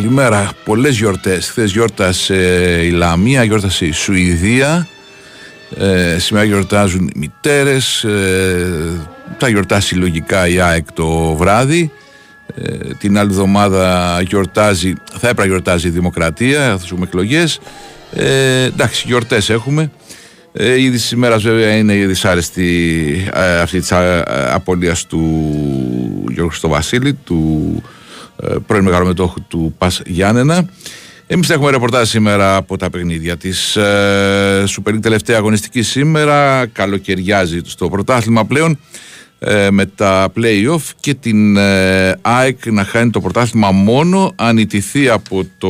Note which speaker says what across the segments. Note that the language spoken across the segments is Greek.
Speaker 1: καλημέρα. Πολλές γιορτές. Χθες γιόρτασε η Λαμία, γιόρτασε η Σουηδία. Ε, σήμερα γιορτάζουν οι μητέρες. Ε, θα γιορτάσει λογικά η ΑΕΚ το βράδυ. Ε, την άλλη εβδομάδα γιορτάζει, θα έπρεπε να γιορτάζει η Δημοκρατία, θα έχουμε εκλογές. Ε, εντάξει, γιορτές έχουμε. Ε, η είδηση σήμερα βέβαια είναι η δυσάρεστη ε, αυτή της απολία του Γιώργου Στοβασίλη, του ε, πρώην μεγαλομετόχου του Πας Γιάννενα. Εμείς έχουμε ρεπορτάζ σήμερα από τα παιχνίδια της ε, Super League τελευταία αγωνιστική σήμερα. Καλοκαιριάζει στο πρωτάθλημα πλέον ε, με τα play-off και την ε, ΑΕΚ να χάνει το πρωτάθλημα μόνο αν ιτηθεί από το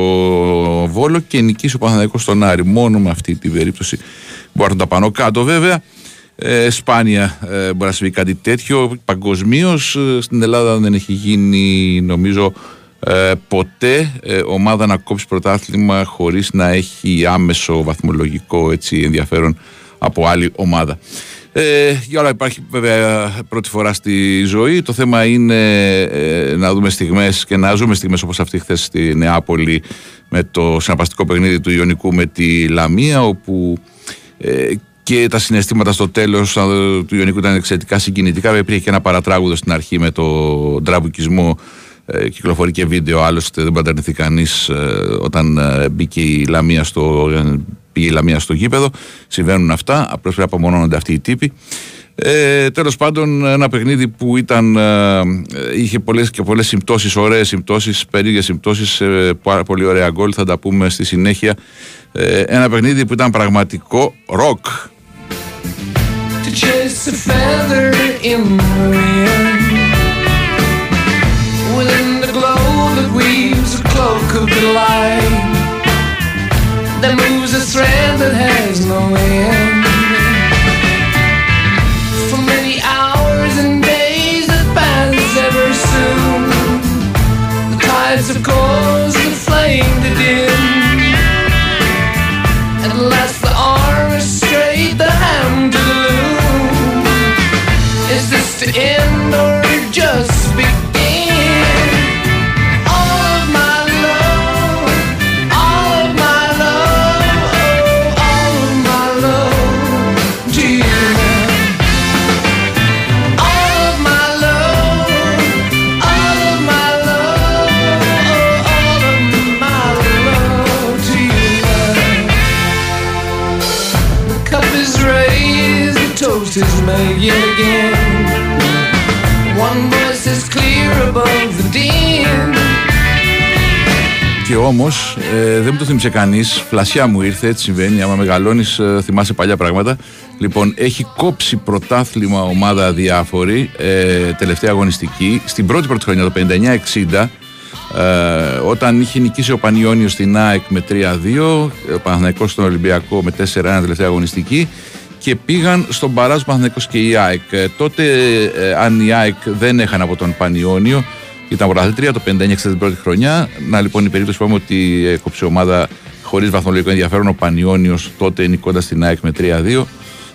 Speaker 1: Βόλο και νικήσει ο Παναθηναϊκός στον Άρη. Μόνο με αυτή την περίπτωση μπορεί να τα πάνω κάτω βέβαια. Ε, σπάνια ε, μπορεί να συμβεί κάτι τέτοιο. Παγκοσμίως ε, στην Ελλάδα δεν έχει γίνει νομίζω ε, ποτέ ομάδα να κόψει πρωτάθλημα χωρίς να έχει άμεσο βαθμολογικό έτσι, ενδιαφέρον από άλλη ομάδα. Ε, για όλα υπάρχει βέβαια πρώτη φορά στη ζωή. Το θέμα είναι να δούμε στιγμές και να ζούμε στιγμές όπως αυτή χθες στη Νεάπολη με το συναπαστικό παιχνίδι του Ιωνικού με τη Λαμία όπου και τα συναισθήματα στο τέλος του Ιωνικού ήταν εξαιρετικά συγκινητικά. Υπήρχε και ένα παρατράγουδο στην αρχή με τον τραμπουκισμό. Ε, κυκλοφορεί και βίντεο, άλλωστε δεν μπορεί να κανείς ε, όταν ε, μπήκε η Λαμία στο, πήγε η Λαμία στο γήπεδο. Συμβαίνουν αυτά. Απλώς πρέπει να απομονώνονται αυτοί οι τύποι. Ε, τέλος πάντων ένα παιχνίδι που ήταν, ε, είχε πολλές και πολλές συμπτώσεις, ωραίες συμπτώσεις, περίεργες συμπτώσεις, ε, πολύ ωραία γκολ, θα τα πούμε στη συνέχεια. Ε, ένα παιχνίδι που ήταν πραγματικό ροκ. Chase a feather in the wind. Within the glow that weaves a cloak of delight, that moves a thread that has no end. For many hours and days that pass ever soon, the tides of cause the flame to dim. It's in. Όμως ε, δεν μου το θύμισε κανείς. Φλασιά μου ήρθε, έτσι συμβαίνει. Άμα μεγαλώνεις, ε, θυμάσαι παλιά πράγματα. Λοιπόν, έχει κόψει πρωτάθλημα ομάδα διάφορη, ε, τελευταία αγωνιστική, στην πρώτη πρώτη χρονιά, το 59-60. Ε, όταν είχε νικήσει ο Πανιόνιος στην ΑΕΚ με 3-2, ο Παναθηναϊκός στον Ολυμπιακό με 4-1 τελευταία αγωνιστική και πήγαν στον Παράζ Παναθηναϊκός και η ΑΕΚ. Ε, τότε, ε, αν η ΑΕΚ δεν έχανε από τον Πανιόνιο, ήταν πρωταθλήτρια το 56 την πρώτη χρονιά. Να λοιπόν η περίπτωση που είπαμε ότι έκοψε ομάδα χωρίς βαθμολογικό ενδιαφέρον ο Πανιόνιος τότε νικώντα την ΑΕΚ με 3-2.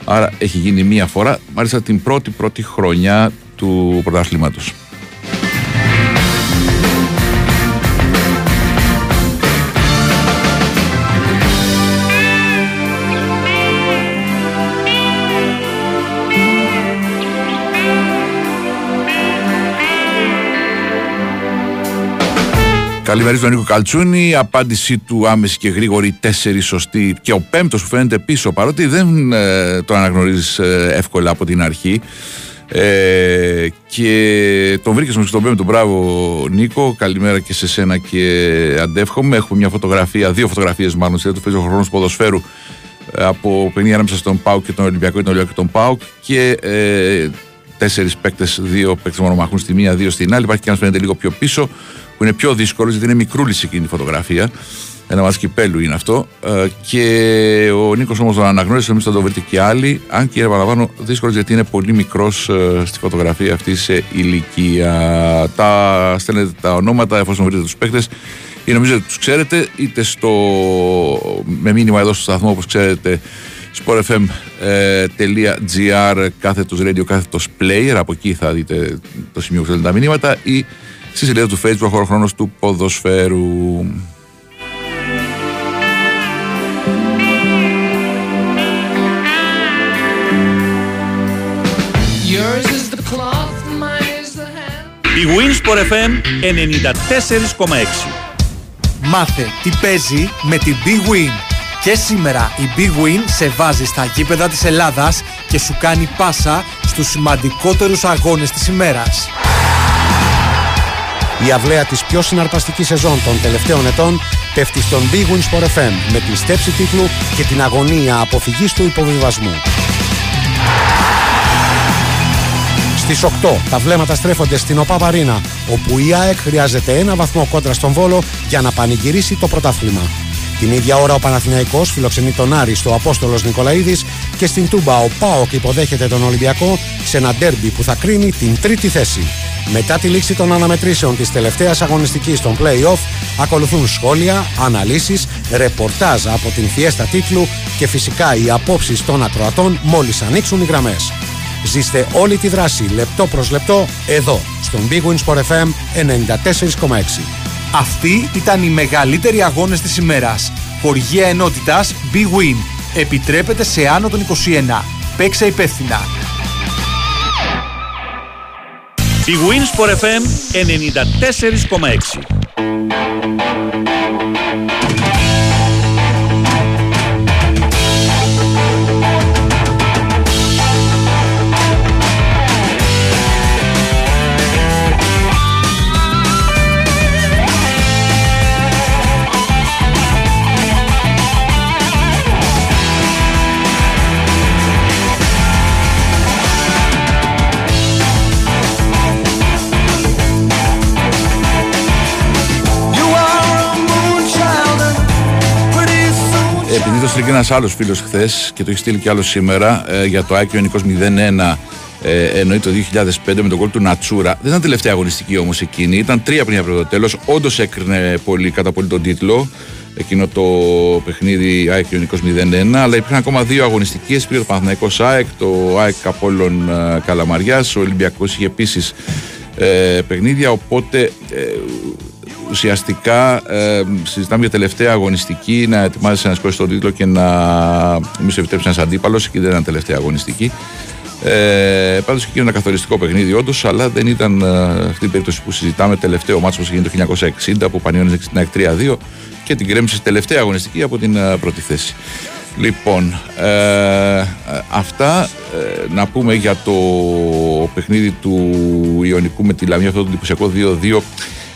Speaker 1: Άρα έχει γίνει μία φορά, μάλιστα την πρώτη πρώτη χρονιά του πρωταθλήματος. Καλημέρα στον Νίκο Καλτσούνη. Η απάντησή του άμεση και γρήγορη, τέσσερις σωστή και ο πέμπτος που φαίνεται πίσω, παρότι δεν ε, το αναγνωρίζεις ε, εύκολα από την αρχή. Ε, και τον βρήκες στον πέμπτο. Μπράβο, Νίκο. Καλημέρα και σε σένα και αντεύχομαι. Έχουμε μια φωτογραφία, δύο φωτογραφίες μάλλον, σε το ο χρόνος ποδοσφαίρου ε, από παιχνίδια ανάμεσα στον Πάουκ και τον Ολυμπιακό και τον Ολυμπιακό και τον Πάουκ και ε, τέσσερις παίκτες, δύο παίκτες μονομαχούν στη μία, δύο στην άλλη. Υπάρχει και ένας φαίνεται λίγο πιο πίσω που είναι πιο δύσκολος γιατί είναι μικρούλης εκείνη η φωτογραφία. Ένα μα κυπέλου είναι αυτό. Ε, και ο Νίκος όμως τον αναγνώρισε, εμεί θα το βρείτε και άλλοι. Αν και επαναλαμβάνω, δύσκολος γιατί είναι πολύ μικρός ε, στη φωτογραφία αυτή σε ηλικία. Τα στέλνετε τα ονόματα εφόσον βρείτε τους παίκτες ή νομίζω ότι τους ξέρετε, είτε στο, με μήνυμα εδώ στο σταθμό όπως ξέρετε sportfm.gr κάθετος radio κάθετος player από εκεί θα δείτε το σημείο που θέλετε τα μηνύματα ή στη σελίδα του Facebook ο χρόνος του ποδοσφαίρου.
Speaker 2: Η Winsport FM 94,6
Speaker 3: Μάθε τι παίζει με την Big Win. Και σήμερα η Big Win σε βάζει στα γήπεδα της Ελλάδας και σου κάνει πάσα στους σημαντικότερους αγώνες της ημέρας.
Speaker 4: Η αυλαία της πιο συναρπαστικής σεζόν των τελευταίων ετών πέφτει στον Big Win Sport FM με τη στέψη τίτλου και την αγωνία αποφυγής του υποβιβασμού. Στις 8 τα βλέμματα στρέφονται στην ΟΠΑ Βαρίνα, όπου η ΑΕΚ χρειάζεται ένα βαθμό κόντρα στον Βόλο για να πανηγυρίσει το πρωτάθλημα. Την ίδια ώρα ο Παναθηναϊκός φιλοξενεί τον Άρη στο Απόστολος Νικολαίδης και στην Τούμπα ο ΠΑΟΚ υποδέχεται τον Ολυμπιακό σε ένα ντέρμπι που θα κρίνει την τρίτη θέση. Μετά τη λήξη των αναμετρήσεων της τελευταίας αγωνιστικής των play-off ακολουθούν σχόλια, αναλύσεις, ρεπορτάζ από την φιέστα τίτλου και φυσικά οι απόψεις των ακροατών μόλις ανοίξουν οι γραμμές. Ζήστε όλη τη δράση λεπτό προς λεπτό εδώ στον Big Wins for FM 94,6.
Speaker 3: Αυτοί ήταν οι μεγαλύτεροι αγώνες της ημέρας. Χοργία ενότητας Big Win. Επιτρέπεται σε άνω των 21. Παίξε υπεύθυνα.
Speaker 2: Big Wins for FM 94,6
Speaker 1: στείλει και ένας άλλος φίλος χθες και το έχει στείλει και άλλο σήμερα ε, για το Άκιο Νικό 0-1 ε, εννοεί το 2005 με τον κόλ του Νατσούρα. Δεν ήταν τελευταία αγωνιστική όμως εκείνη, ήταν τρία πριν από το τέλος. Όντως έκρινε πολύ, κατά πολύ τον τίτλο εκείνο το παιχνίδι ΑΕΚ Ιωνικός 0-1 αλλά υπήρχαν ακόμα δύο αγωνιστικές πήρε το Παναθηναϊκός ΑΕΚ, το ΑΕΚ Απόλλων ε, Καλαμαριάς ο Ολυμπιακός είχε επίσης ε, παιχνίδια οπότε ε, ουσιαστικά ε, συζητάμε για τελευταία αγωνιστική να ετοιμάζεσαι να σηκώσεις τον τίτλο και να μη σου επιτρέψει ένα αντίπαλος και δεν ήταν τελευταία αγωνιστική. Ε, Πάντως και ένα καθοριστικό παιχνίδι, όντως, αλλά δεν ήταν ε, αυτή την περίπτωση που συζητάμε. Τελευταίο μάτσο που έγινε το 1960 που πανιόνιζε στην ΑΕΚ 3-2 και την κρέμισε τελευταία αγωνιστική από την ε, πρώτη θέση. Λοιπόν, ε, αυτά ε, να πούμε για το παιχνίδι του Ιωνικού με τη Λαμία, αυτό το εντυπωσιακό 2-2.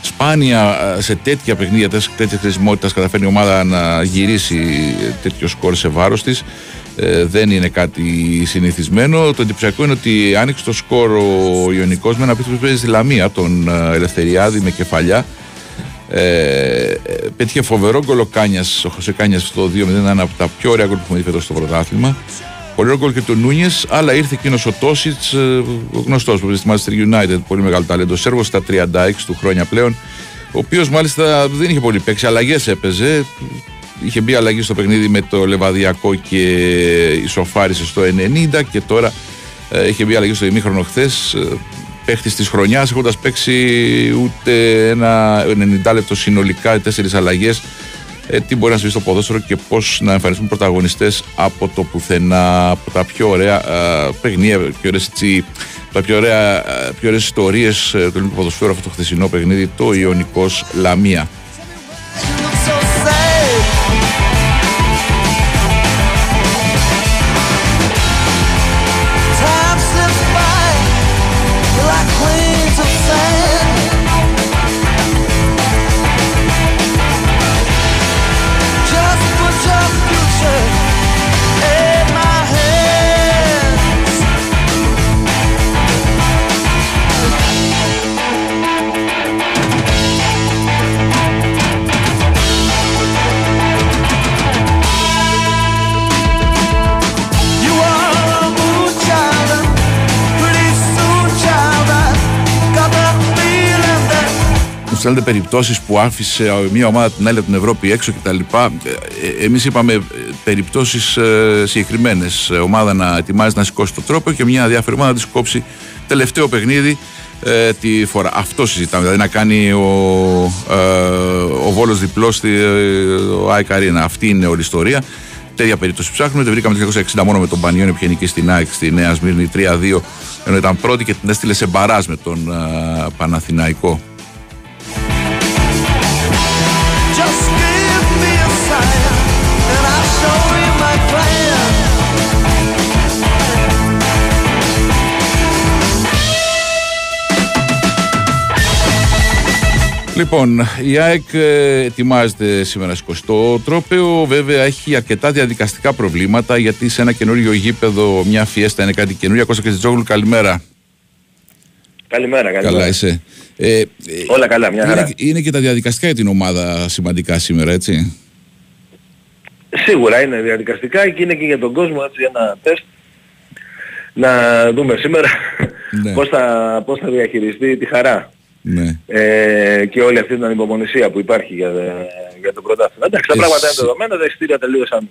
Speaker 1: Σπάνια ε, σε τέτοια παιχνίδια, τέτοιας χρησιμότητας καταφέρνει η ομάδα να γυρίσει τέτοιο σκορ σε βάρος της. Ε, δεν είναι κάτι συνηθισμένο. Το εντυπωσιακό είναι ότι άνοιξε το σκορ ο Ιωνικός με ένα πίθο που παίζει στη Λαμία, τον ε, Ελευθεριάδη με κεφαλιά. Ε, πέτυχε φοβερό γκολ ο Κάνιας, ο Χωσέ Κάνιας στο 2-0, ένα από τα πιο ωραία γκολ που έχουμε δει φέτος στο πρωτάθλημα. Πολύ ωραίο γκολ και του Νούνιες, αλλά ήρθε εκείνος ο Τόσιτς, ο γνωστός που παίζει στη Manchester United, πολύ μεγάλο ταλέντο. Σέρβος στα 36 του χρόνια πλέον, ο οποίος μάλιστα δεν είχε πολύ παίξει, αλλαγές έπαιζε. Είχε μπει αλλαγή στο παιχνίδι με το Λεβαδιακό και ισοφάρισε στο 90 και τώρα ε, είχε μπει αλλαγή στο ημίχρονο χθες. Παίχτης της χρονιάς, έχοντας παίξει ούτε ένα 90 λεπτό συνολικά, τέσσερις αλλαγές ε, τι μπορεί να συμβεί στο ποδόσφαιρο και πώς να εμφανιστούν πρωταγωνιστές από το πουθενά, από τα πιο ωραία ε, παιχνίδια, πιο ωραίες, έτσι, τα πιο ωραία, ε, πιο ωραίες ιστορίες ε, του ελληνικού ποδοσφαίρου αυτό το χθεσινό παιχνίδι, το Ιωνικός Λαμία.
Speaker 5: That
Speaker 1: Μου στέλνετε περιπτώσεις που άφησε μια ομάδα την άλλη από την Ευρώπη έξω κτλ. Εμείς είπαμε περιπτώσεις συγκεκριμένες. Ομάδα να ετοιμάζει να σηκώσει το τρόπο και μια διάφορη ομάδα να της κόψει τελευταίο παιχνίδι ε, τη φορά. Αυτό συζητάμε. Δηλαδή να κάνει ο, ε, ο Βόλος διπλός στη ο ΑΕΚ Αρίνα. Αυτή είναι όλη η ιστορία. Τέτοια περίπτωση ψάχνουμε. Τη βρήκαμε το 1960 μόνο με τον Πανιόνιο που είχε νικήσει στην ΑΕΚ στη Νέα Σμύρνη 3-2 ενώ ήταν πρώτη και την έστειλε σε μπαράζ με τον ε, Παναθηναϊκό. Λοιπόν, η ΑΕΚ ε, ετοιμάζεται σήμερα στο τρόπεο. Βέβαια έχει αρκετά διαδικαστικά προβλήματα γιατί σε ένα καινούριο γήπεδο μια φιέστα είναι κάτι καινούριο. Κώστα Κεζιτζόγλου, καλημέρα.
Speaker 6: Καλημέρα, καλημέρα.
Speaker 1: Καλά είσαι. Ε, ε,
Speaker 6: Όλα καλά, μια χαρά.
Speaker 1: είναι, είναι και τα διαδικαστικά για την ομάδα σημαντικά σήμερα, έτσι.
Speaker 6: Σίγουρα είναι διαδικαστικά και είναι και για τον κόσμο έτσι ένα τεστ να δούμε σήμερα
Speaker 1: Ναι.
Speaker 6: πώς, θα, πώς θα διαχειριστεί τη χαρά
Speaker 1: Ναι.
Speaker 6: ε, και όλη αυτή την ανυπομονησία που υπάρχει για, για το πρωτάθλημα. Εντάξει, τα
Speaker 1: Εσύ-
Speaker 6: πράγματα είναι δεδομένα, τα εισιτήρια τελείωσαν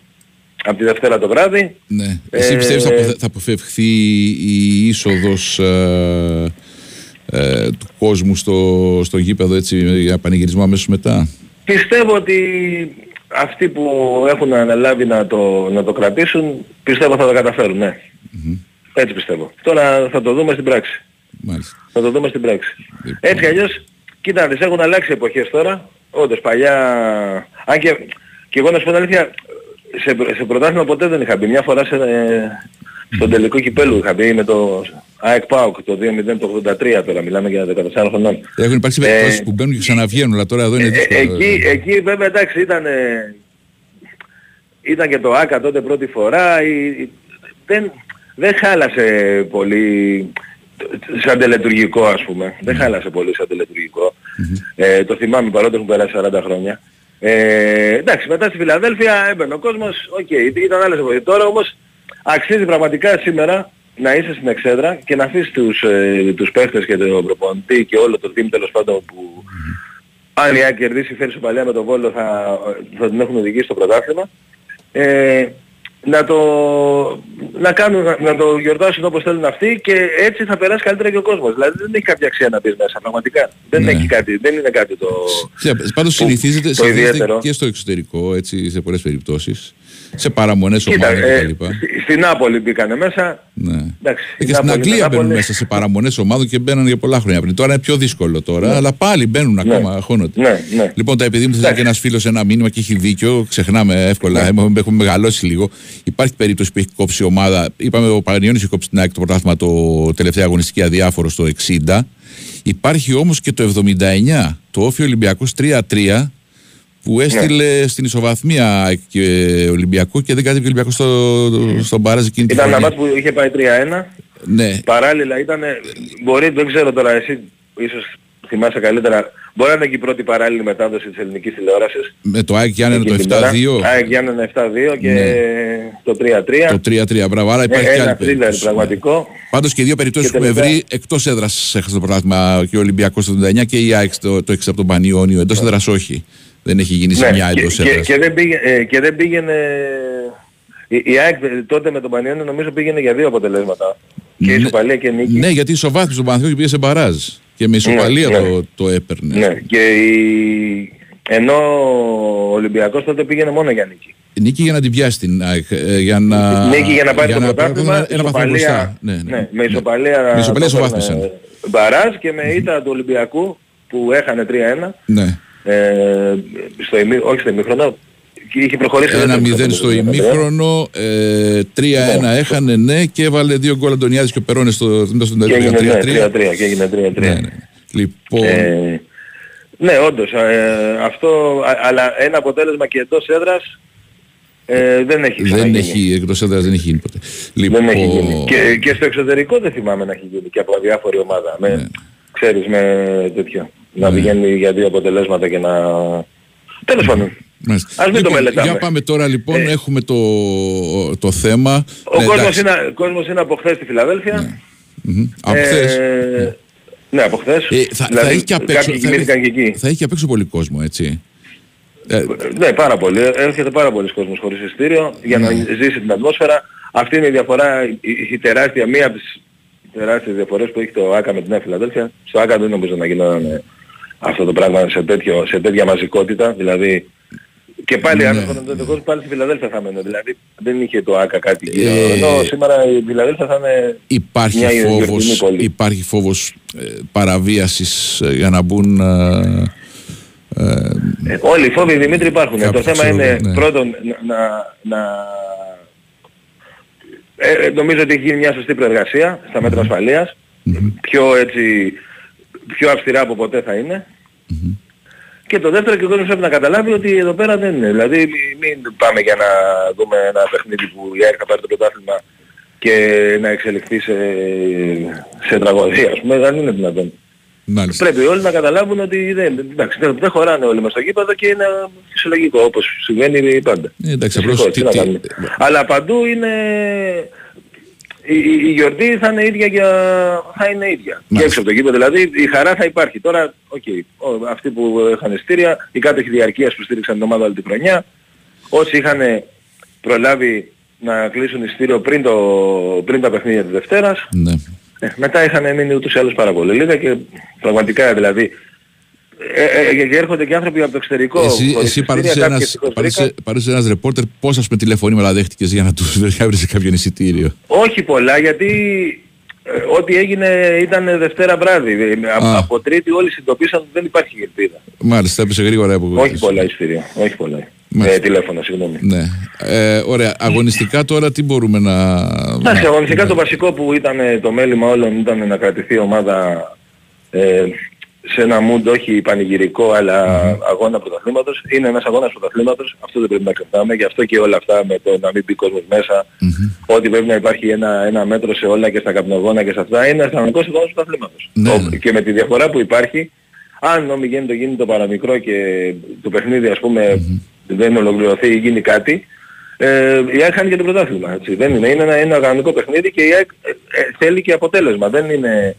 Speaker 6: από τη Δευτέρα το βράδυ.
Speaker 1: ναι. Εσύ
Speaker 6: Ε,
Speaker 1: πιστεύεις θα, αποφε- θα αποφευχθεί η είσοδος ε, ε, του κόσμου στο, στο γήπεδο έτσι για πανηγυρισμό αμέσως μετά;
Speaker 6: Πιστεύω ότι αυτοί που έχουν αναλάβει να το, να το κρατήσουν, πιστεύω θα το καταφέρουν, ναι. Έτσι πιστεύω. Τώρα θα το δούμε στην πράξη.
Speaker 1: Μάλιστα.
Speaker 6: Θα το δούμε στην πράξη.
Speaker 1: Λοιπόν.
Speaker 6: Έτσι κι αλλιώς, κοίτα να δεις, έχουν αλλάξει εποχές τώρα. Όντως παλιά... Αν και, και εγώ να σου πω την αλήθεια, σε, σε πρωτάθλημα ποτέ δεν είχα μπει. Μια φορά σε, ε, στον τελικό κυπέλου είχα μπει με το ΑΕΚ ΠΑΟΚ το 2-0 το 83 τώρα, μιλάμε για 14 χρονών.
Speaker 1: Έχουν υπάρξει
Speaker 6: Ε,
Speaker 1: περιπτώσεις που μπαίνουν και ξαναβγαίνουν, αλλά τώρα εδώ είναι
Speaker 6: Ε,
Speaker 1: δύσκολο.
Speaker 6: εκεί, εκεί βέβαια εντάξει ήταν, ε, ήταν και το ΆΚΑ τότε πρώτη φορά. η- δεν, δεν χάλασε πολύ σαν τελετουργικό ας πούμε. Δεν χάλασε πολύ σαν τελετουργικό. Ε, το θυμάμαι παρότι έχουν περάσει 40 χρόνια. Ε, εντάξει, μετά στη Φιλαδέλφια έμπαινε ο κόσμος, οκ, ήταν άλλες εποχές. Τώρα όμως αξίζει πραγματικά σήμερα να είσαι στην εξέδρα και να αφήσεις τους, ε, τους παίχτες και τον προπονητή και όλο το team τέλος πάντων που αν η ΑΕΚ κερδίσει φέρει ισοπαλία με τον Βόλο θα, θα την έχουν οδηγήσει στο πρωτάθλημα. Ε, να το, να, κάνουν, να, να το γιορτάσουν όπως θέλουν αυτοί και έτσι θα περάσει καλύτερα και ο κόσμος. Δηλαδή δεν έχει κάποια αξία να μπεις μέσα, πραγματικά. Δεν,
Speaker 1: Ναι.
Speaker 6: έχει κάτι, δεν είναι κάτι το...
Speaker 1: Πάντως
Speaker 6: που-
Speaker 1: συνηθίζεται,
Speaker 6: το
Speaker 1: συνηθίζεται
Speaker 6: ιδιαίτερο.
Speaker 1: και στο εξωτερικό, έτσι, σε πολλές περιπτώσεις. Σε παραμονές
Speaker 6: Κοίτα,
Speaker 1: ομάδων
Speaker 6: ε,
Speaker 1: κτλ.
Speaker 6: στη- στην Νάπολη μπήκανε μέσα.
Speaker 1: Ναι.
Speaker 6: Εντάξει,
Speaker 1: Ε,
Speaker 6: η
Speaker 1: Και στην
Speaker 6: Νάπολη
Speaker 1: Αγγλία
Speaker 6: είναι
Speaker 1: μπαίνουν
Speaker 6: Νάπολη.
Speaker 1: μέσα σε παραμονές ομάδων και μπαίνουν για πολλά χρόνια πριν. Τώρα είναι πιο δύσκολο τώρα, αλλά πάλι μπαίνουν ακόμα, αγχώνονται.
Speaker 6: Ναι, ναι.
Speaker 1: Λοιπόν, τα επειδή μου θέλει και ένας φίλος ένα μήνυμα και έχει δίκιο, ξεχνάμε εύκολα,
Speaker 6: Ναι.
Speaker 1: έχουμε, έχουμε μεγαλώσει λίγο. Υπάρχει περίπτωση που έχει κόψει η ομάδα. Είπαμε, ο Πανιόνι έχει κόψει την ΑΕΚ το πρωτάθλημα το τελευταία αγωνιστική αδιάφορο στο 60. Υπάρχει όμως και το 79, το Όφη Ολυμπιακός 3-3 που έστειλε στην ισοβαθμία ΑΕΚ και Ολυμπιακό και δεν κατέβηκε ο Ολυμπιακός στο, στον Μπαράζ εκείνη τη
Speaker 6: Ήταν ένα
Speaker 1: χρονιά.
Speaker 6: μάτς που είχε πάει 3-1.
Speaker 1: Ναι,
Speaker 6: Παράλληλα ήταν, μπορεί, δεν ξέρω τώρα εσύ, ίσως θυμάσαι καλύτερα, μπορεί να είναι και η πρώτη παράλληλη μετάδοση της ελληνικής τηλεόρασης.
Speaker 1: με το ΑΕΚ Γιάννενα το
Speaker 6: Εκείνη την μέρα.
Speaker 1: 7-2.
Speaker 6: ΑΕΚ Γιάννενα 7-2 και
Speaker 1: Ναι.
Speaker 6: το 3-3.
Speaker 1: Το 3-3, μπράβο. Άρα υπάρχει
Speaker 6: Ε,
Speaker 1: και άλλη
Speaker 6: ένα θρίλερ
Speaker 1: περίπτωση.
Speaker 6: πραγματικό.
Speaker 1: Πάντως και δύο περιπτώσεις
Speaker 6: Και
Speaker 1: που έχουμε
Speaker 6: τελευταία-
Speaker 1: βρει εκτός έδρας έχασε το πρωτάθλημα και ο Ολυμπιακός το 89 και η ΑΕΚ το, το 6 από τον Πανιόνιο. Εντός έδρας όχι. Δεν έχει γίνει σε μια
Speaker 6: Ναι. και,
Speaker 1: εντός
Speaker 6: και,
Speaker 1: έδρας.
Speaker 6: και, δεν πήγε, ε, και δεν πήγαινε... Η, η ΑΕΚ τότε με τον Πανιόνιο νομίζω πήγαινε για δύο αποτελέσματα. Και η Ισοπαλία και νίκη.
Speaker 1: Ναι, γιατί ισοβάθμισε τον Παναθηναϊκός και πήγε σε μπαράζ. Και με ισοπαλία
Speaker 6: Ναι, ναι.
Speaker 1: το, το έπαιρνε.
Speaker 6: Ναι. Και η... ενώ ο Ολυμπιακός τότε πήγαινε μόνο για νίκη.
Speaker 1: Νίκη για να την πιάσει την ΑΕΚ. ε, Για να,
Speaker 6: Νίκη για να πάρει το
Speaker 1: να-
Speaker 6: πρωτάθλημα,
Speaker 1: Ένα βαθμό
Speaker 6: ισοπαλία-
Speaker 1: μπροστά. Ναι, ναι.
Speaker 6: ναι, με
Speaker 1: Ναι.
Speaker 6: ισοπαλία,
Speaker 1: Με ισοπαλία
Speaker 6: το έπαιρνε
Speaker 1: ισοβάθμισαν.
Speaker 6: Μπαράζ και με ήττα του Ολυμπιακού που έχανε 3-1
Speaker 1: Ναι.
Speaker 6: Ε, στο ημί, όχι στο ημίχρονο και είχε προχωρήσει
Speaker 1: Ένα
Speaker 6: δεύτερο
Speaker 1: 0 στο
Speaker 6: στο
Speaker 1: ημίχρονο, ε, 3-1 έχανε ναι και έβαλε δύο γκολ Αντωνιάδης και ο Περώνες στο στο
Speaker 6: και έγινε ναι,
Speaker 1: 3-3.
Speaker 6: 3-3 και έγινε 3-3
Speaker 1: Ναι, ναι. Λοιπόν,
Speaker 6: Ε, ναι, όντως. Ε, αυτό, α- αλλά ένα αποτέλεσμα και εντός έδρας ε, δεν έχει
Speaker 1: δεν
Speaker 6: ξαναγίνει.
Speaker 1: έχει, εκτός έδρας δεν έχει γίνει ποτέ. Λοιπόν,
Speaker 6: Δεν έχει γίνει. Και, και στο εξωτερικό δεν θυμάμαι να έχει γίνει και από διάφορη ομάδα. Με,
Speaker 1: Ναι.
Speaker 6: Ξέρεις, με τέτοιο. Να
Speaker 1: Ναι.
Speaker 6: πηγαίνει για δύο αποτελέσματα και να... Τέλος πάντων.
Speaker 1: μάλιστα.
Speaker 6: Ας μην το
Speaker 1: Λοιπόν,
Speaker 6: μελετάμε.
Speaker 1: Για πάμε τώρα λοιπόν,
Speaker 6: Ε,
Speaker 1: έχουμε το, το θέμα.
Speaker 6: Ο
Speaker 1: Ναι,
Speaker 6: κόσμος,
Speaker 1: εντάξει.
Speaker 6: είναι, κόσμος είναι από χθες στη Φιλαδέλφια.
Speaker 1: Μμμ. Από χθες.
Speaker 6: Ε, ναι, από χθες.
Speaker 1: Ε, θα,
Speaker 6: δηλαδή,
Speaker 1: θα έχει και απ' έξω,
Speaker 6: κάποιοι
Speaker 1: θα,
Speaker 6: κοιμήθηκαν και εκεί.
Speaker 1: θα έχει και απ' έξω πολύ κόσμο, έτσι. Ε,
Speaker 6: Ναι, πάρα πολύ. Έρχεται πάρα πολλοί κόσμος χωρίς ειστήριο για να
Speaker 1: Ναι.
Speaker 6: ζήσει την ατμόσφαιρα. Αυτή είναι η διαφορά, η, η τεράστια, μία από τις τεράστιες διαφορές που έχει το ΆΚΑ με τη Νέα Φιλαδέλφια. Στο ΆΚΑ δεν νομίζω να γινόταν αυτό το πράγμα σε, τέτοιο, σε τέτοια μαζικότητα. Δηλαδή και πάλι
Speaker 1: Ναι.
Speaker 6: αν έρχονταν τότε κόσμο πάλι στη Φιλαδέλφια θα μένω. Δηλαδή δεν είχε το ΆΚΑ κάτι γύρω.
Speaker 1: Ε,
Speaker 6: Ενώ σήμερα η Φιλαδέλφια θα είναι
Speaker 1: Υπάρχει
Speaker 6: μια γιορτινή
Speaker 1: φόβος,
Speaker 6: πόλη.
Speaker 1: υπάρχει φόβος ε, παραβίασης ε, για να μπουν ε, ε,
Speaker 6: Ε, όλοι οι φόβοι Δημήτρη υπάρχουν.
Speaker 1: Κάποιοι
Speaker 6: το θέμα
Speaker 1: ξέρω,
Speaker 6: είναι
Speaker 1: ναι.
Speaker 6: πρώτον να... να, να ε, ε, νομίζω ότι έχει γίνει μια σωστή προεργασία στα μέτρα ασφαλείας. Πιο έτσι, πιο αυστηρά από ποτέ θα είναι. Και το δεύτερο και ο κόσμος πρέπει να καταλάβει ότι εδώ πέρα δεν είναι. Δηλαδή μη- μην πάμε για να δούμε ένα παιχνίδι που η ΑΕΚ θα πάρει το πρωτάθλημα και να εξελιχθεί σε, σε τραγωδία. Ας πούμε, δεν είναι δυνατόν.
Speaker 1: Μάλιστα.
Speaker 6: Πρέπει όλοι να καταλάβουν ότι δεν, εντάξει, δεν, δεν χωράνε όλοι μες στο γήπεδο και είναι φυσιολογικό όπως συμβαίνει πάντα.
Speaker 1: Ε, εντάξει,
Speaker 6: Δυστυχώς,
Speaker 1: απλώς
Speaker 6: τι
Speaker 1: τι-
Speaker 6: να
Speaker 1: τι-
Speaker 6: κάνουμε. Αλλά παντού είναι... Η, η, η γιορτή θα είναι ίδια για... θα είναι ίδια. Και
Speaker 1: Μάλιστα.
Speaker 6: έξω από το γήπεδο δηλαδή η χαρά θα υπάρχει. Τώρα, οκ, ο- αυτοί που είχαν εισιτήρια, οι κάτοχοι διαρκείας που στήριξαν την ομάδα όλη τη χρονιά, όσοι είχαν προλάβει να κλείσουν ειστήριο πριν, το, πριν τα παιχνίδια της Δευτέρας,
Speaker 1: Ναι.
Speaker 6: Ε, μετά είχαν μείνει ούτως ή άλλως πάρα πολύ λίγα και πραγματικά δηλαδή ε, ε, ε, και έρχονται και άνθρωποι από το εξωτερικό.
Speaker 1: Εσύ,
Speaker 6: χωρίς
Speaker 1: εσύ
Speaker 6: εισιτήρια,
Speaker 1: παρούσε
Speaker 6: κάποιοι
Speaker 1: ένας,
Speaker 6: ευτυχώς
Speaker 1: παρούσε,
Speaker 6: βρήκαν.
Speaker 1: παρούσε ένας ρεπόρτερ πόσας ας πούμε τηλεφωνήματα δέχτηκες για να τους βρεις κάποιον εισιτήριο;
Speaker 6: Όχι πολλά γιατί ε, ό,τι έγινε ήταν Δευτέρα βράδυ. Ε, α-
Speaker 1: Α.
Speaker 6: Από Τρίτη όλοι συνειδητοποίησαν ότι δεν υπάρχει ελπίδα.
Speaker 1: Μάλιστα, έπεσε γρήγορα από
Speaker 6: Όχι πολλά εισιτήρια. Όχι πολλά.
Speaker 1: Μάλιστα.
Speaker 6: Ε, τηλέφωνα, συγγνώμη.
Speaker 1: Ναι. Ε, ωραία. Αγωνιστικά τώρα τι μπορούμε να...
Speaker 6: Εντάξει,
Speaker 1: να-
Speaker 6: αγωνιστικά το βασικό που ήταν ε, το μέλημα όλων ήταν να κρατηθεί η ομάδα ε, σε ένα mood όχι πανηγυρικό αλλά αγώνα πρωταθλήματος. Είναι ένας αγώνας πρωταθλήματος, αυτό δεν πρέπει να κρατάμε, γι' αυτό και όλα αυτά με το να μην μπει κόσμος μέσα, ότι πρέπει να υπάρχει ένα, ένα μέτρο σε όλα και στα καπνογόνα και σε αυτά, είναι ένας κανονικός αγώνας πρωταθλήματος.
Speaker 1: Ναι,
Speaker 6: Ο-
Speaker 1: ναι.
Speaker 6: Και με τη διαφορά που υπάρχει, αν ο μη γένοιτο γίνει το παραμικρό και το παιχνίδι ας πούμε δεν ολοκληρωθεί ή γίνει κάτι, ε, η ΑΕΚ χάνει και το πρωτάθλημα. Έτσι. Δεν είναι. Είναι ένα, ένα κανονικό παιχνίδι και η ΑΕΚ ε, ε, θέλει και αποτέλεσμα. Δεν είναι,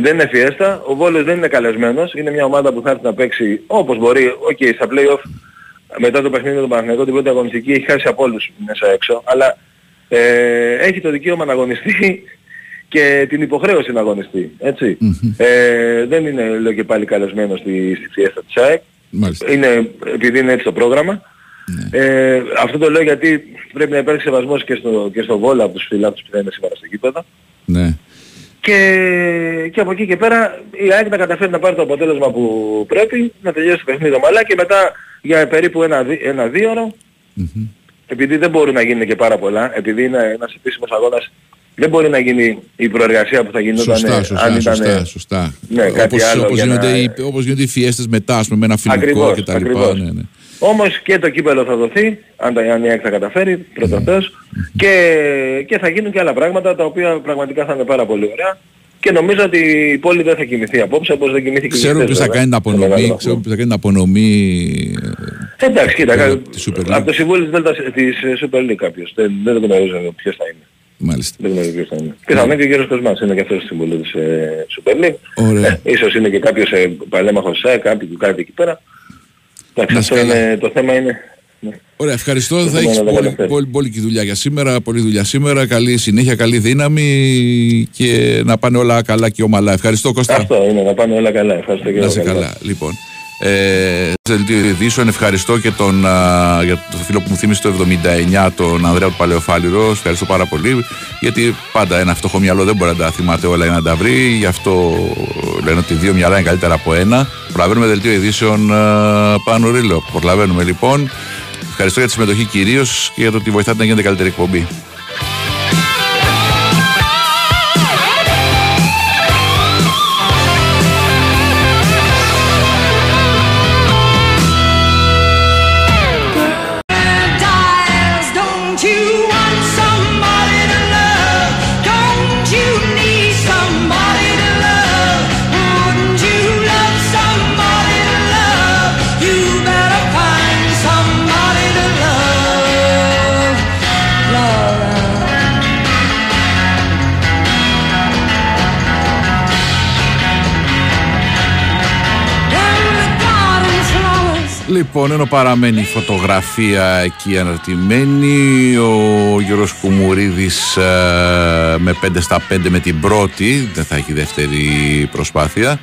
Speaker 6: δεν είναι φιέστα. Ο Βόλος δεν είναι καλεσμένος. Είναι μια ομάδα που θα έρθει να παίξει όπως μπορεί. Οκ, στα play-off μετά το παιχνίδι με τον Παναθηναϊκό την πρώτη αγωνιστική έχει χάσει από όλους μέσα έξω. Αλλά ε, έχει το δικαίωμα να αγωνιστεί και την υποχρέωση να αγωνιστεί. Έτσι. Ε, δεν είναι λέω και πάλι καλεσμένος στη, στη φιέστα της ΑΕΚ.
Speaker 1: Μάλιστα.
Speaker 6: Είναι, επειδή είναι έτσι το πρόγραμμα. Ε, αυτό το λέω γιατί πρέπει να υπάρξει σεβασμός και στο, και στο Βόλο από τους φιλάθλους που θα είναι σήμερα στο γήπεδο.
Speaker 1: Ναι.
Speaker 6: Και, και από εκεί και πέρα η ΑΕΚ να καταφέρει να πάρει το αποτέλεσμα που πρέπει, να τελειώσει το παιχνίδι ομαλά και μετά για περίπου ένα, δι- ένα δύο ώρο, επειδή δεν μπορούν να γίνουν και πάρα πολλά, επειδή είναι ένας επίσημος αγώνας, δεν μπορεί να γίνει η προεργασία που θα γινόταν
Speaker 1: Σωστά, σωστά,
Speaker 6: αν ήταν...
Speaker 1: σωστά, σωστά.
Speaker 6: Ναι, κάτι
Speaker 1: όπως,
Speaker 6: άλλο
Speaker 1: όπως,
Speaker 6: για
Speaker 1: γίνονται,
Speaker 6: να-
Speaker 1: οι, όπως γίνονται οι φιέστες μετά, ας πούμε, με ένα φιλικό
Speaker 6: Ακριβώς,
Speaker 1: και τα λοιπά.
Speaker 6: ακριβώς.
Speaker 1: Ναι, ναι.
Speaker 6: Όμως και το κύπελο θα δοθεί, αν τα αν η ΑΕΚ θα καταφέρει, πρώτα Θεός, και, και θα γίνουν και άλλα πράγματα τα οποία πραγματικά θα είναι πάρα πολύ ωραία. Και νομίζω ότι η πόλη δεν θα κοιμηθεί απόψε όπως δεν κοιμήθηκε και
Speaker 1: Ξέρω
Speaker 6: χθες,
Speaker 1: ποιος θα
Speaker 6: βέβαια,
Speaker 1: κάνει την
Speaker 6: σε μεγάλο
Speaker 1: απονομή,
Speaker 6: βαθμό.
Speaker 1: ξέρω ποιος θα κάνει την απονομή. ε,
Speaker 6: Εντάξει, κοίτα,
Speaker 1: από
Speaker 6: κα-
Speaker 1: της Super League.
Speaker 6: από το Συμβούλιο της, Δέλτα, της ε, Super League κάποιος. Δεν, δεν γνωρίζω ποιος θα είναι.
Speaker 1: Μάλιστα.
Speaker 6: Δεν γνωρίζω ποιος θα είναι. Πιθανόν και ο κύριος Κοσμάς είναι και αυτός στο Συμβούλιο της ε, Super League.
Speaker 1: Ωραία.
Speaker 6: Ε, ίσως είναι και κάποιος ε, παλέμαχος ΣΑΕ, κάποιο κάτι εκεί πέρα. Εντάξει,
Speaker 1: Να
Speaker 6: αυτό
Speaker 1: είσαι καλά.
Speaker 6: είναι, το θέμα είναι... ναι.
Speaker 1: Ωραία, ευχαριστώ. Θα
Speaker 6: θέμα
Speaker 1: έχεις
Speaker 6: είναι να
Speaker 1: πολύ,
Speaker 6: καταφέρεις.
Speaker 1: πολύ, πολύ και δουλειά για σήμερα. Πολλή δουλειά σήμερα. Καλή συνέχεια, καλή δύναμη και να πάνε όλα καλά και ομαλά. Ευχαριστώ Κώστα.
Speaker 6: Αυτό είναι, να πάνε όλα καλά. Ευχαριστώ και
Speaker 1: Να
Speaker 6: εγώ.
Speaker 1: είσαι
Speaker 6: Καλημέρα.
Speaker 1: καλά. Λοιπόν, ε, στο δελτίο ειδήσεων ευχαριστώ και τον, α, για το φίλο που μου θύμισε το 79, τον Ανδρέα του Παλαιοφάλιρο. Ευχαριστώ πάρα πολύ. Γιατί πάντα ένα φτωχό μυαλό δεν μπορεί να τα θυμάται όλα ή να τα βρει. Γι' αυτό λένε ότι δύο μυαλά είναι καλύτερα από ένα. Προλαβαίνουμε δελτίο ειδήσεων α, πάνω ρίλο. Προλαβαίνουμε λοιπόν. Ευχαριστώ για τη συμμετοχή κυρίως και για το ότι βοηθάτε να γίνεται καλύτερη εκπομπή. Λοιπόν, ενώ παραμένει η φωτογραφία εκεί αναρτημένη, ο Γιώργος Κουμουρίδης ε, με 5 στα 5 με την πρώτη, δεν θα έχει δεύτερη προσπάθεια.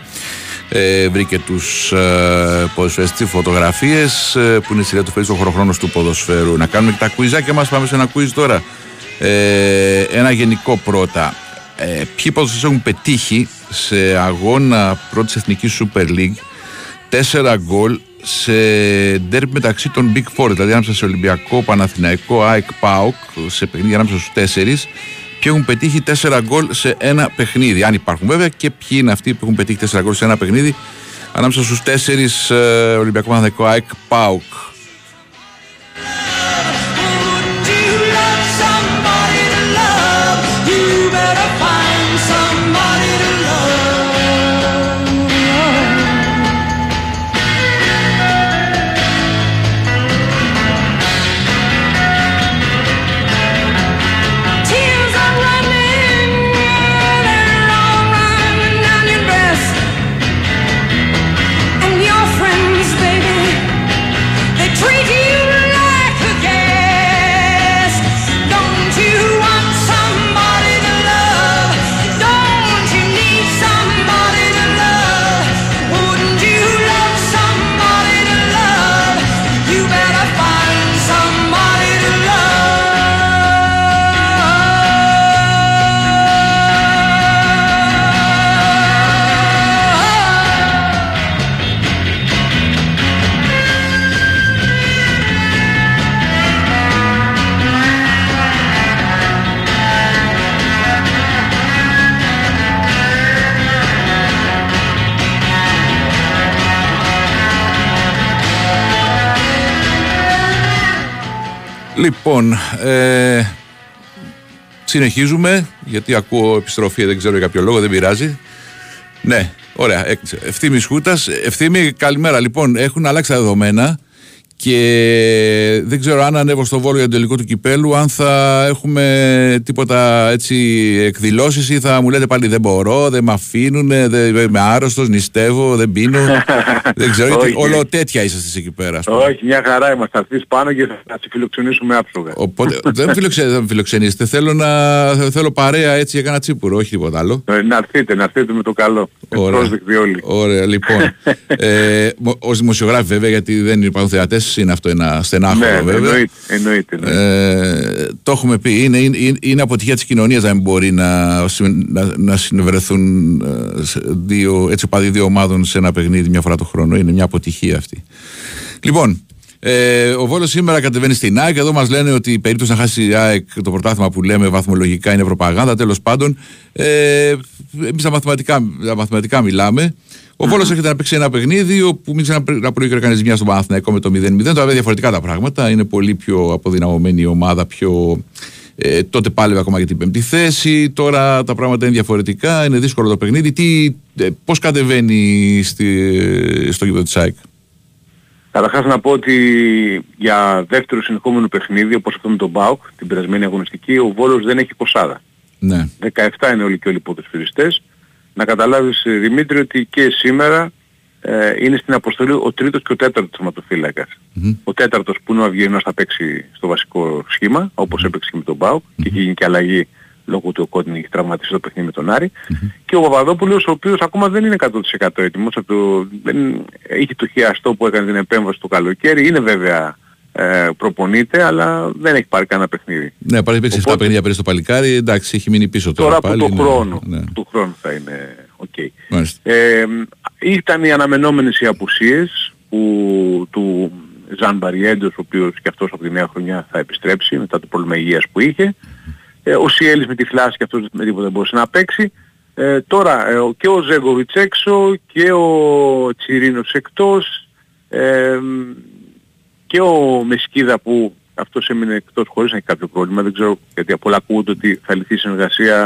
Speaker 1: Ε, βρήκε τους ε, ποδοσφαιριστές φωτογραφίες ε, που είναι η σειρά του Φέρις ο χωροχρόνος του ποδοσφαίρου. Να κάνουμε και τα κουιζάκια μας, πάμε σε ένα κουιζ τώρα. Ε, ένα γενικό πρώτα. Ε, ποιοι ποδοσφαιριστές έχουν πετύχει σε αγώνα πρώτης εθνικής Super League τέσσερα γκολ σε ντέρμπι μεταξύ των Big Four, δηλαδή ανάμεσα σε Ολυμπιακό, Παναθηναϊκό, ΑΕΚ, ΠΑΟΚ, σε παιχνίδια ανάμεσα στους τέσσερις, ποιοι έχουν πετύχει τέσσερα γκολ σε ένα παιχνίδι. Αν υπάρχουν βέβαια και ποιοι είναι αυτοί που έχουν πετύχει τέσσερα γκολ σε ένα παιχνίδι ανάμεσα στους τέσσερις ε, Ολυμπιακό, Παναθηναϊκό, ΑΕΚ, ΠΑΟΚ. Λοιπόν, ε, συνεχίζουμε, γιατί ακούω επιστροφή, δεν ξέρω για κάποιο λόγο, δεν πειράζει. Ναι, ωραία, έκλεισε. Ευθύμης Χούτας. Ευθύμη, καλημέρα. Λοιπόν, έχουν αλλάξει τα δεδομένα και δεν ξέρω αν ανέβω στο Βόλο για το τελικό του κυπέλου, αν θα έχουμε τίποτα έτσι εκδηλώσεις ή θα μου λέτε πάλι δεν μπορώ, δεν με αφήνουν, δεν, είμαι άρρωστος, νηστεύω, δεν πίνω. δεν ξέρω, γιατί
Speaker 7: Όχι.
Speaker 1: όλο τέτοια είσαστε εκεί πέρα. ας πούμε.
Speaker 7: Όχι, μια χαρά είμαστε. Θα έρθεις πάνω και θα, θα σε φιλοξενήσουμε άψογα.
Speaker 1: Οπότε δεν, φιλοξε, δεν φιλοξενήσετε. Θέλω, να, θέλω παρέα έτσι για κάνα τσίπουρο, όχι τίποτα άλλο.
Speaker 7: Ε, Να έρθετε, να έρθετε με το καλό.
Speaker 1: Ωραία.
Speaker 7: Πρόσδεκτοι όλοι.
Speaker 1: Ωραία, λοιπόν. ε, Ω δημοσιογράφοι, βέβαια, γιατί δεν υπάρχουν θεατές, είναι αυτό ένα στενάχωρο,
Speaker 7: Ναι,
Speaker 1: βέβαια.
Speaker 7: εννοείται. εννοείται, εννοείται.
Speaker 1: Ε, το έχουμε πει. Είναι, είναι, είναι αποτυχία της κοινωνίας να μην μπορεί να, συ- να, να συνευρεθούν ε, σε δύο, έτσι οπαδοί δύο ομάδων σε ένα παιχνίδι μια φορά το χρόνο. Είναι μια αποτυχία αυτή. Λοιπόν, ε, ο Βόλος σήμερα κατεβαίνει στην ΑΕΚ. Εδώ μας λένε ότι η περίπτωση να χάσει η ΑΕΚ το πρωτάθλημα που λέμε βαθμολογικά είναι προπαγάνδα. Τέλος πάντων, ε, εμείς τα μαθηματικά, τα μαθηματικά μιλάμε. Ο Βόλος έρχεται να παίξει ένα παιχνίδι όπου μην ξανα να προηγεί κανεί μια στον Παναθηναϊκό με το 0-0. Τώρα βέβαια διαφορετικά τα πράγματα. Είναι πολύ πιο αποδυναμωμένη η ομάδα, πιο. Ε, τότε πάλευε ακόμα για την πέμπτη θέση. Τώρα τα πράγματα είναι διαφορετικά. Είναι δύσκολο το παιχνίδι. Τι, ε, πώς κατεβαίνει στη, στο γήπεδο της ΑΕΚ;
Speaker 7: Καταρχάς να πω ότι για δεύτερο συνεχόμενο παιχνίδι, όπως αυτό με τον ΠΑΟΚ, την περασμένη αγωνιστική, ο Βόλος δεν έχει ποσάδα.
Speaker 1: Ναι.
Speaker 7: 17 είναι όλοι και όλοι οι ποδοσφαιριστές. Να καταλάβεις ε, Δημήτρη ότι και σήμερα ε, είναι στην αποστολή ο τρίτος και ο τέταρτος τερματοφύλακας. Ο τέταρτος που είναι ο Αυγενός θα παίξει στο βασικό σχήμα, όπως έπαιξε και με τον ΠΑΟΚ και έχει γίνει και αλλαγή λόγω του ο Κότιν έχει τραυματίσει το παιχνίδι με τον Άρη. Και ο Παπαδόπουλος ο οποίος ακόμα δεν είναι 100% έτοιμος. Από το, δεν, έχει το χιαστό που έκανε την επέμβαση το καλοκαίρι. Είναι βέβαια ε, προπονείται αλλά δεν έχει πάρει κανένα παιχνίδι.
Speaker 1: Ναι, πάλι παίξει 7
Speaker 7: Οπότε-
Speaker 1: παιχνίδια πέρυσι στο παλικάρι. Εντάξει, έχει μείνει πίσω τώρα.
Speaker 7: Τώρα από
Speaker 1: πάλι,
Speaker 7: το
Speaker 1: ναι,
Speaker 7: χρόνο,
Speaker 1: Ναι.
Speaker 7: του χρόνου θα είναι οκ.
Speaker 1: Μάλιστα.
Speaker 7: Ε, ήταν οι αναμενόμενες οι απουσίες που, του Ζαν Μπαριέντος, ο οποίος και αυτός από τη νέα χρονιά θα επιστρέψει μετά το πρόβλημα υγείας που είχε. Ε, ο Σιέλης με τη θλάση και αυτός με τίποτα δεν μπορούσε να παίξει. Ε, τώρα ε, ο- και ο Ζέγκοβιτς έξω και ο Τσιρίνος εκτός ε, και ο Μεσκίδα που αυτός έμεινε εκτός χωρίς να έχει κάποιο πρόβλημα. Δεν ξέρω γιατί από όλα ακούγονται ότι θα λυθεί η συνεργασία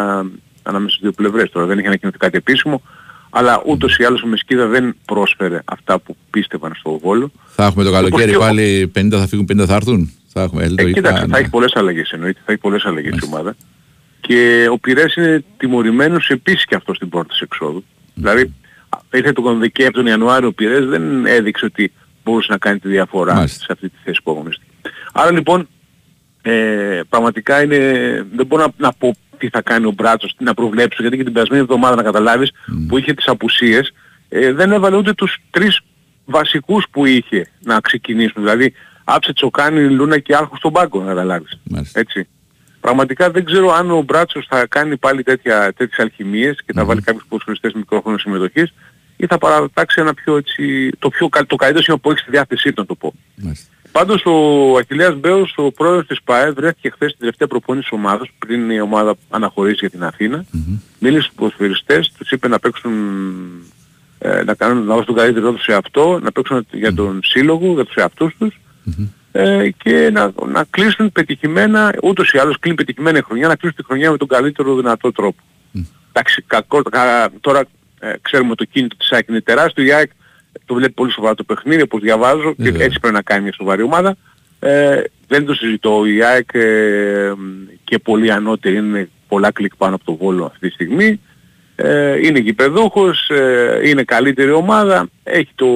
Speaker 7: ανάμεσα στις δύο πλευρές. Τώρα δεν έχει ανακοινωθεί κάτι επίσημο. Αλλά ούτως ή άλλως ο Μεσκίδα δεν πρόσφερε αυτά που πίστευαν στο Βόλο.
Speaker 1: Θα έχουμε το καλοκαίρι
Speaker 7: και ο-
Speaker 1: πάλι 50 θα φύγουν, 50 θα έρθουν; Θα έχουμε, ε,
Speaker 7: Ε,
Speaker 1: λογικά,
Speaker 7: κοίταξε,
Speaker 1: ναι.
Speaker 7: θα έχει πολλές αλλαγές εννοείται, θα έχει πολλές αλλαγές η ομάδα. Και ο Πειρές είναι τιμωρημένος επίσης και αυτός στην πόρτα της εξόδου. Δηλαδή, α, ήρθε τον Δεκέμβριο, τον Ιανουάριο ο Πειρές δεν έδειξε ότι μπορούσε να κάνει τη διαφορά
Speaker 1: Μάλιστα.
Speaker 7: σε αυτή τη θέση που αγωνίστηκε. Άρα λοιπόν ε, πραγματικά είναι, δεν μπορώ να, να πω τι θα κάνει ο Μπράτσος, τι να προβλέψω, γιατί και την περασμένη εβδομάδα να καταλάβεις που είχε τις απουσίες, ε, δεν έβαλε ούτε τους τρεις βασικούς που είχε να ξεκινήσουν. Δηλαδή άψε Τσοκάνη, Λούνα και Άρχο στον πάγκο να καταλάβεις.
Speaker 1: Μάλιστα.
Speaker 7: Έτσι. Πραγματικά δεν ξέρω αν ο Μπράτσος θα κάνει πάλι τέτοια, τέτοιες αλχημίες και θα βάλει κάποιους ποδοσφαιριστές μικρόχρονο συμμετοχής ή θα παρατάξει ένα πιο έτσι, το, πιο, καλ- το καλύτερο σχήμα που έχει στη διάθεσή του να το πω.
Speaker 1: Μάλιστα.
Speaker 7: Πάντως ο Αχιλέας Μπέος, ο πρόεδρος της ΠΑΕ, βρέθηκε χθες στην τελευταία προπόνηση της ομάδας, πριν η ομάδα αναχωρήσει για την αθηνα Μίλησε στους ποδοσφαιριστές, τους είπε να παίξουν, ε, να κάνουν να δώσουν τον καλύτερό τους σε αυτό, να παίξουν για τον σύλλογο, για τους εαυτούς τους ε, και να, να κλείσουν πετυχημένα, ούτως ή άλλως κλείνει πετυχημένα η χρονιά, να κλείσουν τη χρονιά με τον καλύτερο δυνατό τρόπο. Εντάξει, κακό, κα, τώρα ε, ξέρουμε το κίνητο της ΑΕΚ είναι τεράστιο, η ΑΕΚ το βλέπει πολύ σοβαρά το παιχνίδι, όπως διαβάζω, και
Speaker 1: Βέβαια.
Speaker 7: έτσι πρέπει να κάνει μια σοβαρή ομάδα. Ε, δεν το συζητώ, η ΑΕΚ ε, και πολύ ανώτερη είναι πολλά κλικ πάνω από το Βόλο αυτή τη στιγμή. Ε, είναι γηπεδούχος, ε, είναι καλύτερη ομάδα, έχει το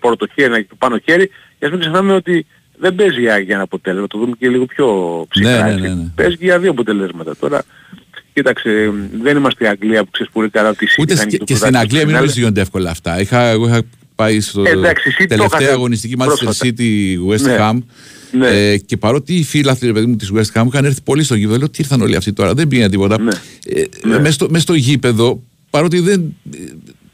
Speaker 7: πρώτο χέρι, έχει το πάνω χέρι. Και ας μην ξεχνάμε ότι δεν παίζει η ΑΕΚ για ένα αποτέλεσμα, το δούμε και λίγο πιο ψυχρά.
Speaker 1: Ναι, ναι,
Speaker 7: έτσι.
Speaker 1: ναι, ναι.
Speaker 7: Παίζει και για δύο αποτελέσματα. Τώρα, κοίταξε, δεν είμαστε η Αγγλία που ξέρεις πολύ καλά τι
Speaker 1: Ούτε
Speaker 7: συμβαίνει
Speaker 1: και,
Speaker 7: το
Speaker 1: και στην
Speaker 7: πρωτάθλημα
Speaker 1: Αγγλία μην
Speaker 7: στο
Speaker 1: νομίζεις
Speaker 7: φινάλε.
Speaker 1: ότι γίνονται εύκολα αυτά. Είχα, εγώ είχα πάει στο
Speaker 7: Ε, εντάξει, η City το
Speaker 1: τελευταία
Speaker 7: έχασε
Speaker 1: αγωνιστική Manchester
Speaker 7: πρόσφατα.
Speaker 1: City West
Speaker 7: Ναι.
Speaker 1: Ham
Speaker 7: Ναι.
Speaker 1: ε, και παρότι οι φίλαθλοι ρε παιδί μου της West Ham είχαν έρθει πολύ στο γήπεδο, λέω τι ήρθαν όλοι αυτοί τώρα, δεν πήγαν τίποτα.
Speaker 7: Ναι.
Speaker 1: Ε,
Speaker 7: Ναι.
Speaker 1: Μες, στο, μες στο γήπεδο, παρότι δεν,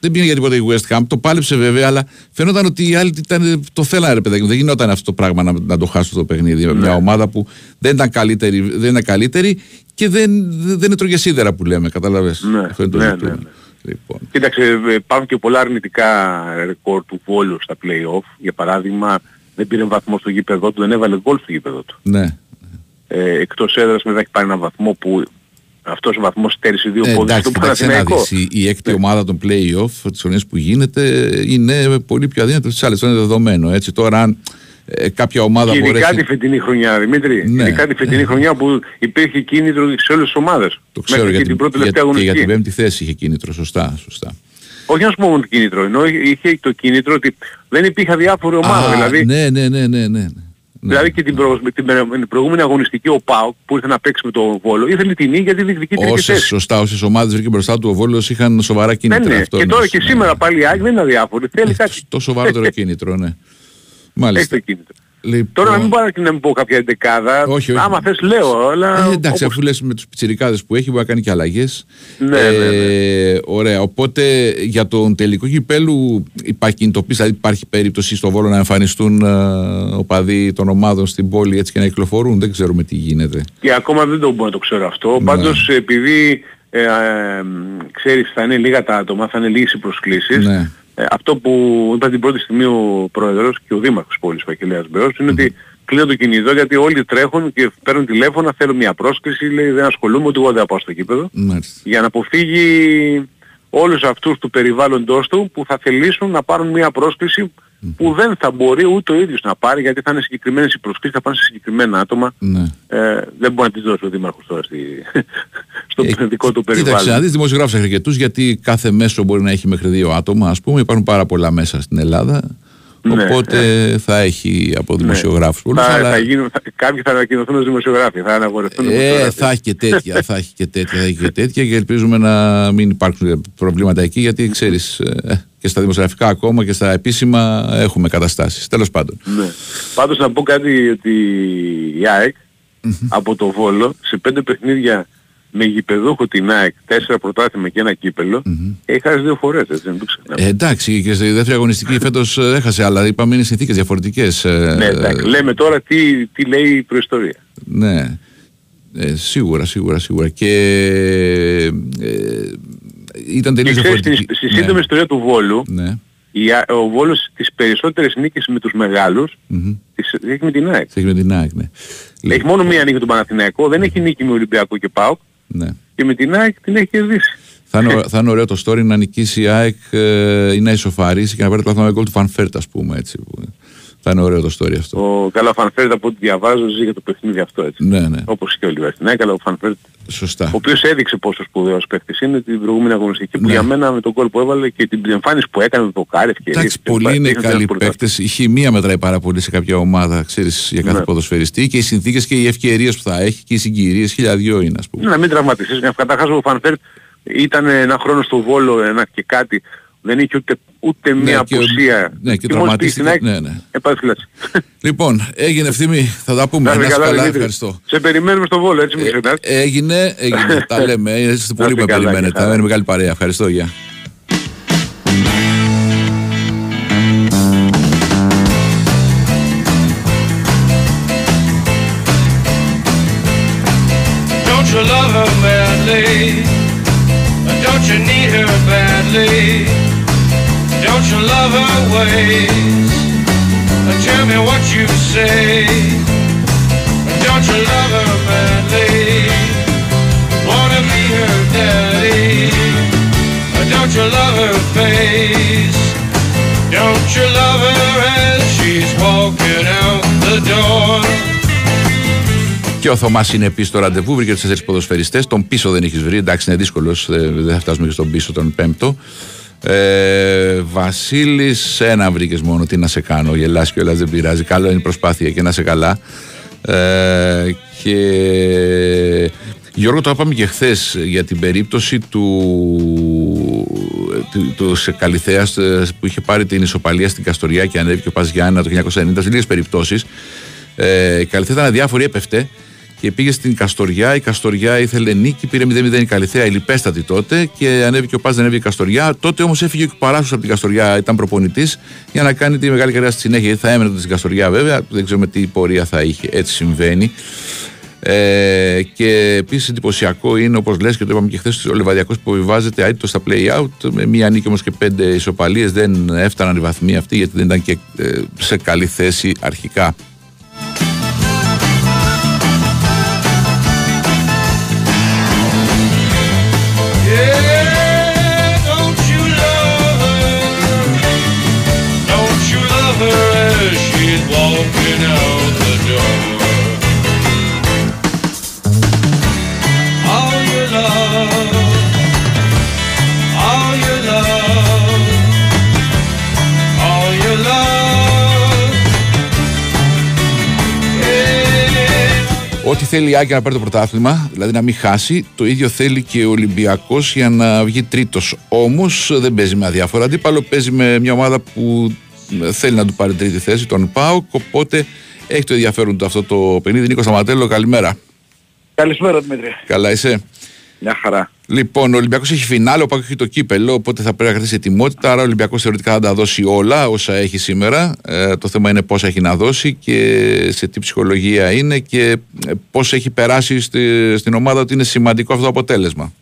Speaker 1: δεν πήγαν για τίποτα η West Ham, το πάλεψε βέβαια, αλλά φαινόταν ότι οι άλλοι ήταν, το θέλανε ρε παιδάκι μου. Δεν γινόταν αυτό το πράγμα να, να το χάσουν το παιχνίδι.
Speaker 7: Ναι.
Speaker 1: Μια ομάδα που δεν ήταν καλύτερη, δεν είναι καλύτερη και δεν, δεν έτρωγε σίδερα που λέμε, καταλαβες.
Speaker 7: Ναι,
Speaker 1: Αυτό είναι το
Speaker 7: ναι,
Speaker 1: ζήτημα.
Speaker 7: ναι, ναι.
Speaker 1: Λοιπόν.
Speaker 7: Κοίταξε, ε, υπάρχουν και πολλά αρνητικά ρεκόρ του Βόλου στα play-off. Για παράδειγμα, δεν πήρε βαθμό στο γήπεδο του, δεν έβαλε γκολ στο γήπεδο του.
Speaker 1: Ναι.
Speaker 7: Ε, εκτός έδρας μετά έχει πάρει ένα βαθμό που αυτός ο βαθμός στέρισε δύο
Speaker 1: Ε,
Speaker 7: πόντους
Speaker 1: εντάξει,
Speaker 7: στο
Speaker 1: κοιτάξτε να
Speaker 7: Παναθηναϊκό.
Speaker 1: δεις, η, η έκτη
Speaker 7: Ναι.
Speaker 1: ομάδα των play-off τις χρονιές που γίνεται είναι πολύ πιο αδύνατη από τις άλλες. Αυτό είναι δεδομένο. Έτσι. Τώρα αν ε, κάποια ομάδα
Speaker 7: Και ειδικά
Speaker 1: μπορέσει...
Speaker 7: τη φετινή χρονιά, Δημήτρη.
Speaker 1: Ναι.
Speaker 7: Ειδικά τη φετινή χρονιά που υπήρχε κίνητρο σε όλες τις ομάδες.
Speaker 1: Το ξέρω
Speaker 7: Μέχρι
Speaker 1: για
Speaker 7: και
Speaker 1: την,
Speaker 7: την πρώτη
Speaker 1: για,
Speaker 7: τελευταία
Speaker 1: και για την
Speaker 7: αγωνιστική.
Speaker 1: πέμπτη θέση είχε κίνητρο. Σωστά. σωστά.
Speaker 7: Όχι να σου πω μόνο το κίνητρο, ενώ είχε το κίνητρο ότι δεν υπήρχε διάφορη ομάδα.
Speaker 1: Α,
Speaker 7: δηλαδή,
Speaker 1: ναι, ναι, ναι, ναι, ναι. ναι.
Speaker 7: Δηλαδή και την, προ... με την πε- με την προηγούμενη αγωνιστική ο ΠΑΟΚ που ήρθε να παίξει με τον Βόλο ήθελε την νίκη γιατί διεκδικεί τρίτη
Speaker 1: Όσες,
Speaker 7: θέση.
Speaker 1: σωστά, όσες ομάδες βρήκε μπροστά του ο Βόλος είχαν σοβαρά
Speaker 7: Ναι,
Speaker 1: κίνητρα.
Speaker 7: ναι.
Speaker 1: αυτό
Speaker 7: Και τώρα
Speaker 1: εννοείς,
Speaker 7: και
Speaker 1: ναι.
Speaker 7: σήμερα πάλι η ΑΕΚ δεν είναι αδιάφορη. Θέλει κάτι.
Speaker 1: Το σοβαρότερο κίνητρο, ναι.
Speaker 7: Έχει
Speaker 1: Μάλιστα.
Speaker 7: το κίνητρο.
Speaker 1: Λοιπόν,
Speaker 7: Τώρα να μην πάρω και να μην πω κάποια εντεκάδα.
Speaker 1: Όχι, όχι.
Speaker 7: Άμα θες λέω, αλλά...
Speaker 1: Ε, εντάξει,
Speaker 7: όπως-
Speaker 1: αφού λες με τους πιτσιρικάδες που έχει μπορεί να κάνει και αλλαγές.
Speaker 7: Ναι, ναι, ναι.
Speaker 1: Ωραία, οπότε για τον τελικό κυπέλου υπάρχει κινητοποίηση, δηλαδή υπάρχει περίπτωση στο Βόλο να εμφανιστούν ε, οπαδοί των ομάδων στην πόλη έτσι και να κυκλοφορούν. Δεν ξέρουμε τι γίνεται.
Speaker 7: Και ακόμα δεν το μπορώ να το ξέρω αυτό.
Speaker 1: Ναι.
Speaker 7: Πάντως επειδή ε, ε, ξέρεις θα είναι λίγα τα άτομα, θα είναι λίγες οι προσκλήσεις.
Speaker 1: Ναι.
Speaker 7: Ε, αυτό που είπα την πρώτη στιγμή ο Πρόεδρος και ο Δήμαρχος πόλης, ο Αγγελέας Μπέος, είναι ότι κλείνω το κινητό γιατί όλοι τρέχουν και παίρνουν τηλέφωνα, θέλουν μια πρόσκληση, λέει δεν ασχολούμαι, ούτε εγώ δεν θα πάω στο γήπεδο.
Speaker 1: Μάλιστα.
Speaker 7: για να αποφύγει όλους αυτούς του περιβάλλοντος του που θα θελήσουν να πάρουν μια πρόσκληση που δεν θα μπορεί ούτε ο ίδιος να πάρει γιατί θα είναι συγκεκριμένες οι προσκλήσεις, θα πάνε σε συγκεκριμένα άτομα.
Speaker 1: Ναι.
Speaker 7: Ε, δεν μπορεί να τις δώσει ο Δήμαρχος τώρα στη, στο
Speaker 1: Ε,
Speaker 7: δικό του
Speaker 1: Κοίταξε,
Speaker 7: περιβάλλον.
Speaker 1: να δεις δημοσιογράφους αρκετούς γιατί κάθε μέσο μπορεί να έχει μέχρι δύο άτομα. Ας πούμε, υπάρχουν πάρα πολλά μέσα στην Ελλάδα.
Speaker 7: Ναι,
Speaker 1: οπότε θα έχει από δημοσιογράφους πολλούς.
Speaker 7: θα,
Speaker 1: αλλά...
Speaker 7: θα γίνουν, θα, κάποιοι θα ανακοινωθούν ως δημοσιογράφοι, θα αναγορευτούν
Speaker 1: Ε,
Speaker 7: δημοσιογράφοι.
Speaker 1: θα έχει και τέτοια, θα έχει και τέτοια, θα έχει και τέτοια και ελπίζουμε να μην υπάρξουν προβλήματα εκεί γιατί ξέρεις ε, και στα δημοσιογραφικά ακόμα και στα επίσημα έχουμε καταστάσεις. Τέλος πάντων.
Speaker 7: Ναι. Πάντως να πω κάτι ότι η ΑΕΚ από το Βόλο σε πέντε παιχνίδια με γηπεδούχο την ΑΕΚ, τέσσερα πρωτάθλημα και ένα κύπελο, έχει χάσει δύο φορές, έτσι δεν το ξεχνάμε.
Speaker 1: Ε, εντάξει και στη δεύτερη αγωνιστική φέτος ε, έχασε αλλά είπαμε είναι συνθήκες διαφορετικές. ε,
Speaker 7: ναι, εντάξει, λέμε τώρα τι, τι λέει η προϊστορία.
Speaker 1: Ναι. Ε, σίγουρα, σίγουρα, σίγουρα. Και ε, ήταν
Speaker 7: Και
Speaker 1: τελείως
Speaker 7: ξέρεις, στη,
Speaker 1: διαφορετική.
Speaker 7: στη σύντομη ιστορία του Βόλου,
Speaker 1: Ναι.
Speaker 7: η, Α- ο Βόλος τις περισσότερες νίκες με τους μεγάλους
Speaker 1: Μμμ.
Speaker 7: τις έχει με την ΑΕΚ.
Speaker 1: Θα έχει με την ΑΕΚ, ναι.
Speaker 7: Έχει μόνο μία νίκη με τον Παναθηναϊκό, δεν έχει νίκη με Ολυμπιακό και ΠΑΟΚ
Speaker 1: ναι.
Speaker 7: και με την ΑΕΚ την έχει κερδίσει.
Speaker 1: Θα είναι, ω- θα είναι ωραίο το story να νικήσει η ΑΕΚ ε, ή να ισοφαρίσει και να πάρει το πρωτάθλημα με γκολ του Φαν Βέερτ, ας πούμε. Έτσι, που Θα είναι ωραίο το story αυτό.
Speaker 7: Ο καλά ο Φαν Βέερτ από ό,τι διαβάζω ζει για το παιχνίδι αυτό έτσι.
Speaker 1: Ναι, ναι.
Speaker 7: Όπως και ο Λιβαστινέκαλα, ο Φανφέρτ
Speaker 1: Σωστά.
Speaker 7: ο οποίος έδειξε πόσο σπουδαίος παίκτης είναι την προηγούμενη αγωνιστική που
Speaker 1: Ναι.
Speaker 7: για μένα με το γκολ που έβαλε και την εμφάνιση που έκανε με το κάρι ευκαιρίες.
Speaker 1: Εντάξει,
Speaker 7: και
Speaker 1: πολλοί
Speaker 7: λοιπά,
Speaker 1: είναι
Speaker 7: είχαν
Speaker 1: καλοί
Speaker 7: ένα πρωτάθλημα.
Speaker 1: παίκτες. Η χημεία μετράει πάρα πολύ σε κάποια ομάδα, ξέρεις, για κάθε
Speaker 7: Ναι.
Speaker 1: ποδοσφαιριστή και οι συνθήκες και οι ευκαιρίες που θα έχει και οι συγκυρίες, χίλια δυο είναι ας πούμε.
Speaker 7: Να μην τραυματιστείς. Καταρχάς ο Φαν Βέερτ ήταν ένα χρόνο στο Βόλο ένα και κάτι. Δεν είχε ούτε, ούτε μία
Speaker 1: και ο-
Speaker 7: απουσία.
Speaker 1: ναι, και
Speaker 7: μόλις πήγε στην
Speaker 1: τραυματίστηκε.
Speaker 7: ΑΕΚ,
Speaker 1: Ναι, ναι.
Speaker 7: έπαθε φυλάξη.
Speaker 1: Λοιπόν, έγινε Ευθύμη, θα τα πούμε.
Speaker 7: Να
Speaker 1: Να
Speaker 7: είσαι
Speaker 1: είσαι
Speaker 7: καλά,
Speaker 1: καλά,
Speaker 7: Δημήτρη.
Speaker 1: ευχαριστώ.
Speaker 7: Σε περιμένουμε στο Βόλο, έτσι μην ξεχνάς.
Speaker 1: Ε, έγινε, έγινε, τα λέμε. Είστε πολύ
Speaker 7: είστε
Speaker 1: που με
Speaker 7: καλά,
Speaker 1: περιμένετε.
Speaker 7: και
Speaker 1: Θα
Speaker 7: χαρά.
Speaker 1: είναι μεγάλη παρέα. Ευχαριστώ, γεια.
Speaker 8: Don't you love her madly? Don't you need her badly? Don't you love her ways? Tell me what you say. Don't you love her madly? Wanna be her daddy? Don't you love her face? Don't you love her as she's walking out the door?
Speaker 1: Και ο Θωμάς είναι πίσω στο ραντεβού, βρήκε τους τέσσερις ποδοσφαιριστές. Τον πίσω δεν έχεις βρει, εντάξει, είναι δύσκολος, δεν θα φτάσουμε και στον πίσω τον πέμπτο. Ε, Βασίλης, ένα βρήκες μόνο. Τι να σε κάνω, γελάς και όλα δεν πειράζει. Καλό είναι η προσπάθεια και να σε καλά. Ε, και Γιώργο, το είπαμε και χθες για την περίπτωση του, του, του σε Καλυθέας, ε, που είχε πάρει την ισοπαλία στην Καστοριά και ανέβηκε ο Πας Γιάννα το 1990. Σε λίγες περιπτώσεις. Ε, η Καλυθέα ήταν αδιάφορη, έπεφτε και πήγε στην Καστοριά. Η Καστοριά ήθελε νίκη, πήρε 0-0 η Καλυθέα, η λιπέστατη τότε και ανέβηκε ο Πας, δεν ανέβηκε η Καστοριά. Τότε όμως έφυγε ο Παράσου από την Καστοριά, ήταν προπονητής για να κάνει τη μεγάλη καριέρα στη συνέχεια. Γιατί θα έμενε τότε στην Καστοριά βέβαια, δεν ξέρουμε τι πορεία θα είχε. Έτσι συμβαίνει. Ε, και επίσης εντυπωσιακό είναι, όπως λες και το είπαμε και χθες, ο Λεβαδιακός που βιβάζεται αίτητος στα play-out. Με μία νίκη όμως και πέντε ισοπαλίες δεν έφταναν οι βαθμοί αυτοί γιατί δεν ήταν και ε, σε καλή θέση αρχικά. Θέλει η Άκη να πάρει το πρωτάθλημα, δηλαδή να μην χάσει, το ίδιο θέλει και ο Ολυμπιακός για να βγει τρίτος. Όμως δεν παίζει με αδιάφορο αντίπαλο, παίζει με μια ομάδα που θέλει να του πάρει τρίτη θέση, τον ΠΑΟΚ. Οπότε έχει το ενδιαφέρον του αυτό το παιχνίδι. Νίκος Σταματέλο, καλημέρα.
Speaker 9: Καλησπέρα Δημήτρη.
Speaker 1: Καλά είσαι;
Speaker 9: Μια χαρά.
Speaker 1: Λοιπόν, ο Ολυμπιακός έχει φινάλε, ο Πάκος έχει το κύπελο, οπότε θα πρέπει να κρατήσει ετοιμότητα. Άρα ο Ολυμπιακός θεωρητικά θα τα δώσει όλα όσα έχει σήμερα. Ε, το θέμα είναι πόσα έχει να δώσει και σε τι ψυχολογία είναι και πώς έχει περάσει στη, στην ομάδα ότι είναι σημαντικό αυτό το αποτέλεσμα.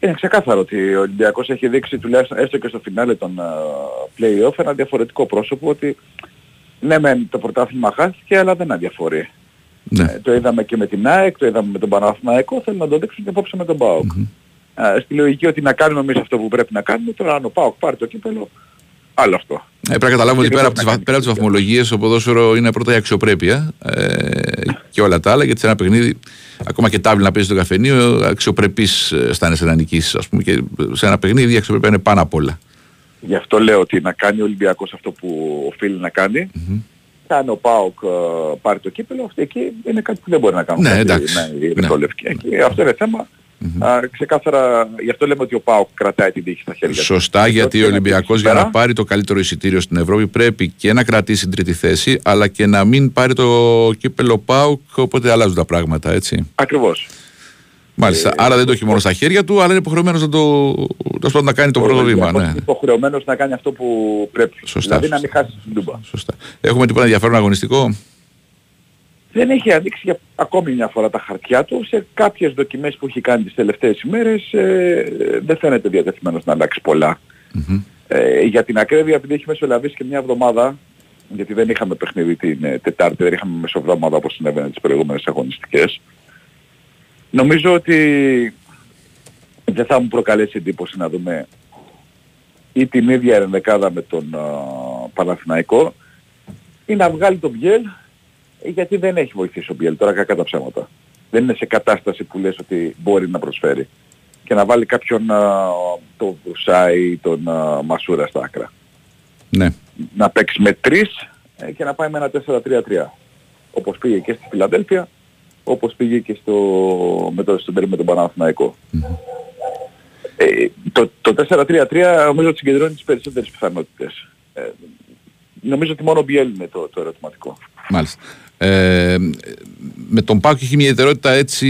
Speaker 9: Είναι ξεκάθαρο ότι ο Ολυμπιακός έχει δείξει τουλάχιστον έστω και στο φινάλε των uh, play-off ένα διαφορετικό πρόσωπο ότι ναι μεν το πρωτάθλημα χάθηκε αλλά δεν αδιαφορεί.
Speaker 1: Ναι.
Speaker 9: Ε, το είδαμε και με την ΑΕΚ, το είδαμε με τον Παναθηναϊκό, θέλουν να το δείξουν και απόψε με τον ΠΑΟΚ. Ε, στη λογική ότι να κάνουμε εμείς αυτό που πρέπει να κάνουμε, τώρα αν ο ΠΑΟΚ πάρει το κύπελο, άλλο αυτό.
Speaker 1: Ε, πρέπει να καταλάβουμε ότι
Speaker 9: Και
Speaker 1: πέρα
Speaker 9: δεν
Speaker 1: από, τις,
Speaker 9: θα
Speaker 1: βα-
Speaker 9: κάνει
Speaker 1: πέρα από τις βαθμολογίες το ποδόσφαιρο είναι πρώτα η αξιοπρέπεια ε, και όλα τα άλλα γιατί σε ένα παιχνίδι ακόμα και τάβλη να παίζει στο καφενείο αξιοπρεπής ε, αισθάνεσαι να νικήσεις ας πούμε και σε ένα παιχνίδι η αξιοπρέπεια είναι πάνω απ' όλα.
Speaker 9: Γι' αυτό λέω ότι να κάνει ο Ολυμπιακός αυτό που οφείλει να κάνει. Και αν ο ΠΑΟΚ ε, πάρει το κύπελο, αυτό εκεί είναι κάτι που δεν μπορεί να κάνουν.
Speaker 1: Ναι,
Speaker 9: κάτι,
Speaker 1: εντάξει.
Speaker 9: Ναι, οι
Speaker 1: Ναι.
Speaker 9: Ρετόλευκοι. Και αυτό είναι θέμα. Α, ξεκάθαρα, γι' αυτό λέμε ότι ο ΠΑΟΚ κρατάει την τύχη στα χέρια του.
Speaker 1: Σωστά, γιατί ο
Speaker 9: Και να
Speaker 1: Ολυμπιακός
Speaker 9: κλείσει
Speaker 1: για να
Speaker 9: πέρα.
Speaker 1: πάρει το καλύτερο εισιτήριο στην Ευρώπη πρέπει και να κρατήσει την τρίτη θέση, αλλά και να μην πάρει το κύπελο ΠΑΟΚ, οπότε αλλάζουν τα πράγματα, έτσι.
Speaker 9: Ακριβώς.
Speaker 1: Μάλιστα. Άρα δεν το έχει μόνο στα χέρια του, αλλά είναι υποχρεωμένος να, το, τέλος πάντων, να κάνει το
Speaker 9: Ο
Speaker 1: πρώτο βήμα.
Speaker 9: Ολυμπιακός
Speaker 1: Ναι.
Speaker 9: είναι υποχρεωμένος να κάνει αυτό που πρέπει.
Speaker 1: Σωστά,
Speaker 9: δηλαδή να
Speaker 1: σωστά.
Speaker 9: μην χάσει την Τούμπα.
Speaker 1: Σωστά. Έχουμε τίποτα ενδιαφέρον αγωνιστικό;
Speaker 9: Δεν έχει ανοίξει για ακόμη μια φορά τα χαρτιά του. Σε κάποιες δοκιμές που έχει κάνει τις τελευταίες ημέρες ε, δεν φαίνεται διατεθειμένος να αλλάξει πολλά. Ε, για την ακρίβεια, επειδή έχει μεσολαβήσει και μια εβδομάδα, γιατί δεν είχαμε παιχνίδι την ε, Τετάρτη, δεν είχαμε μεσοβδόμαδα όπως συνέβαινε τις προηγούμενες αγωνιστικές, νομίζω ότι δεν θα μου προκαλέσει εντύπωση να δούμε ή την ίδια ενδεκάδα με τον α, Παναθηναϊκό ή να βγάλει τον Μπιέλ ε, γιατί δεν έχει βοηθήσει ο Μπιέλ τώρα κακά τα ψέματα. Δεν είναι σε κατάσταση που λες ότι μπορεί να προσφέρει και να βάλει κάποιον α, τον Βρουσάη ή τον α, Μασούρα στα άκρα.
Speaker 1: Ναι.
Speaker 9: Να παίξει με τρεις ε, και να πάει με ένα 4-3-3. Όπως πήγε και στη Φιλαδέλφια, όπως πήγε και στο, με, το, στον τερί με τον Παναθηναϊκό. Ε, το, το 4-3-3 νομίζω ότι συγκεντρώνει τις περισσότερες πιθανότητες. Ε, νομίζω ότι μόνο ο Μπιέλ είναι το, το ερωτηματικό.
Speaker 1: Μάλιστα. Ε, με τον Πάουκ είχε μια ιδιαιτερότητα έτσι,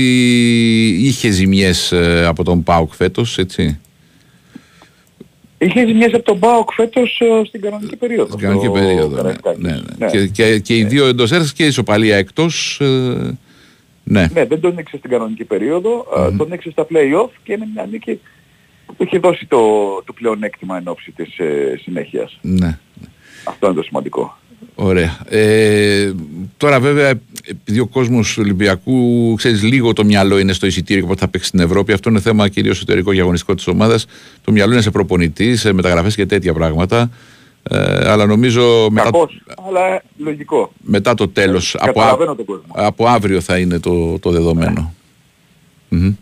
Speaker 1: είχε ζημιές ε, από τον Πάουκ φέτος, έτσι;
Speaker 9: Είχε ζημιές από τον Μπάουκ φέτος ε, στην κανονική περίοδο.
Speaker 1: Στην κανονική
Speaker 9: στο
Speaker 1: περίοδο. Ναι,
Speaker 9: Καραϊσκάκης.
Speaker 1: ναι, ναι.
Speaker 9: Ναι.
Speaker 1: Και, και, και οι δύο εντός έδρας και η ισοπαλία εκτός. ε, ναι.
Speaker 9: Ναι, δεν τον ήξερε στην κανονική περίοδο, ε, τον ήξερε στα play-off και είναι μια νίκη που του είχε δώσει το, το πλεονέκτημα εν ώψη της ε, συνέχειας.
Speaker 1: ναι.
Speaker 9: Αυτό είναι το σημαντικό.
Speaker 1: Ωραία. Ε, τώρα βέβαια επειδή ο κόσμος του Ολυμπιακού ξέρεις λίγο το μυαλό είναι στο εισιτήριο και πότε θα παίξει στην Ευρώπη αυτό είναι θέμα κυρίως εσωτερικό και αγωνιστικό της ομάδας το μυαλό είναι σε προπονητή, σε μεταγραφές και τέτοια πράγματα ε, αλλά νομίζω μετά,
Speaker 9: Κακός, αλλά λογικό.
Speaker 1: μετά το τέλος από, α-
Speaker 9: Καταλαβαίνω τον κόσμο.
Speaker 1: από αύριο θα είναι το, το δεδομένο Μμμ.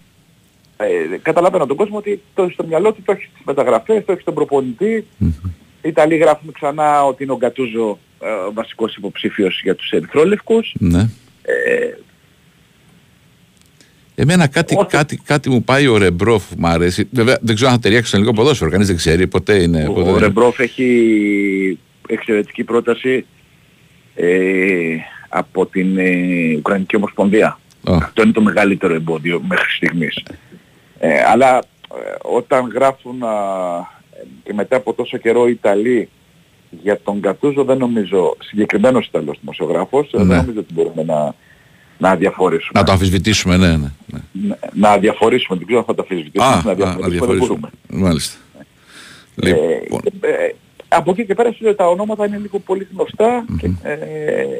Speaker 9: Ε, καταλαβαίνω τον κόσμο ότι το, στο μυαλό του το έχεις στις μεταγραφές, το έχεις στον προπονητή. Οι Ιταλοί γράφουν ξανά ότι είναι ο Γκατούζο ε, βασικός υποψήφιος για τους ερυθρόλευκους.
Speaker 1: ναι.
Speaker 9: Ε,
Speaker 1: Εμένα κάτι,
Speaker 9: Όχι.
Speaker 1: κάτι, κάτι μου πάει ο Ρεμπρόφ μου αρέσει. Βέβαια δεν ξέρω αν θα ταιριάξει στο ελληνικό ποδόσφαιρο. Κανείς δεν ξέρει. Ποτέ είναι. ποτέ
Speaker 9: ο
Speaker 1: δεν-
Speaker 9: Ρεμπρόφ έχει εξαιρετική πρόταση ε, από την ε, Ουκρανική Ομοσπονδία.
Speaker 1: Α.
Speaker 9: Αυτό είναι το μεγαλύτερο εμπόδιο μέχρι στιγμής. Ε, αλλά ε, όταν γράφουν α, ε, και μετά από τόσο καιρό οι Ιταλοί για τον Κατούζο δεν νομίζω, συγκεκριμένος Ιταλός δημοσιογράφος, ε,
Speaker 1: Ναι.
Speaker 9: δεν νομίζω ότι μπορούμε να, να διαφορήσουμε.
Speaker 1: Να το αμφισβητήσουμε, ναι, ναι. ναι.
Speaker 9: Να, να διαφορήσουμε, δεν ξέρω αν θα το αφισβητήσουμε,
Speaker 1: Α,
Speaker 9: να
Speaker 1: α, να
Speaker 9: διαφορήσουμε, δεν
Speaker 1: διαφορήσουμε.
Speaker 9: μπορούμε.
Speaker 1: Μάλιστα.
Speaker 9: Ε,
Speaker 1: Λοιπόν,
Speaker 9: και, ε, από εκεί και πέρα σου λέω, τα ονόματα είναι λίγο πολύ γνωστά και, ε,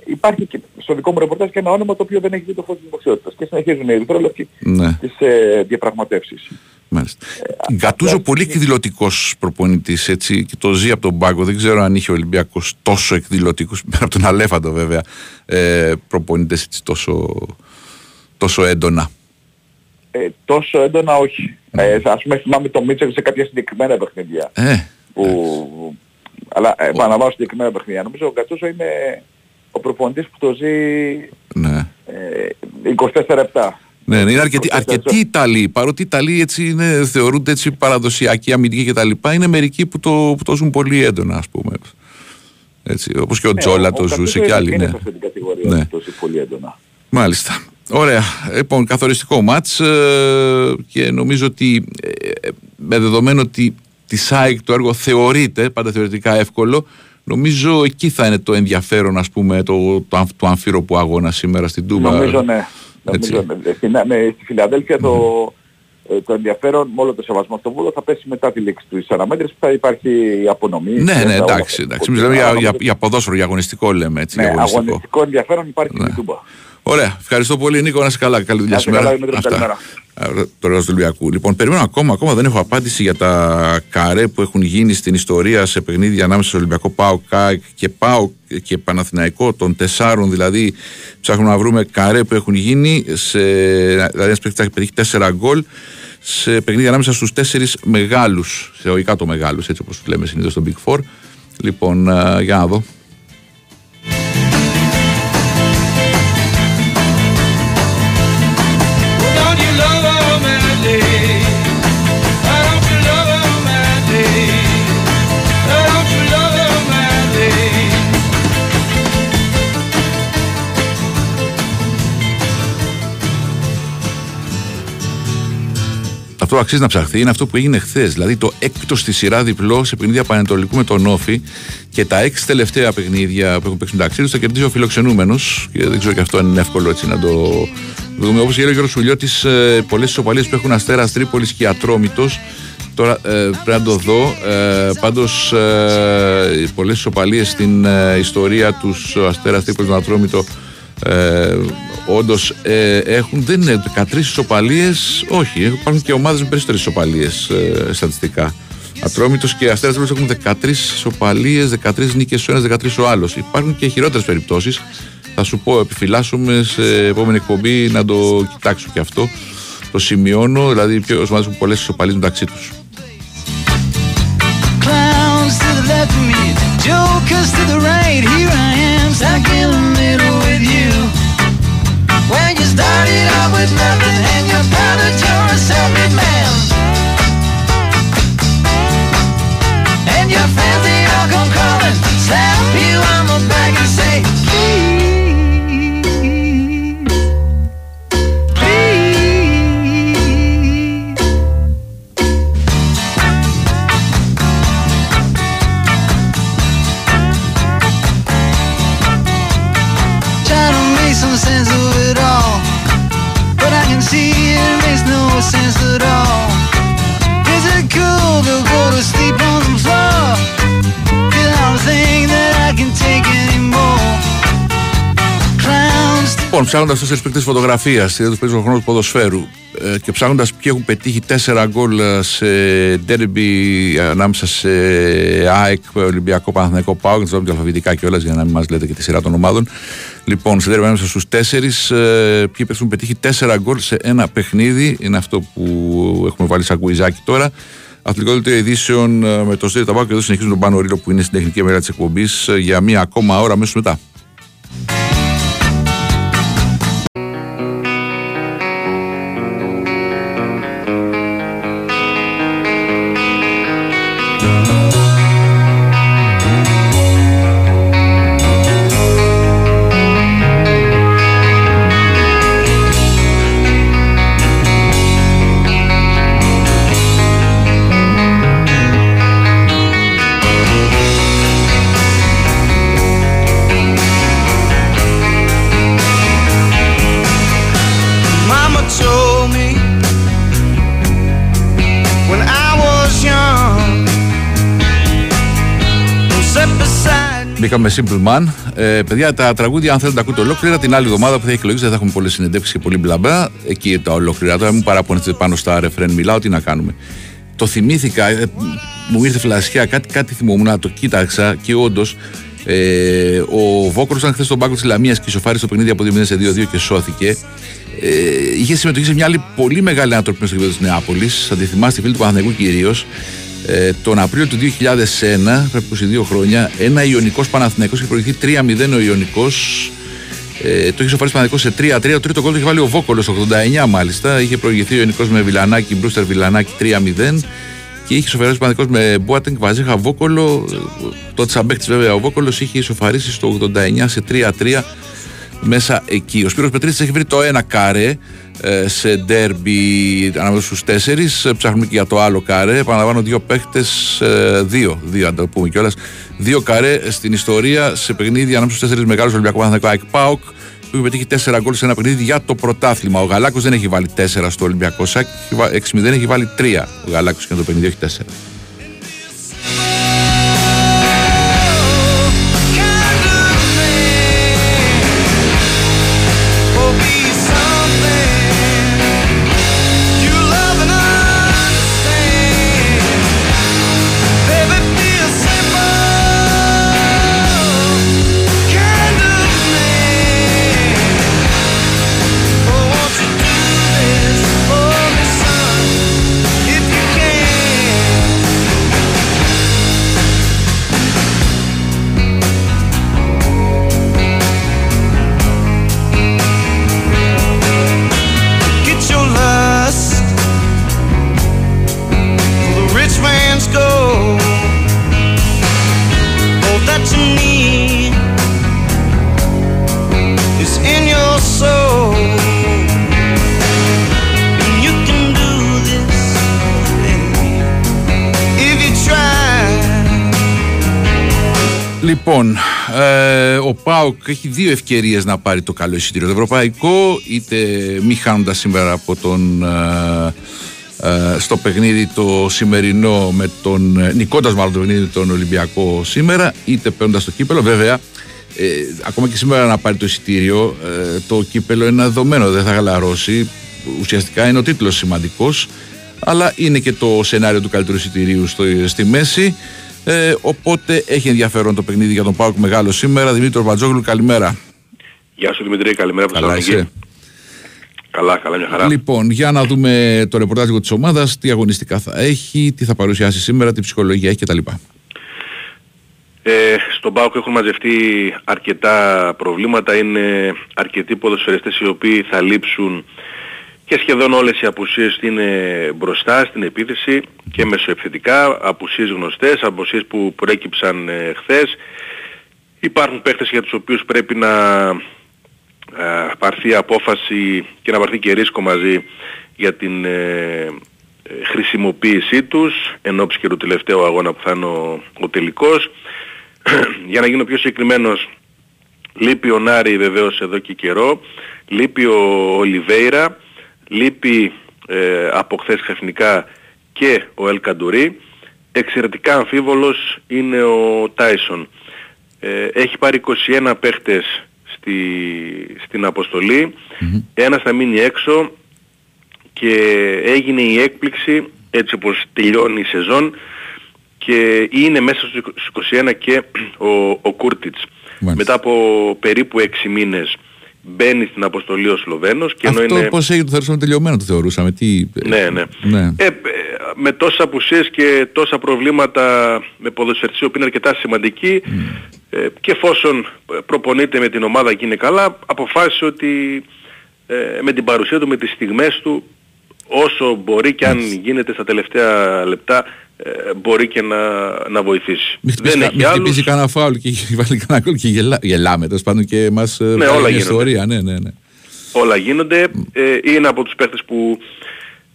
Speaker 9: υπάρχει και στο δικό μου ρεπορτάζ και ένα όνομα το οποίο δεν έχει δει το φως της δημοσιότητας και συνεχίζουν οι ερυθρόλευκοι
Speaker 1: ναι,
Speaker 9: τις ε, διαπραγματεύσεις.
Speaker 1: μάλιστα. Γκατούζο πολύ εκδηλωτικός προπονητής, έτσι, και το ζει από τον πάγκο. Δεν ξέρω αν είχε ο Ολυμπιακός τόσο εκδηλωτικούς, πέρα από τον Αλέφαντο βέβαια, ε, προπονητές έτσι τόσο, τόσο έντονα.
Speaker 9: Ε, τόσο έντονα όχι. Ε, ας πούμε θυμάμαι το Μίτσελ σε κάποια συγκεκριμένα παιχνίδια.
Speaker 1: Ε,
Speaker 9: Που, αλλά ε, επαναλαμβάνω συγκεκριμένα παιχνίδια. Νομίζω ο Γκατσούσο είναι ο προπονητής που το ζει
Speaker 1: ναι.
Speaker 9: ε, 24-7.
Speaker 1: Ναι, ναι, είναι αρκετοί,
Speaker 9: Το
Speaker 1: αρκετοί Ιταλοί. Παρότι οι Ιταλοί έτσι είναι, θεωρούνται έτσι παραδοσιακοί, αμυντικοί κτλ. Είναι μερικοί που το, που το ζουν πολύ έντονα, ας πούμε. Έτσι, όπως και ο Τζόλα το ζούσε και άλλοι.
Speaker 9: Είναι
Speaker 1: Ναι.
Speaker 9: σε αυτή την κατηγορία
Speaker 1: Ναι.
Speaker 9: ναι. το ζει πολύ έντονα.
Speaker 1: Μάλιστα. Ωραία. Λοιπόν, καθοριστικό μάτς ε, και νομίζω ότι ε, ε, με δεδομένο ότι τη ΣΑΙΚ το έργο θεωρείται πάντα θεωρητικά εύκολο, νομίζω εκεί θα είναι το ενδιαφέρον ας πούμε το, το, αμφ- του αμφίροπου αγώνα σήμερα στην Τούμπα.
Speaker 9: Νομίζω ναι.
Speaker 1: Έτσι.
Speaker 9: Νομίζω, ναι. Στην, ναι, στη Φιλαδέλφια το, ε, το ενδιαφέρον με όλο το σεβασμό στο Βούλο θα πέσει μετά τη λήξη της αναμέτρησης που θα υπάρχει η απονομή.
Speaker 1: Ναι,
Speaker 9: και
Speaker 1: ναι,
Speaker 9: τα όλα
Speaker 1: εντάξει.
Speaker 9: αυτά.
Speaker 1: εντάξει. Εμείς λέμε για,
Speaker 9: Αλλά
Speaker 1: για,
Speaker 9: νομίζω-
Speaker 1: για ποδόσφαιρο, για αγωνιστικό λέμε έτσι.
Speaker 9: ναι,
Speaker 1: για αγωνιστικό.
Speaker 9: αγωνιστικό ενδιαφέρον υπάρχει
Speaker 1: Ναι.
Speaker 9: στην Τούμπα.
Speaker 1: Ωραία. Ευχαριστώ πολύ, Νίκο. Να είσαι καλά. Καλή δουλειά
Speaker 9: Να είσαι
Speaker 1: σήμερα.
Speaker 9: καλά, Δημήτρη, καλημέρα.
Speaker 1: Α, Το ρόλο του Ολυμπιακού. Λοιπόν, περιμένω ακόμα, ακόμα δεν έχω απάντηση για τα καρέ που έχουν γίνει στην ιστορία σε παιχνίδια ανάμεσα στο Ολυμπιακό ΠΑΟ ΚΑΚ και ΠΑΟ και Παναθηναϊκό των τεσσάρων. Δηλαδή, ψάχνουμε να βρούμε καρέ που έχουν γίνει. Σε, δηλαδή, ένας παίκτης έχει πετύχει τέσσερα γκολ σε παιχνίδια ανάμεσα στους τέσσερις μεγάλους. Σε ο κάτω μεγάλους, έτσι όπως λέμε συνήθως στο Big Four. Λοιπόν, α, για να δω. Αυτό που αξίζει να ψαχθεί είναι αυτό που έγινε χθες. Δηλαδή το έκτος στη σειρά διπλό σε παιχνίδια Πανετολικού με τον Όφη και τα έξι τελευταία παιχνίδια που έχουν παίξει μεταξύ τους θα κερδίσει ο φιλοξενούμενος. Και δεν ξέρω και αυτό αν είναι εύκολο έτσι να το δούμε. Όπως λέει ο Γιώργος Σουλιώτης, ε, πολλές ισοπαλίε που έχουν αστέρας Τρίπολης και Ατρόμητος. Τώρα ε, πρέπει να το δω. Ε, Πάντως, ε, πολλές ισοπαλίε στην ε, ιστορία τους Αστέρας Τρίπολης με Ατρόμητο ε, Όντως ε, έχουν, δεν είναι 13 ισοπαλίες, όχι. Υπάρχουν και ομάδες με περισσότερες ισοπαλίες ε, στατιστικά. Ατρόμητος και Αστέρας Τρίπολη έχουν 13 ισοπαλίες, 13 νίκες ο ένας, 13 ο άλλος. Υπάρχουν και χειρότερες περιπτώσεις. Θα σου πω, επιφυλάσσουμε σε επόμενη εκπομπή να το κοιτάξω και αυτό. Το σημειώνω, δηλαδή ποιο ομάδες έχουν πολλές ισοπαλίες μεταξύ τους.
Speaker 10: Clowns to the left of me, jokers to the right. Here I am,
Speaker 1: ψάχνοντας τέσσερις παίκτες φωτογραφίας, είδα τους παίζουν χρόνο του ποδοσφαίρου ε, και ψάχνοντας ποιοι έχουν πετύχει τέσσερα γκολ ε, σε ντέρμπι ανάμεσα σε ΑΕΚ, Ολυμπιακό, Παναθηναϊκό Πάο, και να το αλφαβητικά κιόλας για να μην μας λέτε και τη σειρά των ομάδων. Λοιπόν, σε ντέρμπι ανάμεσα στους τέσσερις, ποιοι παίκτες έχουν πετύχει τέσσερα γκολ σε ένα παιχνίδι. Είναι αυτό που έχουμε βάλει σαν κουιζάκι τώρα. Αθλητικό δελτίο ειδήσεων ε, με το Στέλιο Ταμπάκο και εδώ συνεχίζουν τον Πάνο Ρίλο που είναι στην τεχνική μέρα της εκπομπής για μία ακόμα ώρα αμέσως μετά.
Speaker 10: Beside me.
Speaker 1: Μπήκαμε Simple Man. Ε, παιδιά, τα τραγούδια, αν θέλετε, τα ακούτε ολόκληρα την άλλη εβδομάδα που θα έχει εκλογέ, δεν θα έχουμε πολλές συνεντεύξεις και πολύ μπλαμπλά. Εκεί τα ολόκληρα. Τώρα μην παραπονεθείτε πάνω στα ρεφρέν, μιλάω, τι να κάνουμε. Το θυμήθηκα, ε, μου ήρθε φλασιά, κάτι, κάτι θυμόμουν, το κοίταξα και όντως ε, ο Βόκρος ήταν χθες στον πάγκο της Λαμίας και ισοφάρισε το παιχνίδι από 2-0 σε 2-2 και σώθηκε. Ε, είχε συμμετοχή σε μια άλλη πολύ μεγάλη ανατροπή στο γήπεδο της Νεάπολης. Θα τη θυμάστε, φίλοι του Παναθηναϊκού κυρίως. Ε, τον Απρίλιο του 2001, πρέπει 22 χρόνια, ένα Ιωνικός Παναθηναϊκός είχε προηγηθεί 3-0 ο Ιωνικός. Ε, το είχε σοφαρίσει Παναθηναϊκός σε 3-3. Το τρίτο γκολ το είχε βάλει ο Βόκολος, 89 μάλιστα. Είχε προηγηθεί ο Ιωνικός με Βιλανάκη, Μπρούστερ Βιλανάκη 3-0. Και είχε σοφαρίσει Παναθηναϊκός με Μπουάτενγκ, Βαζέχα, Βόκολο. Το τσαμπέκτη βέβαια ο Βόκολος είχε ισοφαρίσει στο 89 σε 3-3 μέσα εκεί. Ο Σπύρος Πετρίτης έχει βρει το ένα καρέ ε, σε ντέρμπι ανάμεσα στους τέσσερις. Ψάχνουμε και για το άλλο καρέ. Επαναλαμβάνω δύο παίχτες, ε, δύο, δύο αν το πούμε κιόλας. Δύο καρέ στην ιστορία σε παιχνίδι ανάμεσα στους τέσσερις μεγάλους Ολυμπιακού Παναθηναϊκού ΑΕΚ ΠΑΟΚ που έχει πετύχει 4 γκολ σε ένα παιχνίδι για το πρωτάθλημα. Ο Γαλάκος δεν έχει βάλει 4 στο Ολυμπιακό Σάκ, 6-0 έχει βάλει τρία Ο Γαλάκος και το παιχνίδι, όχι
Speaker 10: 4.
Speaker 1: Λοιπόν, ε, ο Πάοκ έχει δύο ευκαιρίες να πάρει το καλό εισιτήριο. Το ευρωπαϊκό, είτε μη χάνοντας σήμερα από τον. ε, ε, στο παιχνίδι το σημερινό με τον. Ε, νικώντας μάλλον το παιχνίδι με τον Ολυμπιακό σήμερα, είτε παίρνοντας το κύπελο. Βέβαια, ε, ακόμα και σήμερα να πάρει το εισιτήριο, ε, το κύπελο είναι δεδομένο, δεν θα χαλαρώσει. Ουσιαστικά είναι ο τίτλος σημαντικός αλλά είναι και το σενάριο του καλύτερου εισιτηρίου στο, στη μέση. Ε, οπότε έχει ενδιαφέρον το παιχνίδι για τον Πάοκ μεγάλο σήμερα. Δημήτρη Βατζόγλου, καλημέρα.
Speaker 11: Γεια σου Δημητρή, καλημέρα από
Speaker 1: Καλά
Speaker 11: Θεσσαλονίκη.
Speaker 1: είσαι.
Speaker 11: Καλά, καλά, μια χαρά.
Speaker 1: Λοιπόν, για να δούμε το ρεπορτάζ λίγο της ομάδας, τι αγωνιστικά θα έχει, τι θα παρουσιάσει σήμερα, τι ψυχολογία έχει κτλ.
Speaker 11: Ε, στον ΠΑΟΚ έχουν μαζευτεί αρκετά προβλήματα. Είναι αρκετοί ποδοσφαιριστές οι οποίοι θα λείψουν και σχεδόν όλες οι απουσίες είναι μπροστά στην επίθεση και μεσοεπιθετικά, απουσίες γνωστές, απουσίες που προέκυψαν ε, χθες. Υπάρχουν παίχτες για τους οποίους πρέπει να ε, πάρθει απόφαση και να πάρθει και ρίσκο μαζί για την ε, ε, χρησιμοποίησή τους εν ώψη και του τελευταίου αγώνα που θα είναι ο, ο τελικός. για να γίνω πιο συγκεκριμένος, λείπει ο Νάρη βεβαίως εδώ και καιρό, λείπει ο Ολιβέιρα, λείπει ε, από χθες ξαφνικά και ο Ελ Καντουρί. Εξαιρετικά αμφίβολος είναι ο Τάισον. Ε, έχει πάρει 21 παίχτες στη, στην αποστολή. Ένας θα μείνει έξω και έγινε η έκπληξη έτσι όπως τελειώνει η σεζόν και είναι μέσα στους 21 και ο, ο Κούρτιτς. Μετά από περίπου 6 μήνες μπαίνει στην αποστολή ο Σλοβαίνος και ενώ
Speaker 1: Αυτό
Speaker 11: είναι...
Speaker 1: πώς έγινε το θεωρούσαμε τελειωμένο, το θεωρούσαμε. Τι...
Speaker 11: Ναι, ναι.
Speaker 1: ναι.
Speaker 11: Ε, ε, με τόσες απουσίες και τόσα προβλήματα με ποδοσφαιριστή που είναι αρκετά σημαντική ε, και εφόσον προπονείται με την ομάδα και είναι καλά αποφάσισε ότι ε, με την παρουσία του, με τις στιγμές του όσο μπορεί και αν γίνεται στα τελευταία λεπτά ε, μπορεί και να, να βοηθήσει.
Speaker 1: Μην χτυπήσει,
Speaker 11: Δεν
Speaker 1: κα-
Speaker 11: έχει
Speaker 1: μην
Speaker 11: άλλους.
Speaker 1: χτυπήσει κανένα φάουλ και βάλει κανένα γκολ και γελά, γελάμε τέλος πάντων και μας ε,
Speaker 11: Ναι,
Speaker 1: βγάλει
Speaker 11: όλα
Speaker 1: μια
Speaker 11: γίνονται.
Speaker 1: ιστορία. Ναι, ναι, ναι.
Speaker 11: όλα γίνονται. Ε, είναι από τους παίχτες που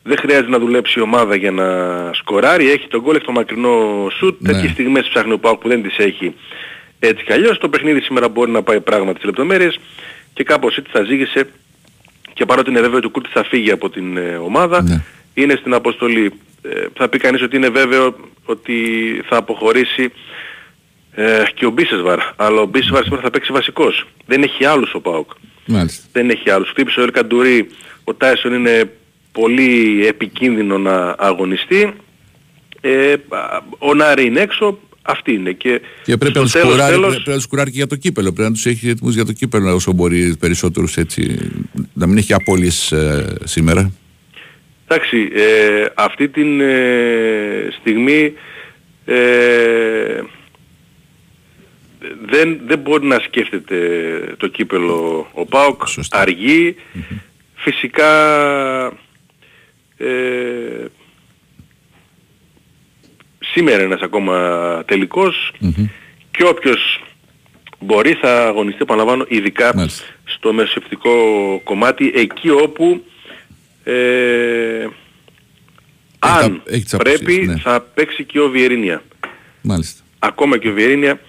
Speaker 11: δεν χρειάζεται να δουλέψει η ομάδα για να σκοράρει. Έχει τον γκολ, έχει το μακρινό σουτ.
Speaker 1: Ναι.
Speaker 11: Τέτοιες στιγμές ψάχνει ο Πάουκ που δεν τις έχει έτσι κι αλλιώς. Το παιχνίδι σήμερα μπορεί να πάει πράγματι τις λεπτομέρειες και κάπως έτσι θα ζήγησε και παρότι είναι βέβαιο ότι ο Κούρτης θα φύγει από την ε, ομάδα
Speaker 1: Ναι.
Speaker 11: είναι στην αποστολή. Ε, θα πει κανείς ότι είναι βέβαιο ότι θα αποχωρήσει ε, και ο Μπίσεσβαρ. Αλλά ο Μπίσεσβαρ σήμερα θα παίξει βασικός. Δεν έχει άλλους ο Πάουκ
Speaker 1: Μάλιστα.
Speaker 11: δεν έχει άλλους. Χτύπησε ο Ελκαντουρί, ο Τάισον είναι πολύ επικίνδυνο να αγωνιστεί. Ε, α, ο Νάρη είναι έξω, αυτή είναι. Και,
Speaker 1: Και πρέπει
Speaker 11: στο
Speaker 1: να τους
Speaker 11: τέλος,
Speaker 1: κουράρει,
Speaker 11: τέλος,
Speaker 1: πρέπει να τους κουράρει και για το κύπελο. Πρέπει να τους έχει έτοιμους για το κύπελο όσο μπορεί περισσότερους έτσι. Να μην έχει απώλειες ε, σήμερα.
Speaker 11: εντάξει, ε, αυτή την ε, στιγμή ε, δεν, δεν μπορεί να σκέφτεται το κύπελο ο ΠΑΟΚ, αργεί. Φυσικά ε, σήμερα είναι ένας ακόμα τελικός και όποιος μπορεί θα αγωνιστεί, επαναλαμβάνω, ειδικά στο μεσοευτικό κομμάτι, εκεί όπου ε, αν
Speaker 1: έχει τις
Speaker 11: πρέπει
Speaker 1: απουσίες, ναι.
Speaker 11: θα παίξει και ο Βιερίνια.
Speaker 1: Μάλιστα.
Speaker 11: Ακόμα και ο Βιερίνια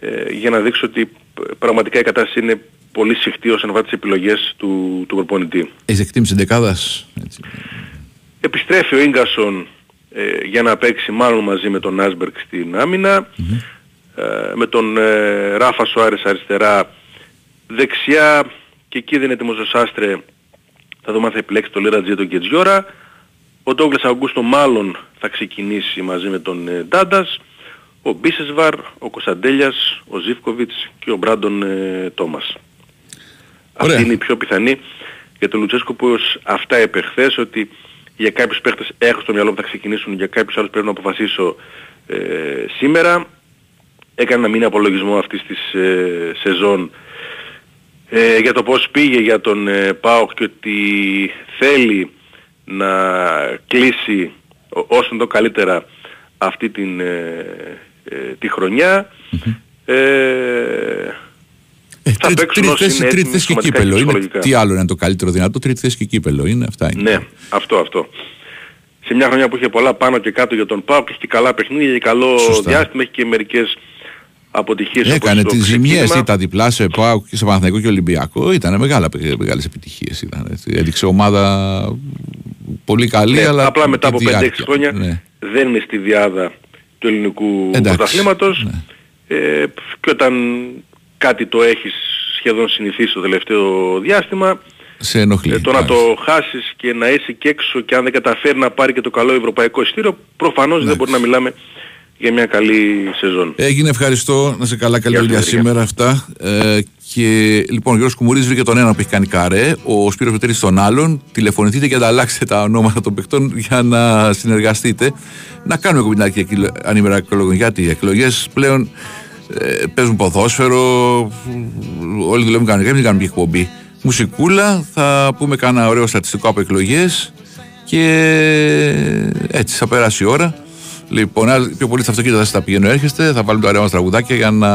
Speaker 11: ε, για να δείξει ότι π- πραγματικά η κατάσταση είναι πολύ συχτή όσον αφορά τις επιλογές του, του προπονητή.
Speaker 1: Έχεις εκτίμηση δεκάδας. Έτσι.
Speaker 11: Επιστρέφει ο Ίγκασον ε, για να παίξει μάλλον μαζί με τον Άσμπερκ στην άμυνα. Ε, με τον ε, Ράφα Σοάρες αριστερά. Δεξιά και εκεί δεν είναι έτοιμος ο Σάστρε. Θα δούμε αν θα επιλέξει τον Λίρατζι ή τον Κετζιόρα. Ο Ντόγκλες Αγκούστο μάλλον θα ξεκινήσει μαζί με τον ε, Ντάντας. Ο Μπίσεσβαρ, ο Κωνσταντέλιας, ο Ζίβκοβιτς και ο Μπράντον ε, Τόμας.
Speaker 1: Ωραία.
Speaker 11: Αυτή είναι η πιο πιθανή για τον Λουτσέσκο που ως αυτά είπε χθες ότι για κάποιους παίχτες έχω στο μυαλό μου θα ξεκινήσουν, για κάποιους άλλους πρέπει να αποφασίσω ε, σήμερα. Έκανε ένα μήνα απολογισμό αυτής της ε, σεζόν ε, για το πώς πήγε για τον ε, ΠΑΟΚ και ότι θέλει να κλείσει ό- όσο το καλύτερα αυτή την, ε, ε, τη χρονιά. Ε, θα
Speaker 1: Τρίτη-
Speaker 11: παίξουν
Speaker 1: τρίτη
Speaker 11: όσοι
Speaker 1: θέση-
Speaker 11: είναι
Speaker 1: τρίτη
Speaker 11: έτοιμοι
Speaker 1: θέση και
Speaker 11: σωματικά
Speaker 1: κύπελο. Είναι,
Speaker 11: ψυχολογικά.
Speaker 1: τι άλλο είναι το καλύτερο δυνατό, τρίτη θέση και κύπελο. Είναι αυτά. Είναι.
Speaker 11: Ναι, αυτό, αυτό. Σε μια χρονιά που είχε πολλά πάνω και κάτω για τον ΠΑΟΚ, έχει και καλά παιχνίδια, έχει καλό
Speaker 1: Σωστά.
Speaker 11: διάστημα, έχει και μερικές αποτυχίες
Speaker 1: Έκανε
Speaker 11: όπως
Speaker 1: τις
Speaker 11: το
Speaker 1: ζημιές,
Speaker 11: ξεκίνημα.
Speaker 1: ήταν διπλά σε ΠΑΟΚ και σε Παναθηναϊκό και Ολυμπιακό. Ήταν μεγάλα, μεγάλες επιτυχίες. Ήταν, έτσι. Έδειξε ομάδα πολύ καλή,
Speaker 11: Ναι,
Speaker 1: αλλά
Speaker 11: απλά μετά
Speaker 1: και
Speaker 11: από
Speaker 1: τη
Speaker 11: 5-6
Speaker 1: διάρκεια.
Speaker 11: χρόνια
Speaker 1: Ναι.
Speaker 11: δεν είναι στη διάδα του ελληνικού
Speaker 1: Εντάξει,
Speaker 11: πρωταθλήματος
Speaker 1: ναι.
Speaker 11: ε, και όταν κάτι το έχεις σχεδόν συνηθίσει το τελευταίο διάστημα
Speaker 1: Σε ενοχλεί.
Speaker 11: Ε, το να
Speaker 1: μάλιστα.
Speaker 11: το χάσεις και να είσαι και έξω και αν δεν καταφέρει να πάρει και το καλό ευρωπαϊκό ειστήριο, προφανώς δεν μπορεί να μιλάμε για μια καλή σεζόν.
Speaker 1: Έγινε, ευχαριστώ. Να σε καλά, καλή
Speaker 11: Γεια σου,
Speaker 1: δουλειά
Speaker 11: Μερικά.
Speaker 1: σήμερα αυτά. Ε, και λοιπόν, ο Γιώργος Κουμουρίδης βρήκε τον ένα που έχει κάνει καρέ, ο Σπύρος Πετρής τον άλλον. Τηλεφωνηθείτε και ανταλλάξτε τα ονόματα των παιχτών για να συνεργαστείτε. Να κάνουμε κομμουνάκι ανήμερα εκλογών. Γιατί οι εκλογές πλέον ε, παίζουν ποδόσφαιρο, όλοι δουλεύουν κανονικά, μην κάνουμε και εκπομπή. Μουσικούλα, θα πούμε κάνα ωραίο στατιστικό από εκλογές και έτσι θα περάσει η ώρα. Λοιπόν, αν πιο πολύ στα αυτοκίνητα θα τα πηγαίνω έρχεστε, θα βάλουμε το ωραία μας τραγουδάκια για να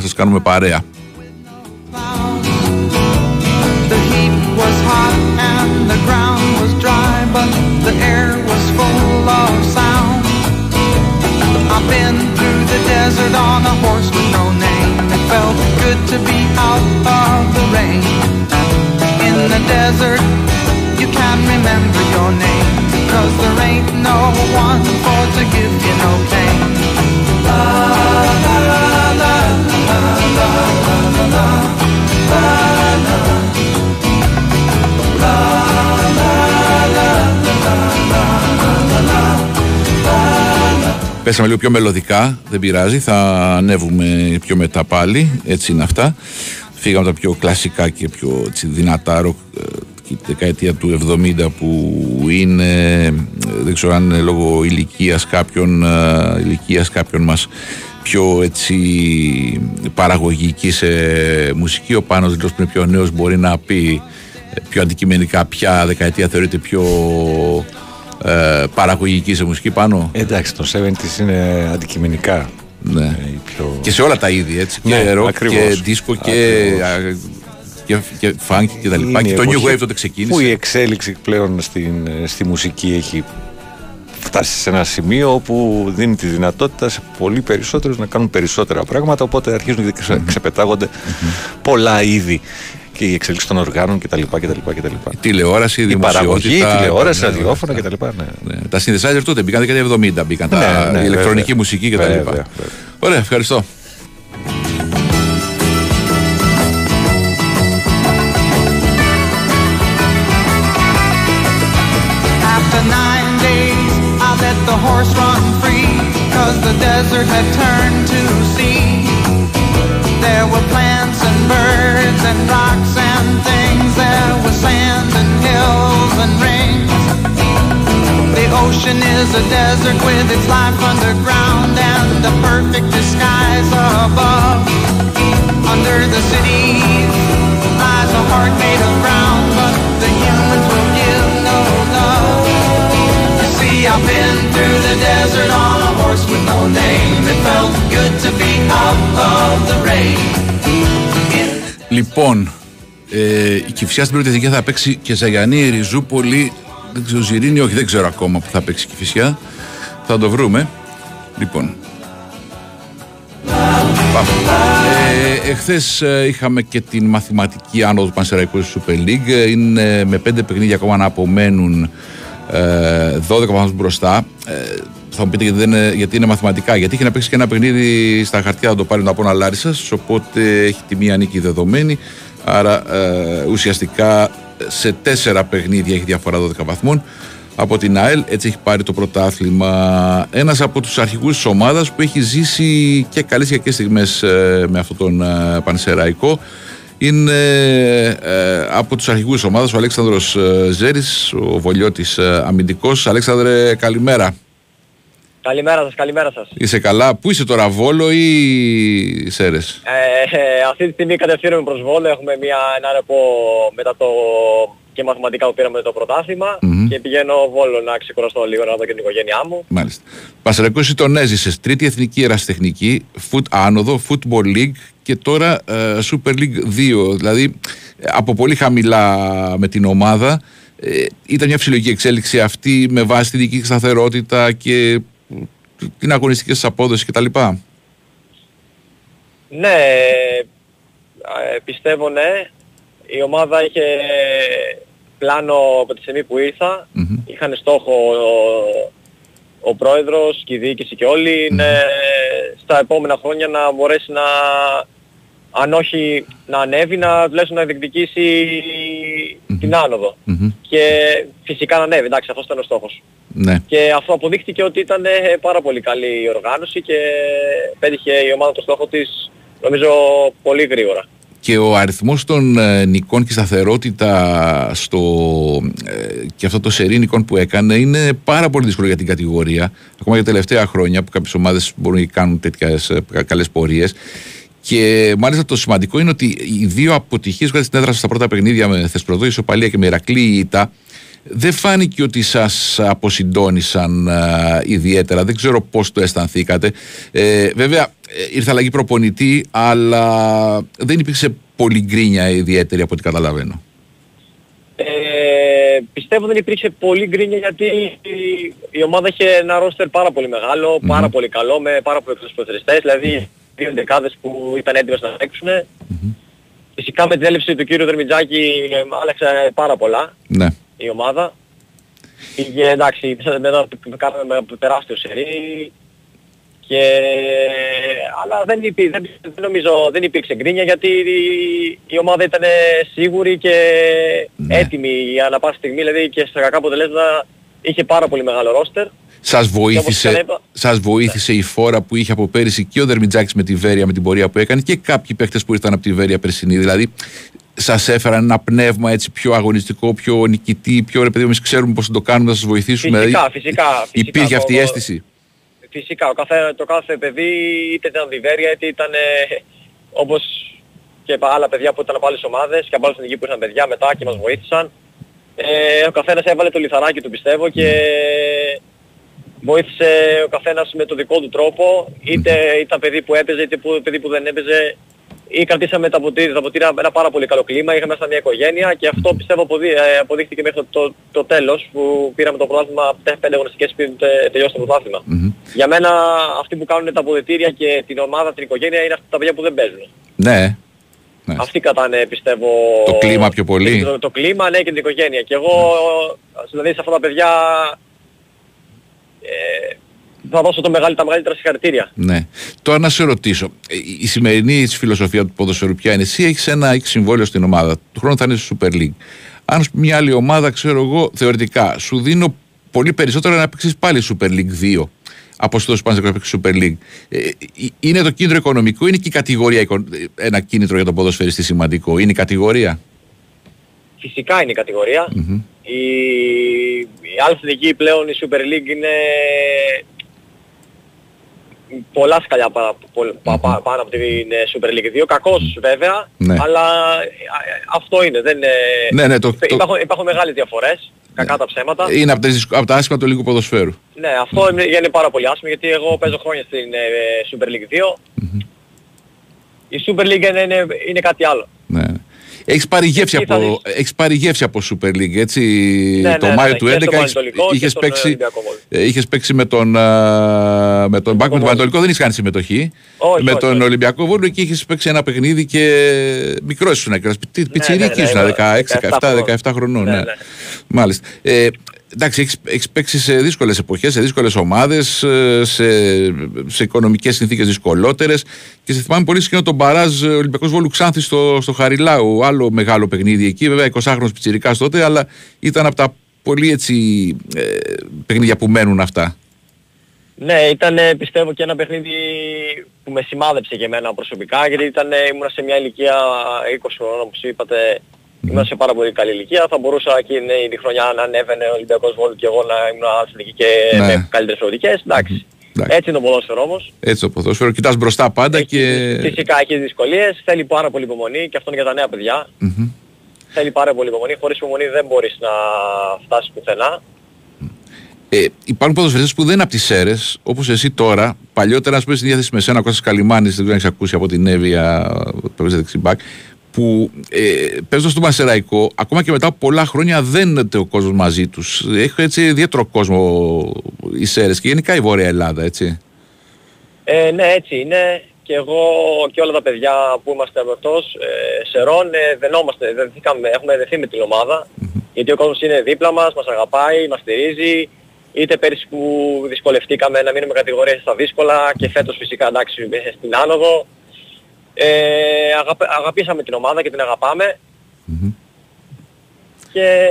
Speaker 1: σας κάνουμε παρέα.
Speaker 5: To be out of the rain. In the desert, you can't remember your name, cause there ain't no one for to give you no pain. La
Speaker 1: Πέσαμε λίγο πιο μελωδικά, δεν πειράζει, θα ανέβουμε πιο μετά πάλι, έτσι είναι αυτά. Φύγαμε από τα πιο κλασικά και πιο έτσι, δυνατά ροκ ε, και τη δεκαετία του 70 που είναι, ε, δεν ξέρω αν είναι λόγω ηλικίας κάποιων, ε, ηλικίας κάποιων μας πιο έτσι παραγωγική σε μουσική. Ο Πάνος Δηλός που είναι πιο νέος μπορεί να πει ε, πιο αντικειμενικά ποια δεκαετία θεωρείται πιο ε, παραγωγική σε μουσική πάνω.
Speaker 12: Εντάξει, το 70s είναι αντικειμενικά.
Speaker 1: Ναι.
Speaker 12: ε, η πιο...
Speaker 1: Και σε όλα τα είδη, έτσι.
Speaker 12: Ναι,
Speaker 1: και rock
Speaker 12: ακριβώς.
Speaker 1: και disco και,
Speaker 12: Ακριβώς.
Speaker 1: α, και, και funk και τα λοιπά.
Speaker 12: Είναι
Speaker 1: Και
Speaker 12: η
Speaker 1: το New
Speaker 12: εποχή
Speaker 1: Wave τότε ξεκίνησε.
Speaker 12: Που η εξέλιξη πλέον στην, ε, στη μουσική έχει φτάσει σε ένα σημείο όπου δίνει τη δυνατότητα σε πολύ περισσότερους να κάνουν περισσότερα πράγματα οπότε αρχίζουν και ξε, ξεπετάγονται πολλά είδη και η εξέλιξη των οργάνων κτλ. κτλ, κτλ.
Speaker 1: Η τηλεόραση, η,
Speaker 12: Η παραγωγή, η
Speaker 1: δημοσιότητα,
Speaker 12: τηλεόραση,
Speaker 1: ναι,
Speaker 12: ραδιόφωνα
Speaker 1: ναι,
Speaker 12: κτλ. Ναι.
Speaker 1: ναι. Τα synthesizer τότε μπήκαν δεκαετία 70, μπήκαν τα
Speaker 12: Ναι, ναι,
Speaker 1: η ηλεκτρονική
Speaker 12: βέβαια.
Speaker 1: μουσική κτλ.
Speaker 12: Βέβαια, βέβαια.
Speaker 1: Ωραία, ευχαριστώ.
Speaker 5: After nine days, I let the horse run free, cause the desert had turned to sea. There were plants and and rocks and things, there were sand and hills and rings. The ocean is a desert with its life underground and the perfect disguise above. Under the city lies a heart made of brown, but the humans will give no love. You see, I've been through the desert on a horse with no name. It felt good to be out of the rain.
Speaker 1: Λοιπόν, ε, η Κυφσιά στην πρώτη εθνική θα παίξει και Ζαγιανή, Ριζούπολη, δεν ξέρω, Ζιρίνη, όχι δεν ξέρω ακόμα που θα παίξει η Κυφσιά. Θα το βρούμε. Λοιπόν. Πάμε. Ε, εχθές ε, είχαμε και την μαθηματική άνοδο του Πανσεραϊκού στη Super League. Είναι με πέντε παιχνίδια ακόμα να απομένουν ε, 12 βαθμούς μπροστά. Ε, θα μου πείτε γιατί, δεν είναι, γιατί είναι μαθηματικά. Γιατί είχε να παίξει και ένα παιχνίδι στα χαρτιά να το πάρει να πω να Λάρισσας, οπότε έχει τη μία νίκη δεδομένη. Άρα ε, ουσιαστικά σε τέσσερα παιχνίδια έχει διαφορά 12 βαθμών από την ΑΕΛ. Έτσι έχει πάρει το πρωτάθλημα. Ένας από τους αρχηγούς της ομάδας που έχει ζήσει και καλές και κακές στιγμές ε, με αυτόν τον ε, Πανσεραϊκό είναι ε, από τους αρχηγούς της ομάδας ο Αλέξανδρος ε, Ζέρης, ο Βολιώτης ε, αμυντικός. Αλέξανδρε, καλημέρα.
Speaker 13: Καλημέρα σας, καλημέρα σας.
Speaker 1: Είσαι καλά. Πού είσαι τώρα, Βόλο ή Σέρες;
Speaker 13: Ε, ε, αυτή τη στιγμή κατευθύνομαι προς Βόλο. Έχουμε μια, ένα ρεπό μετά το και μαθηματικά που πήραμε το πρωτάθλημα
Speaker 1: Μμμ.
Speaker 13: και πηγαίνω Βόλο να ξεκουραστώ λίγο να δω και την οικογένειά μου.
Speaker 1: Μάλιστα. Πασαρακός εσύ τον έζησες τρίτη εθνική ερασιτεχνική, foot άνοδο, football league και τώρα ε, Super League 2. Δηλαδή ε, από πολύ χαμηλά με την ομάδα. Ε, ήταν μια φυσιολογική εξέλιξη αυτή με βάση τη δική σταθερότητα και ε, την αγωνιστική σας απόδοσης κτλ.
Speaker 13: Ναι, ε, πιστεύω ναι. Η ομάδα είχε πλάνο από τη στιγμή που ήρθα. Είχαν στόχο ο, ο πρόεδρος και η διοίκηση και όλοι είναι στα επόμενα χρόνια να μπορέσει να αν όχι να ανέβει, να τουλάχιστον να διεκδικήσει την άνοδο.
Speaker 1: Μμμ.
Speaker 13: Και φυσικά να ανέβει, εντάξει αυτός ήταν ο στόχος.
Speaker 1: Ναι.
Speaker 13: Και αυτό αποδείχτηκε ότι ήταν ε, πάρα πολύ καλή η οργάνωση και πέτυχε η ομάδα το στόχο της νομίζω πολύ γρήγορα.
Speaker 1: και ο αριθμός των ε, νικών και η σταθερότητα στο, ε, και αυτό το σερί νικών που έκανε είναι πάρα πολύ δύσκολο για την κατηγορία. Ακόμα για τα τελευταία χρόνια που κάποιες ομάδες μπορούν να κάνουν τέτοιες ε, καλές πορείες. Και μάλιστα το σημαντικό είναι ότι οι δύο αποτυχίες που είχατε στην έδρα σας στα πρώτα παιχνίδια με Θεσπροδό, Ισοπαλία και με Ηρακλή Ήττα δεν φάνηκε ότι σας αποσυντόνισαν α, ιδιαίτερα. Δεν ξέρω πώς το αισθανθήκατε. Ε, βέβαια, ε, ήρθε αλλαγή προπονητή, αλλά δεν υπήρξε πολύ γκρίνια ιδιαίτερη από ό,τι καταλαβαίνω.
Speaker 13: Ε, πιστεύω δεν υπήρξε πολύ γκρίνια γιατί η, η ομάδα είχε ένα ρόστερ πάρα πολύ μεγάλο, πάρα πολύ καλό, με πάρα πολλούς προσφερειστές, δηλαδή δύο δεκάδες που ήταν έτοιμες να παίξουν. Φυσικά με την έλευση του κύριου Δερμιτζάκη ε, άλλαξε πάρα πολλά
Speaker 1: Ναι.
Speaker 13: η ομάδα. Πήγε εντάξει, μετά κάναμε με τεράστιο σερί και... αλλά δεν, υπή, δεν, δεν νομίζω δεν υπήρξε γκρίνια γιατί η, η ομάδα ήταν σίγουρη και έτοιμη για να πάση στιγμή, δηλαδή και στα κακά αποτελέσματα είχε πάρα πολύ μεγάλο ρόστερ.
Speaker 1: Σας
Speaker 13: όπως
Speaker 1: βοήθησε,
Speaker 13: ξαναείπα-
Speaker 1: σας βοήθησε η φόρα που είχε από πέρυσι και ο Δερμιτζάκης με τη Βέρεια με την πορεία που έκανε και κάποιοι παίχτες που ήρθαν από τη Βέρεια περσινή. Δηλαδή σας έφεραν ένα πνεύμα έτσι πιο αγωνιστικό, πιο νικητή, πιο ρε παιδί μου, εμείς ξέρουμε πώς θα το κάνουμε, θα σας βοηθήσουμε.
Speaker 13: Φυσικά,
Speaker 1: Δηλαδή,
Speaker 13: φυσικά, φυσικά.
Speaker 1: Υπήρχε αυτή η
Speaker 13: Το-
Speaker 1: αίσθηση;
Speaker 13: Φυσικά, ο κάθε, το κάθε παιδί είτε ήταν Βιβέρια είτε ήταν ε, όπως και άλλα παιδιά που ήταν από άλλες ομάδες και από άλλες εθνικοί που ήρθαν παιδιά μετά και μας βοήθησαν. Ε, ο καθένας έβαλε το λιθαράκι του πιστεύω και βοήθησε ο καθένας με το δικό του τρόπο είτε ήταν παιδί που έπαιζε είτε που, παιδί που δεν έπαιζε ή κρατήσαμε τα ποτήρια, τα ποτήρια με ένα πάρα πολύ καλό κλίμα, είχαμε μέσα μια οικογένεια και αυτό πιστεύω αποδεί, ε, αποδείχθηκε μέχρι το, το, το τέλος που πήραμε το πρωτάθλημα από τις πέντε αγωνιστικές πριν τε- τελειώσει το πρωτάθλημα. Για μένα αυτοί που κάνουν τα αποδητήρια και την ομάδα, την οικογένεια είναι αυτά τα παιδιά που δεν παίζουν.
Speaker 1: Ναι.
Speaker 13: Αυτοί κρατάνε πιστεύω...
Speaker 1: Το κλίμα πιο πολύ.
Speaker 13: Το, το κλίμα ναι και την οικογένεια. Και εγώ δηλαδή σε αυτά τα παιδιά ε, θα δώσω το μεγάλη, τα μεγαλύτερα συγχαρητήρια.
Speaker 1: Ναι. Τώρα να σε ρωτήσω, ε, η σημερινή της φιλοσοφία του ποδοσφαίρου ποια είναι. Εσύ έχεις ένα έχεις συμβόλαιο στην ομάδα. Του χρόνου θα είναι στη Super League. Αν ας πούμε, μια άλλη ομάδα, ξέρω εγώ, θεωρητικά, σου δίνω πολύ περισσότερο να παίξεις πάλι Super League 2 από στο πάνε να παίξεις Super League. Ε, ε, είναι το κίνητρο οικονομικό, είναι και η κατηγορία οικο- ε, ένα κίνητρο για τον ποδοσφαιριστή σημαντικό. Είναι η κατηγορία;
Speaker 13: Φυσικά είναι η κατηγορια Η, η άλλη εθνική πλέον η Super League είναι πολλά σκαλιά παρα, πο- πα- πα- πάνω από την ε, Super League 2. Κακός βέβαια,
Speaker 1: Ναι.
Speaker 13: αλλά ε, αυτό είναι. Δεν, είναι-
Speaker 1: Ναι, ναι, το- το-
Speaker 13: υπάρχουν, υπάρχουν μεγάλες διαφορές, κακά τα ψέματα.
Speaker 1: Είναι από, τις, από τα άσχημα του λίγου ποδοσφαίρου.
Speaker 13: Ναι, αυτό είναι, είναι πάρα πολύ άσχημο γιατί εγώ παίζω χρόνια στην ε, Super League 2. Η Super League είναι, είναι, είναι κάτι άλλο.
Speaker 1: Ναι. Έχεις πάρει, γεύση
Speaker 13: Εκεί θα
Speaker 1: από,
Speaker 13: δεις.
Speaker 1: έχεις πάρει γεύση από Super League, έτσι.
Speaker 13: Ναι,
Speaker 1: το
Speaker 13: ναι,
Speaker 1: Μάιο
Speaker 13: ναι,
Speaker 1: του
Speaker 13: και
Speaker 1: 2011
Speaker 13: στον
Speaker 1: είχες,
Speaker 13: Πανετολικό και
Speaker 1: είχες
Speaker 13: στον
Speaker 1: παίξει,
Speaker 13: Ολυμπιακό Βόλο.
Speaker 1: ε, είχες παίξει με τον, α, με τον Μπάκ, με τον Πανετολικό δεν είχες κάνει συμμετοχή.
Speaker 13: Όχι,
Speaker 1: με
Speaker 13: όχι,
Speaker 1: τον
Speaker 13: όχι.
Speaker 1: Ολυμπιακό Βόλο εκεί είχες παίξει ένα παιχνίδι και μικρός ήσουν έκρας.
Speaker 13: ναι,
Speaker 1: Πιτσιρίκι
Speaker 13: ναι,
Speaker 1: ήσουν,
Speaker 13: ήμουν
Speaker 1: 16, 17,
Speaker 13: 17
Speaker 1: 17 χρονών.
Speaker 13: Ναι,
Speaker 1: ναι.
Speaker 13: ναι.
Speaker 1: Μάλιστα. Ε, εντάξει, έχεις, έχεις παίξει σε δύσκολες εποχές, σε δύσκολες ομάδες, ε, σε, σε οικονομικές συνθήκες δυσκολότερες και σε θυμάμαι πολύ συχνά τον Μπαράζ ε, Ολυμπιακός Βόλου Ξάνθη στο, στο Χαριλάου, άλλο μεγάλο παιχνίδι εκεί, βέβαια 20χρονος πιτσιρικάς τότε, αλλά ήταν από τα πολύ έτσι ε, παιχνίδια που μένουν αυτά.
Speaker 13: Ναι, ήταν ε, πιστεύω και ένα παιχνίδι που με σημάδεψε και εμένα προσωπικά γιατί ήταν, ε, ήμουν σε μια ηλικία 20 χρόνων όπως είπατε ήμουν σε πάρα πολύ καλή ηλικία. Θα μπορούσα εκείνη τη χρονιά να ανέβαινε ο Ολυμπιακός Βόλου και εγώ να ήμουν άθλητική και
Speaker 1: Ναι.
Speaker 13: με καλύτερες προοδικές εντάξει. Έτσι είναι το ποδόσφαιρο όμως.
Speaker 1: Έτσι το ποδόσφαιρο, κοιτάς μπροστά πάντα και...
Speaker 13: φυσικά έχει δυσκολίες. Θέλει πάρα πολύ υπομονή και αυτό είναι για τα νέα παιδιά.
Speaker 1: Μμμ.
Speaker 13: θέλει πάρα πολύ υπομονή. Χωρίς υπομονή δεν μπορείς να φτάσεις πουθενά.
Speaker 1: Ε, υπάρχουν ποδοσφαιριστές που δεν είναι από τις ΣΕΡΕΣ, όπως εσύ τώρα. Παλιότερα, ας πούμε, στην διάθεση με σένα, ο Κώστας Καλιμάνης, δεν ξέρω αν έχεις ακούσει από την Εύβοια, που παίζει δεξιμπάκ, που ε, παίζοντας στο Μασεραϊκό, ακόμα και μετά από πολλά χρόνια δεν είναι ο κόσμος μαζί τους. Έχει έτσι ιδιαίτερο κόσμο οι ΣΕΡΕΣ και γενικά η Βόρεια Ελλάδα, έτσι.
Speaker 13: Ε, ναι, έτσι είναι. Και εγώ και όλα τα παιδιά που είμαστε από εκτός ε, Σερών ε, δενόμαστε, δεθήκαμε, έχουμε δεθεί με την ομάδα. Γιατί ο κόσμος είναι δίπλα μας, μας αγαπάει, μας στηρίζει. Είτε πέρυσι που δυσκολευτήκαμε να μείνουμε κατηγορίες στα δύσκολα και φέτος φυσικά εντάξει μέσα στην άνοδο. Ε, αγαπ- αγαπήσαμε την ομάδα και την αγαπάμε. και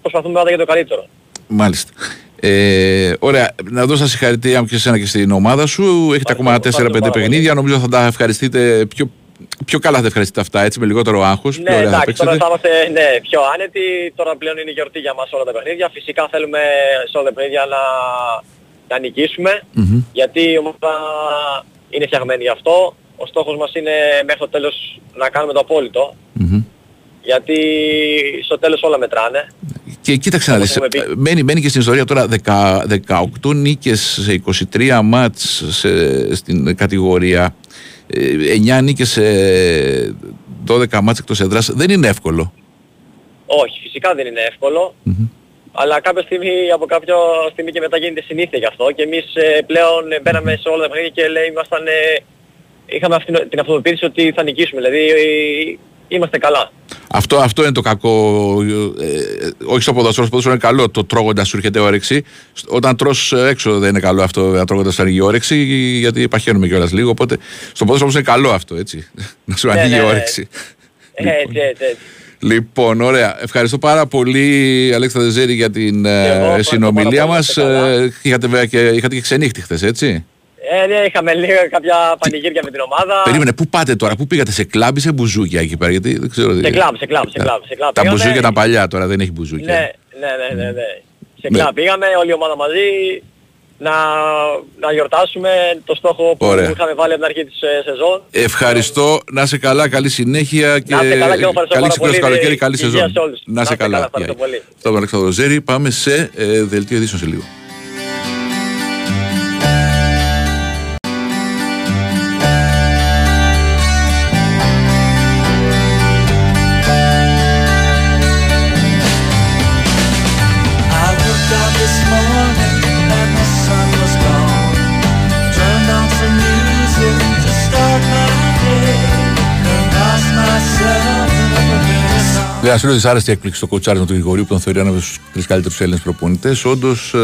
Speaker 13: προσπαθούμε πάντα για το καλύτερο.
Speaker 1: Μάλιστα. Ε, ωραία, να δώσω τα συγχαρητήριά μου και σε και στην ομάδα σου. Έχετε ακόμα 4-5 παιχνίδια. Νομίζω θα τα ευχαριστείτε πιο, πιο καλά θα τα ευχαριστείτε αυτά, έτσι, με λιγότερο άγχος.
Speaker 13: Ναι,
Speaker 1: πιο ωραία θα
Speaker 13: εντάξει, τώρα
Speaker 1: παίξετε.
Speaker 13: θα είμαστε ναι, πιο άνετοι. Τώρα πλέον είναι γιορτή για μας όλα τα παιχνίδια. Φυσικά θέλουμε σε όλα τα παιχνίδια να, να νικήσουμε.
Speaker 1: Μμμ.
Speaker 13: Γιατί η ομάδα είναι φτιαγμένη γι' αυτό. Ο στόχος μας είναι μέχρι το τέλος να κάνουμε το απόλυτο.
Speaker 1: Μμμ.
Speaker 13: Γιατί στο τέλος όλα μετράνε.
Speaker 1: Και κοίταξε να δεις,
Speaker 13: έχουμε πει.
Speaker 1: μένει, μένει και στην ιστορία τώρα 10 18 νίκες σε 23 μάτς σε, στην κατηγορία, ε, 9 νίκες σε 12 μάτς εκτός έδρας, δεν είναι εύκολο.
Speaker 13: Όχι, φυσικά δεν είναι εύκολο. Αλλά κάποια στιγμή, από κάποια στιγμή και μετά γίνεται συνήθεια γι' αυτό και εμείς ε, πλέον ε, μπαίναμε σε όλα τα παιχνίδια και λέει, ήμασταν, ε, είχαμε αυτή, την αυτοπεποίθηση ότι θα νικήσουμε. Δηλαδή ε, είμαστε καλά.
Speaker 1: Αυτό, αυτό είναι το κακό, ε, ε, όχι στο ποδόσφαιρο, στο ποδόσφαιρο είναι καλό το τρώγοντας σου έρχεται όρεξη. Σ- Όταν τρως ε, έξω δεν είναι καλό αυτό, να τρώγοντας σου ανοίγει η όρεξη, γιατί παχαίνουμε κιόλας λίγο, οπότε στο ποδόσφαιρο όμως είναι καλό αυτό, έτσι, να σου
Speaker 13: Ναι,
Speaker 1: ανοίγει
Speaker 13: ναι,
Speaker 1: η
Speaker 13: ναι.
Speaker 1: όρεξη.
Speaker 13: Ε, έτσι, έτσι, έτσι.
Speaker 1: Λοιπόν, ωραία. Ευχαριστώ πάρα πολύ, Αλέξα Δεζέρη, για την ε,
Speaker 13: εγώ, ευχαριστώ
Speaker 1: συνομιλία
Speaker 13: πάρα πολύ,
Speaker 1: μας.
Speaker 13: είστε καλά.
Speaker 1: Ε, είχατε, βέβαια και, είχατε και ξενύχτη χθες, έτσι.
Speaker 13: Ε, ναι, είχαμε λίγα κάποια πανηγύρια με την ομάδα.
Speaker 1: Περίμενε, πού πάτε τώρα, πού πήγατε, σε κλαμπ ή σε μπουζούκια εκεί πέρα, γιατί δεν ξέρω.
Speaker 13: Σε
Speaker 1: τι-
Speaker 13: κλαμπ, σε κλαμπ, σε κλαμπ, σε κλαμπ.
Speaker 1: Τα
Speaker 13: Πήγαμε-
Speaker 1: μπουζούκια τα παλιά τώρα, δεν έχει μπουζούκια.
Speaker 13: Ναι, ναι, ναι, ναι, ναι. Σε
Speaker 1: Ναι.
Speaker 13: κλαμπ πήγαμε όλη η ομάδα μαζί να, να γιορτάσουμε το στόχο που
Speaker 1: Ωραία.
Speaker 13: είχαμε βάλει από την αρχή της ε, σεζόν.
Speaker 1: Ευχαριστώ, να είσαι καλά, καλή συνέχεια και
Speaker 13: Να είστε καλά και εγώ ευχαριστώ
Speaker 1: καλή
Speaker 13: πάρα
Speaker 1: ξεκούραση
Speaker 13: πολύ.
Speaker 1: καλοκαίρι, καλή
Speaker 13: Υγεία
Speaker 1: σεζόν.
Speaker 13: σε όλους.
Speaker 1: Να είσαι καλά.
Speaker 13: ευχαριστώ
Speaker 1: Γεια.
Speaker 13: πολύ.
Speaker 1: Αυτό τον Αλέξανδρος Ζέρη. Πάμε σε ε, δελτίο ειδήσεων σε λίγο.
Speaker 14: Familiar song.
Speaker 1: Βέβαια, σου λέω δυσάρεστη έκπληξη στο κοτσάρισμα του Γρηγορίου που τον θεωρεί ένα από τους τρεις καλύτερους Έλληνες προπονητές. Όντως,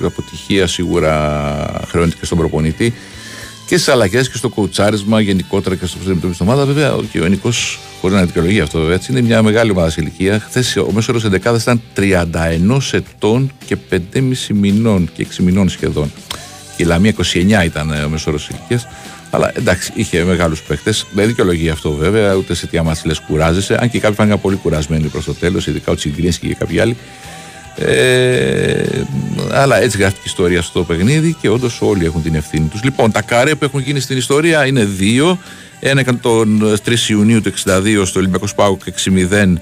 Speaker 1: η αποτυχία σίγουρα χρεώνεται και στον προπονητή και στις αλλαγές και στο κοτσάρισμα γενικότερα και στο πώς αντιμετωπίζει την ομάδα. Βέβαια, και ο Νικό, χωρίς να δικαιολογεί αυτό, βέβαια, έτσι, είναι μια μεγάλη ομάδα σε ηλικία. Χθες ο μέσο όρο εντεκάδας ήταν 31 ετών και 5,5 μηνών και 6 μηνών σχεδόν. Και η Λαμία 29 ήταν ε, ο μέσο όρο ηλικίας. Αλλά εντάξει, είχε μεγάλους παίχτε. Δεν δικαιολογεί αυτό βέβαια, ούτε σε τι άμα λε κουράζεσαι. Αν και κάποιοι φάνηκαν πολύ κουρασμένοι προς το τέλος, ειδικά ο Τσιγκρίνσκι και κάποιοι άλλοι. Ε, αλλά έτσι γράφτηκε η ιστορία στο παιχνίδι και όντως όλοι έχουν την ευθύνη τους. Λοιπόν, τα καρέ που έχουν γίνει στην ιστορία είναι δύο. Ένα έκανε τον 3 Ιουνίου του 62 στο Ολυμπιακός Σπάουκ 6-0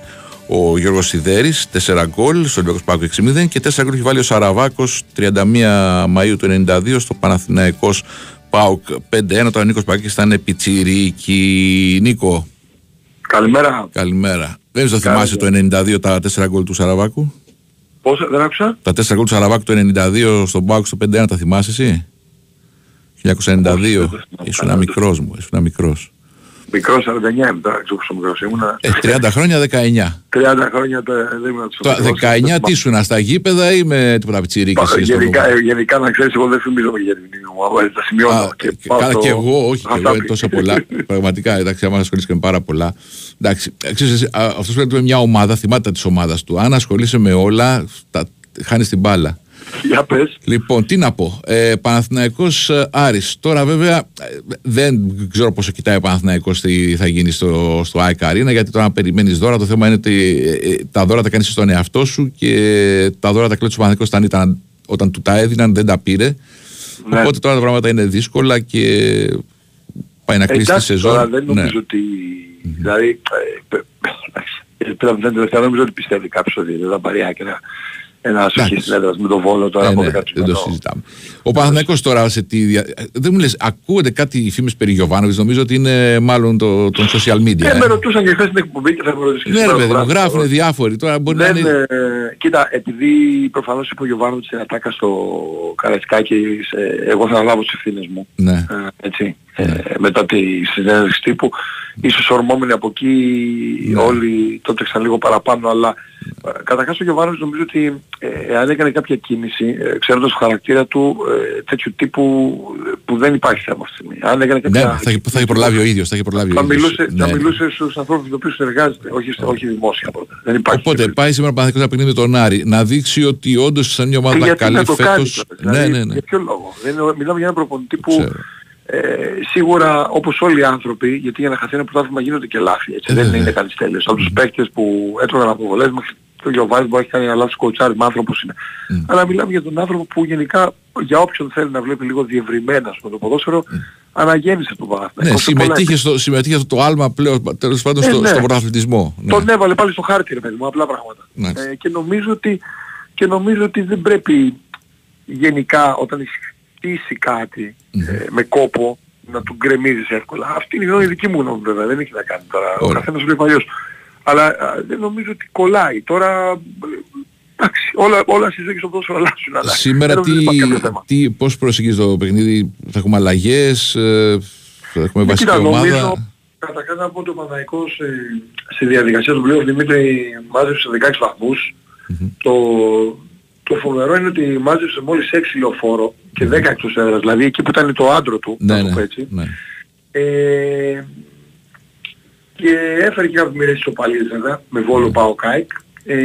Speaker 1: ο Γιώργος Σιδέρης, 4 γκολ στο Ολυμπιακός Σπάουκ 6-0 και 4 γκολ έχει βάλει ο Σαραβάκος 31 Μαΐου του 92 στο Παναθηναϊκός Πάουκ 5-1. Τώρα ο Νίκος Πακής ήταν πιτσιρίκι. Νίκο,
Speaker 7: Καλημέρα.
Speaker 1: καλημέρα. Δεν το θυμάσαι το 92 τα 4 γκολ του Σαραβάκου.
Speaker 7: Πόσο, δεν άκουσα;
Speaker 1: Τα 4 γκολ του Σαραβάκου το 92 στον Πάουκ στο 5-1 τα θυμάσαι εσύ; 1992. Ήσουν μικρός μου, ήσουν μικρός.
Speaker 7: Μικρός 49 είμαι τώρα, ξέρω πόσο μικρός ήμουνα.
Speaker 1: Ε, 30 χρόνια 19.
Speaker 7: 30 χρόνια τα- δεν ήμουν τόσο
Speaker 1: Το
Speaker 7: μικρός.
Speaker 1: 19 τι ήσουν στα γήπεδα ή με τίποτα πιτσιρίκες
Speaker 7: Πα-
Speaker 1: εσύ στο
Speaker 7: Γενικά,
Speaker 1: κόμμα;
Speaker 7: ε, γενικά να ξέρεις, εγώ δεν θυμίζω για την μου, τα σημειώνω.
Speaker 1: Α,
Speaker 7: και
Speaker 1: και-
Speaker 7: πάω
Speaker 1: Καλά
Speaker 7: στο-
Speaker 1: και εγώ, όχι και
Speaker 7: Αυτά
Speaker 1: εγώ, είναι
Speaker 7: πει.
Speaker 1: τόσα πολλά. Πραγματικά, εντάξει, άμα ασχολείσαι με πάρα πολλά. Εντάξει, ξέρεις, εσύ, α, αυτός πρέπει να είναι μια ομάδα, θυμάται της ομάδας του. Αν ασχολείσαι με όλα, τα, χάνεις την μπάλα.
Speaker 7: Για πες.
Speaker 1: Λοιπόν, τι να πω. Ε, Παναθηναϊκός ε, Άρης. Τώρα βέβαια ε, δεν ξέρω πόσο κοιτάει ο Παναθηναϊκός τι θα γίνει στο, στο ΑΕΚ Arena γιατί τώρα αν περιμένεις δώρα το θέμα είναι ότι ε, ε, τα δώρα τα κάνεις στον εαυτό σου και τα δώρα τα κλέψει ο Παναθηναϊκός όταν, ήταν, όταν του τα έδιναν δεν τα πήρε.
Speaker 7: Ναι.
Speaker 1: Οπότε τώρα τα πράγματα είναι δύσκολα και πάει να κλείσει τη
Speaker 7: Εντάξει,
Speaker 1: σεζόν.
Speaker 7: Τώρα δεν
Speaker 1: Ναι.
Speaker 7: νομίζω ότι... Δηλαδή, ε, πε- εντάξει, ε, πέρα από την τελευταία δεν νομίζω ότι πιστεύει κάποιος ότι δεν θα πάρει άκρα ένα σοχή στην έδρα με τον Βόλο τώρα
Speaker 1: Ε,
Speaker 7: από
Speaker 1: ναι,
Speaker 7: 10%.
Speaker 1: δεν το συζητάμε. Ο Παναθηναϊκός τώρα σε τι. δια- ε, Δεν μου λες, ακούγονται κάτι φήμες περί Γιωβάνοβιτς, νομίζω ότι είναι μάλλον το, των social media.
Speaker 7: Ε,
Speaker 1: ε.
Speaker 7: με ρωτούσαν και χθες στην εκπομπή και θα με ρωτήσουν και
Speaker 1: Ναι, ρε
Speaker 7: σήμερα
Speaker 1: παιδί
Speaker 7: το
Speaker 1: μου,
Speaker 7: βράδυ.
Speaker 1: γράφουν διάφοροι. Τώρα μπορεί να
Speaker 7: Δεν,
Speaker 1: είναι.
Speaker 7: ε, κοίτα, επειδή προφανώς είπε ο Γιωβάνοβιτς στην ατάκα στο Καραϊσκάκη, ε, εγώ θα αναλάβω τις ευθύνες μου.
Speaker 1: Ναι.
Speaker 7: Ε, έτσι, ε, μετά τη συνέντευξη τύπου. Ίσως ορμόμενοι από εκεί
Speaker 1: Ναι.
Speaker 7: όλοι το τρέξαν λίγο παραπάνω, αλλά
Speaker 15: Ε, Καταρχάς ο Γιωβάνος νομίζω ότι ε, αν έκανε κάποια κίνηση, ε, ξέροντας το χαρακτήρα του, ε, τέτοιου τύπου ε, που δεν υπάρχει θέμα αυτή τη στιγμή. Αν έκανε
Speaker 1: Ναι,
Speaker 15: κάποια
Speaker 1: θα, έχει- θα έχει προλάβει ο ίδιος, θα έχει προλάβει ο
Speaker 15: θα
Speaker 1: ίδιος.
Speaker 15: μιλούσε,
Speaker 1: Ναι.
Speaker 15: θα μιλούσε στους ανθρώπους με τους οποίους εργάζεται, όχι, σε- όχι δημόσια πρώτα. Δεν υπάρχει.
Speaker 1: Οπότε πάει σήμερα ο Παναθηναϊκός να παιχνίδι με τον Άρη, να δείξει ότι όντως σαν μια
Speaker 15: Και
Speaker 1: ομάδα
Speaker 15: γιατί
Speaker 1: καλή
Speaker 15: να το κάνει
Speaker 1: φέτος.
Speaker 15: τώρα,
Speaker 1: Ναι,
Speaker 15: δηλαδή,
Speaker 1: ναι, ναι.
Speaker 15: Για ποιο λόγο; Δεν είναι, μιλάμε για έναν προπονητή που ε, σίγουρα όπως όλοι οι άνθρωποι, γιατί για να χαθεί ένα πρωτάθλημα γίνονται και λάθη. Έτσι,
Speaker 1: Ε,
Speaker 15: δεν
Speaker 1: βέβαια.
Speaker 15: είναι κανείς τέλειος. Από τους παίκτες που έτρωγαν αποβολές μέχρι το Γιωβάνης μπορεί να έχει κάνει ένα λάθος κοουτσάρισμα άνθρωπος είναι. Αλλά μιλάμε για τον άνθρωπο που γενικά για όποιον θέλει να βλέπει λίγο διευρυμένα με το ποδόσφαιρο αναγέννησε τον Παναθηναϊκό.
Speaker 1: Ναι,
Speaker 15: σε πολλά
Speaker 1: συμμετείχε, στο, συμμετείχε αυτό το άλμα πλέον τέλος πάντων
Speaker 15: Ε,
Speaker 1: στο,
Speaker 15: ναι.
Speaker 1: στο πρωταθλητισμό. Ναι.
Speaker 15: Τον έβαλε πάλι στο χάρτη ρε παιδί μου, απλά πράγματα.
Speaker 1: Μάλιστα.
Speaker 15: Ε, και, νομίζω ότι, και νομίζω ότι δεν πρέπει γενικά όταν έχεις χτίσει κάτι ε, με κόπο να του γκρεμίζεις εύκολα. Αυτή είναι η γνώμη δική μου γνώμη βέβαια, δεν έχει να κάνει τώρα. Ο
Speaker 1: Ωραία.
Speaker 15: καθένας βλέπει αλλιώς. Αλλά α, δεν νομίζω ότι κολλάει. Τώρα ε, εντάξει, όλα, όλα στη ζωή και στο ποδόσφαιρο αλλάζουν. Αλλά
Speaker 1: Σήμερα
Speaker 15: δεν
Speaker 1: τι,
Speaker 15: νομίζω ότι υπάρχει κάποιο θέμα.
Speaker 1: τι, πώς προσεγγίζεις το παιχνίδι, θα έχουμε αλλαγές, ε, θα έχουμε
Speaker 15: Ναι,
Speaker 1: βασική
Speaker 15: κοίτα,
Speaker 1: ομάδα;
Speaker 15: νομίζω, καταρχάς να πω ότι ο Παναθηναϊκός ε, στη διαδικασία του πλέι οφ Δημήτρη μάζεψε 16 βαθμούς. Το, το φοβερό είναι ότι μάζεψε μόλις 6 λεωφόρο και 10 εκτός έδρας, δηλαδή εκεί που ήταν το άντρο του,
Speaker 1: Ναι,
Speaker 15: να το
Speaker 1: ναι,
Speaker 15: πω έτσι.
Speaker 1: ναι.
Speaker 15: Ε, και έφερε και κάποιες μοιραίες ισοπαλίες βέβαια, με Βόλο ΠΑΟΚ ΑΕΚ. Ε,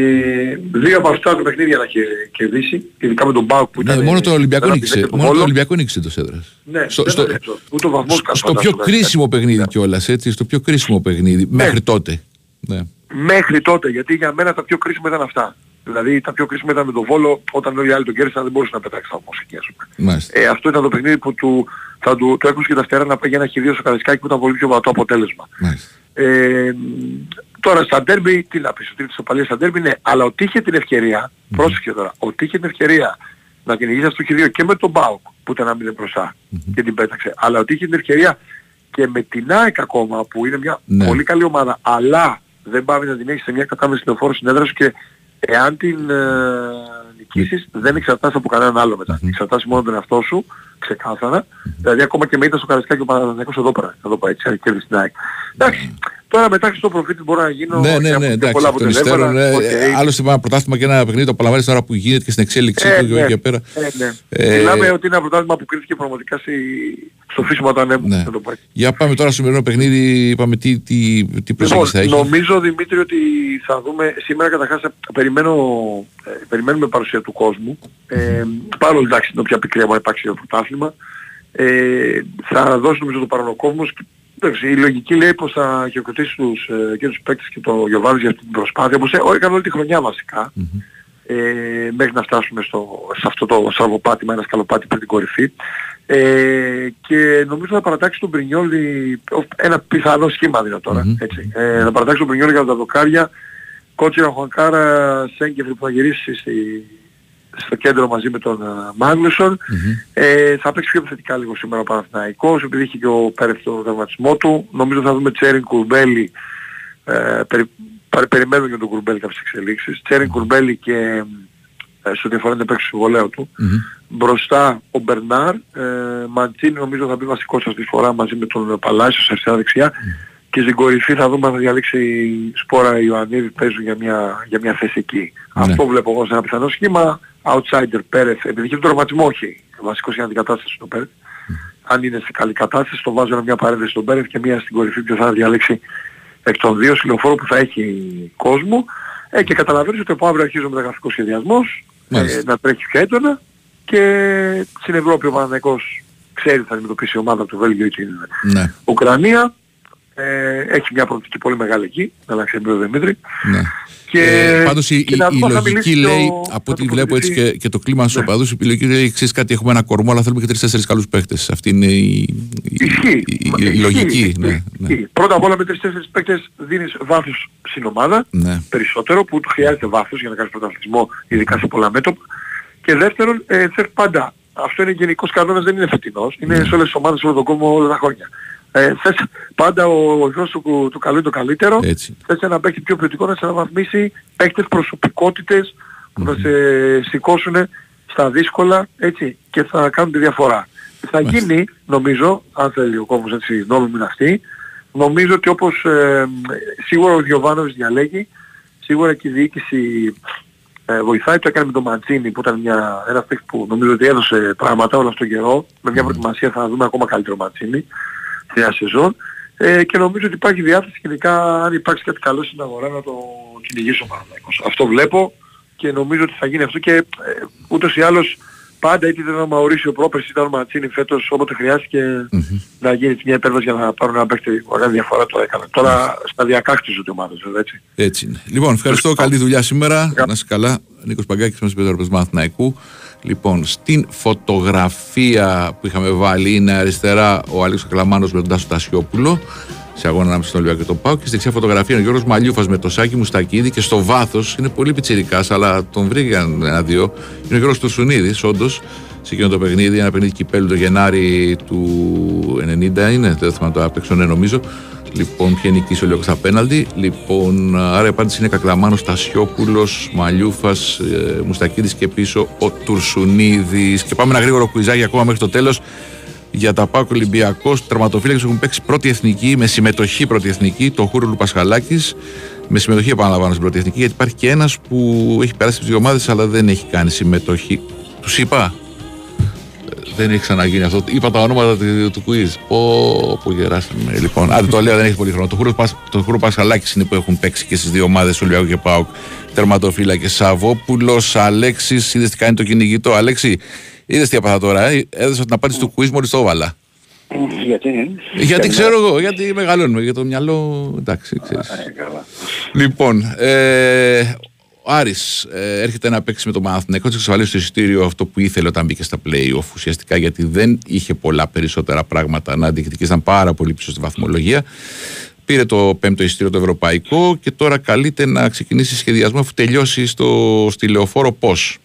Speaker 15: δύο από αυτά τα παιχνίδια να είχε κερδίσει, ειδικά με τον Πάο που
Speaker 1: Ναι,
Speaker 15: ήταν...
Speaker 1: μόνο το Ολυμπιακό
Speaker 15: ήταν
Speaker 1: νίκησε.
Speaker 15: απειλές του
Speaker 1: Μόνο το
Speaker 15: Βόλο.
Speaker 1: Ολυμπιακό νίκησε το έδρας.
Speaker 15: Ναι,
Speaker 1: στο,
Speaker 15: δεν
Speaker 1: στο,
Speaker 15: το έδειξε. Ούτε ο βαθμός
Speaker 1: στο, στο
Speaker 15: φαντάζομαι,
Speaker 1: πιο
Speaker 15: δεν
Speaker 1: κρίσιμο παιχνίδι κιόλας, έτσι, στο πιο κρίσιμο παιχνίδι, μέχρι τότε. Ναι.
Speaker 15: Μέχρι τότε, γιατί για μένα τα πιο κρίσιμα ήταν αυτά. Δηλαδή τα πιο κρίσιμα ήταν με τον Βόλο, όταν όλοι οι άλλοι τον κέρδισαν δεν μπορούσε να πετάξει τα μοσχεία σου.
Speaker 1: Μάλιστα.
Speaker 15: Ε, αυτό ήταν το παιχνίδι που του, θα του, του έκοψε και τα φτερά να πάει για ένα χειρίο στο Καραϊσκάκι που ήταν πολύ πιο βατό αποτέλεσμα.
Speaker 1: Μάλιστα.
Speaker 15: Ε, τώρα στα ντέρμπι, τι να πεις, ότι είναι σοπαλία στα ντέρμπι, ναι, αλλά ότι είχε την ευκαιρία, πρόσεχε τώρα, ότι είχε την ευκαιρία να κυνηγήσει στο χειρίο και με τον Μπάουκ που ήταν άμυνε μπροστά και την πέταξε, αλλά ότι είχε την ευκαιρία και με την ΑΕΚ ακόμα που είναι μια
Speaker 1: Ναι.
Speaker 15: πολύ καλή ομάδα, αλλά δεν πάει να την έχει σε μια κατάμεση λεωφόρο συνέδρα σου και εάν την ε, νικήσεις δεν εξαρτάσαι από κανέναν άλλο μετά. Εξαρτάσαι μόνο τον εαυτό σου, ξεκάθαρα. Δηλαδή ακόμα και με ήταν στο Καρασκάκι ο Παναθηναϊκός εδώ πέρα. Εδώ πάει έτσι, αν κέρδισε την ΑΕΚ. Εντάξει, τώρα μετά Χριστόν προφήτης μπορώ να γίνω
Speaker 1: Ναι,
Speaker 15: και
Speaker 1: ναι,
Speaker 15: από
Speaker 1: ναι,
Speaker 15: πιο
Speaker 1: εντάξει,
Speaker 15: πολλά
Speaker 1: εκ των υστέρων.
Speaker 15: αποτελέσματα.
Speaker 1: ναι.
Speaker 15: Οκ.
Speaker 1: Άλλωστε, ένα πρωτάθλημα και ένα παιχνίδι το απολαμβάνει τώρα που γίνεται και στην εξέλιξή
Speaker 15: Ε,
Speaker 1: του και
Speaker 15: ναι,
Speaker 1: εκεί πέρα.
Speaker 15: ε, ναι.
Speaker 1: Ε,
Speaker 15: Μιλάμε ότι είναι ένα πρωτάθλημα που κρίθηκε πραγματικά στη- στο φύσημα του ανέμου.
Speaker 1: Ναι.
Speaker 15: να το πω έτσι.
Speaker 1: Για πάμε τώρα στο σημερινό παιχνίδι, είπαμε τι, τι, τι προσέγγιση θα έχει.
Speaker 15: Λοιπόν, νομίζω Δημήτρη ότι θα δούμε σήμερα καταρχάς περιμένω, ε, περιμένουμε παρουσία του κόσμου. Ε, παρόλο εντάξει είναι όποια πικρία μπορεί να υπάρξει το πρωτάθλημα. Ε, θα δώσει νομίζω το παρόν ο κόσμος. Και, εντάξει, η λογική λέει πως θα χειροκροτήσει τους, ε, και τους παίκτες και το Γιωβάνης για αυτή την προσπάθεια. Όπως ε, έκανε όλη τη χρονιά βασικά. Ε, μέχρι να φτάσουμε στο, σε αυτό το στραβοπάτημα, ένα σκαλοπάτι πριν την κορυφή. Ε, και νομίζω θα παρατάξει τον Πρινιόλη, ένα πιθανό σχήμα δίνω τώρα, έτσι. Ε, θα παρατάξει τον Πρινιόλη για τα δοκάρια, κότσιρα Χουανκάρα, Σέγκεφρη που θα γυρίσει στη, στο κέντρο μαζί με τον uh, Μάγνουσον. Ε, θα παίξει πιο επιθετικά λίγο σήμερα ο Παναθηναϊκός, επειδή έχει και ο Πέρεθ τον δραματισμό του. Νομίζω θα δούμε Τσέριν Κουρμπέλη, ε, περι, παρι- περιμένουμε για τον Κουρμπέλη κάποιες εξελίξεις. Τσέριν Κουρμπέλη και ε, στο διαφορά να παίξει το συμβολέο του. Μπροστά ο Μπερνάρ, ε, Μαντσίνη νομίζω θα μπει βασικός αυτής τη φορά μαζί με τον Παλάσιος σε αριστερά δεξιά. Και στην κορυφή θα δούμε αν θα διαλέξει Σπόρα Ιωαννίδη παίζουν για μια, για μια θέση εκεί. Αυτό βλέπω εγώ σε ένα πιθανό σχήμα. Outsider Πέρεθ, επειδή έχει τον τραυματισμό όχι. Βασικός για αντικατάσταση στον Πέρεθ. Αν είναι σε καλή κατάσταση, το βάζω μια παρένθεση στον Πέρεθ και μια στην κορυφή που θα διαλέξει εκ των δύο συλλοφόρων που θα έχει κόσμο. Ε, και καταλαβαίνεις ότι από αύριο αρχίζει ο μεταγραφικός σχεδιασμός, ε,
Speaker 1: Μάλιστα.
Speaker 15: να τρέχει πιο έντονα και στην Ευρώπη ο Παναθηναϊκός ξέρει θα αντιμετωπίσει η ομάδα του Βέλγιο ή την
Speaker 1: Ναι,
Speaker 15: Ουκρανία. Ε, έχει μια προοπτική πολύ μεγάλη εκεί, να αλλάξει ο Δημήτρη.
Speaker 1: ναι.
Speaker 15: Και,
Speaker 1: Ε, πάντως η,
Speaker 15: και
Speaker 1: η,
Speaker 15: να
Speaker 1: η
Speaker 15: δούμε αν θα
Speaker 1: λογική
Speaker 15: μιλήσει
Speaker 1: λέει,
Speaker 15: ο-
Speaker 1: από
Speaker 15: θα
Speaker 1: ό,τι
Speaker 15: το
Speaker 1: βλέπω έτσι
Speaker 15: προπονητή.
Speaker 1: και, και το κλίμα στους οπαδούς, η λογική λέει, ξέρεις κάτι, έχουμε ένα κορμό, αλλά θέλουμε και τρεις-τέσσερις καλούς παίχτες. Αυτή είναι η, η,
Speaker 15: Ισχύει.
Speaker 1: η, η,
Speaker 15: Μα-
Speaker 1: η
Speaker 15: ισχύει.
Speaker 1: λογική. Ναι, ναι.
Speaker 15: Ισχύει. Πρώτα απ' όλα με τρεις-τέσσερις παίκτες δίνεις βάθος στην ομάδα,
Speaker 1: Ναι.
Speaker 15: περισσότερο που του χρειάζεται βάθος για να κάνεις πρωταθλητισμό, ειδικά σε πολλά μέτωπα. Και δεύτερον, ε, θες πάντα, αυτό είναι γενικός κανόνας, δεν είναι φετινός, είναι σε όλες τις ομάδες όλο τον κόσμο όλα τα χρόνια. Ε, θες πάντα ο βοηθός του, του καλού είναι το καλύτερο,
Speaker 1: Έτσι.
Speaker 15: θες ένα παίκτη πιο ποιοτικό να σε αναβαθμίσει παίκτες προσωπικότητες που να σε σηκώσουν στα δύσκολα έτσι, και θα κάνουν τη διαφορά. Θα γίνει, νομίζω, αν θέλει ο κόσμος έτσι νόμιμη είναι αυτή, νομίζω ότι όπως ε, σίγουρα ο Διοβάνος διαλέγει, σίγουρα και η διοίκηση ε, βοηθάει. Το έκανε με τον Ματζίνη που ήταν μια, ένας παίκτης που νομίζω ότι έδωσε πράγματα όλο αυτόν τον καιρό. Με μια προετοιμασία θα δούμε ακόμα καλύτερο Ματζίνη στη νέα σεζόν. Ε, και νομίζω ότι υπάρχει διάθεση και ειδικά αν υπάρξει κάτι καλό στην αγορά να το κυνηγήσει ο Παναθηναϊκός. Αυτό βλέπω και νομίζω ότι θα γίνει αυτό και ε, ούτως ή άλλως πάντα είτε ήταν ο Μαουρίσιο πρόπερση ήταν ο Ματσίνη φέτος όποτε χρειάστηκε να γίνει μια υπέρβαση για να πάρουν ένα παίκτη ωραία διαφορά το έκανε. Τώρα σταδιακά χτίζονται ομάδες βέβαια έτσι.
Speaker 1: Έτσι είναι. Λοιπόν, ευχαριστώ. Καλή δουλειά σήμερα. Να είσαι καλά. Νίκος Παγκάκης μας είπε Μαθηναϊκού. Λοιπόν, στην φωτογραφία που είχαμε βάλει είναι αριστερά ο Αλέξος Κλαμάνος με τον Τάσο Τασιόπουλο. Σε αγώνα ανάμεσα στον Ολυμπιακό και τον Πάο και στη δεξιά φωτογραφία είναι ο Γιώργος Μαλιούφας με το Σάκη Μουστακίδη και στο βάθος είναι πολύ πιτσιρικάς αλλά τον βρήκαν ένα-δύο. Είναι ο Γιώργος Τουρσουνίδης όντως σε εκείνο το παιχνίδι, ένα παιχνίδι κυπέλου το Γενάρη του 90 είναι, δεν θυμάμαι το απ' ναι, νομίζω. Λοιπόν, ποια νικήσει ο Λιώκος στα πέναλτι. Λοιπόν, άρα η απάντηση είναι Κακλαμάνος, Τασιόπουλος, Μαλιούφας, ε, Μουστακίδης και πίσω ο Τουρσουνίδης. Και πάμε ένα γρήγορο κουιζάκι ακόμα μέχρι το τέλος για τα ΠΑΟΚ Ολυμπιακός. Τερματοφύλακες έχουν παίξει πρώτη εθνική με συμμετοχή πρώτη εθνική, Τοχούρογλου Πασχαλάκης. Με συμμετοχή επαναλαμβάνω στην πρώτη εθνική, γιατί υπάρχει και ένας που έχει περάσει τις δύο ομάδες αλλά δεν έχει κάνει συμμετοχή. Τους είπα. Ε, Δεν έχει ξαναγίνει αυτό. Είπα τα ονόματα του, του quiz. Πω, που γεράσαμε. Λοιπόν, άντε το λέω, δεν έχει πολύ χρόνο. Τοχούρο, Πασ- Τοχούρογλου Πασχαλάκης είναι που έχουν παίξει και στις δύο ομάδες Ολυμπιακού και ΠΑΟΚ. Τερματοφύλακες Σαββόπουλος, Αλέξης. Είδες τι κάνει το κυνηγητό. Αλέξη, είδες τι έπαθα τώρα. Ε; Έδωσα την απάντηση του quiz μόλις το έβαλα.
Speaker 16: Γιατί,
Speaker 1: Γιατί ξέρω εγώ, γιατί μεγαλώνουμε για το μυαλό. Εντάξει, ξέρεις. Λοιπόν, ε, ο Άρης ε, έρχεται να παίξει με τον Παναθηναϊκό, της εξασφαλίσει το εισιτήριο αυτό που ήθελε όταν μπήκε στα play-off ουσιαστικά γιατί δεν είχε πολλά περισσότερα πράγματα να διεκδικήσει, ήταν πάρα πολύ πίσω στη βαθμολογία. Πήρε το πέμπτο εισιτήριο το ευρωπαϊκό και τώρα καλείται να ξεκινήσει σχεδιασμό αφού τελειώσει στο, στη λεωφόρο πώς.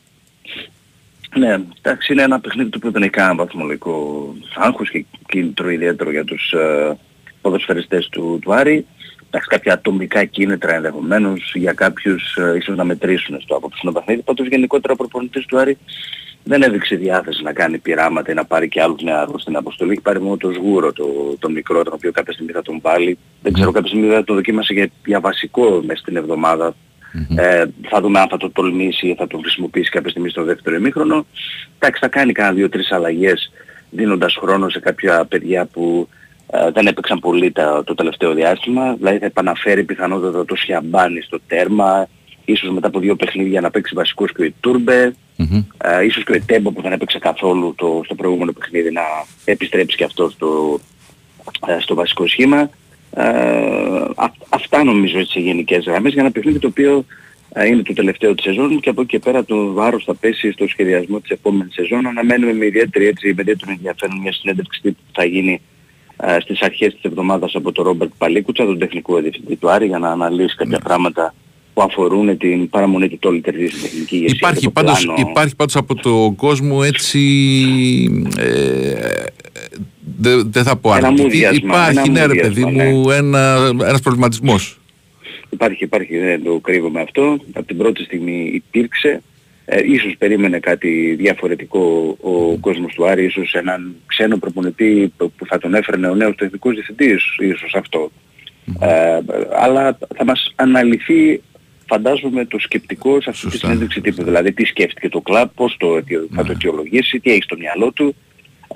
Speaker 16: Ναι, εντάξει είναι ένα παιχνίδι το οποίο δεν έχει κανένα βαθμολογικό άγχος και κίνητρο ιδιαίτερο για τους ε, ποδοσφαιριστές του, του Άρη. Εντάξει, κάποια ατομικά κίνητρα ενδεχομένως για κάποιους ε, ίσως να μετρήσουν στο απόψινο παιχνίδι. Πάντως γενικότερα ο προπονητής του Άρη δεν έδειξε διάθεση να κάνει πειράματα ή να πάρει και άλλους νεαρούς στην αποστολή. Έχει πάρει μόνο το σγούρο, το, το μικρό, τον οποίο κάποια στιγμή θα τον βάλει. Δεν ξέρω, κάποια στιγμή θα το δοκίμασε για, για βασικό μέσα στην εβδομάδα. Ε, θα δούμε αν θα το τολμήσει ή θα το χρησιμοποιήσει κάποια στιγμή στο δεύτερο ημίχρονο. Εντάξει, θα κάνει κάνα δύο-τρεις αλλαγές δίνοντας χρόνο σε κάποια παιδιά που ε, δεν έπαιξαν πολύ τα, το τελευταίο διάστημα. Δηλαδή θα επαναφέρει πιθανότατα το Σιαμπάνι στο τέρμα, ίσως μετά από δύο παιχνίδια να παίξει βασικός και ο Ιτούρμπε, ε, ίσως και ο Ετέμπο που δεν έπαιξε καθόλου το, στο προηγούμενο παιχνίδι να επιστρέψει και αυτό στο, ε, στο βασικό σχήμα. Ε, α- αυτά νομίζω έτσι σε γενικές γραμμές για ένα παιχνίδι το οποίο ε, είναι το τελευταίο της σεζόν και από εκεί και πέρα το βάρος θα πέσει στο σχεδιασμό της επόμενης σεζόν. Αναμένουμε με ιδιαίτερη έτσι, με ιδιαίτερο ενδιαφέρον μια συνέντευξη τύπου που θα γίνει ε, στις αρχές της εβδομάδας από τον Ρόμπερτ Παλίκουτσα, τον τεχνικό διευθυντή του Άρη, για να αναλύσει κάποια πράγματα που αφορούν την παραμονή του Τόλι Τερζής στην τεχνική ηγεσία.
Speaker 1: Υπάρχει
Speaker 16: και το
Speaker 1: πάντως,
Speaker 16: πλάνο.
Speaker 1: υπάρχει πάντως από το κόσμο έτσι ε, δεν δεν θα πω
Speaker 16: Ένα
Speaker 1: αρνητική.
Speaker 16: μουδιασμα,
Speaker 1: Υπάρχει
Speaker 16: ένα
Speaker 1: ναι ρε παιδί
Speaker 16: μουδιασμα,
Speaker 1: μου ένα, ένας προβληματισμός
Speaker 16: Υπάρχει, υπάρχει, δεν το κρύβομαι αυτό. Από την πρώτη στιγμή υπήρξε. Ε, ίσως περίμενε κάτι διαφορετικό ο κόσμος του Άρη, ίσως έναν ξένο προπονητή που που θα τον έφερνε ο νέος τεχνικός διευθυντής, ίσως αυτό. Ε, αλλά θα μας αναλυθεί φαντάζομαι το σκεπτικό σε αυτή τη συνέντευξη τύπου. Δηλαδή τι σκέφτηκε το κλαμπ, πώς το, αιτιο- θα το αιτιολογήσει, τι έχει στο μυαλό του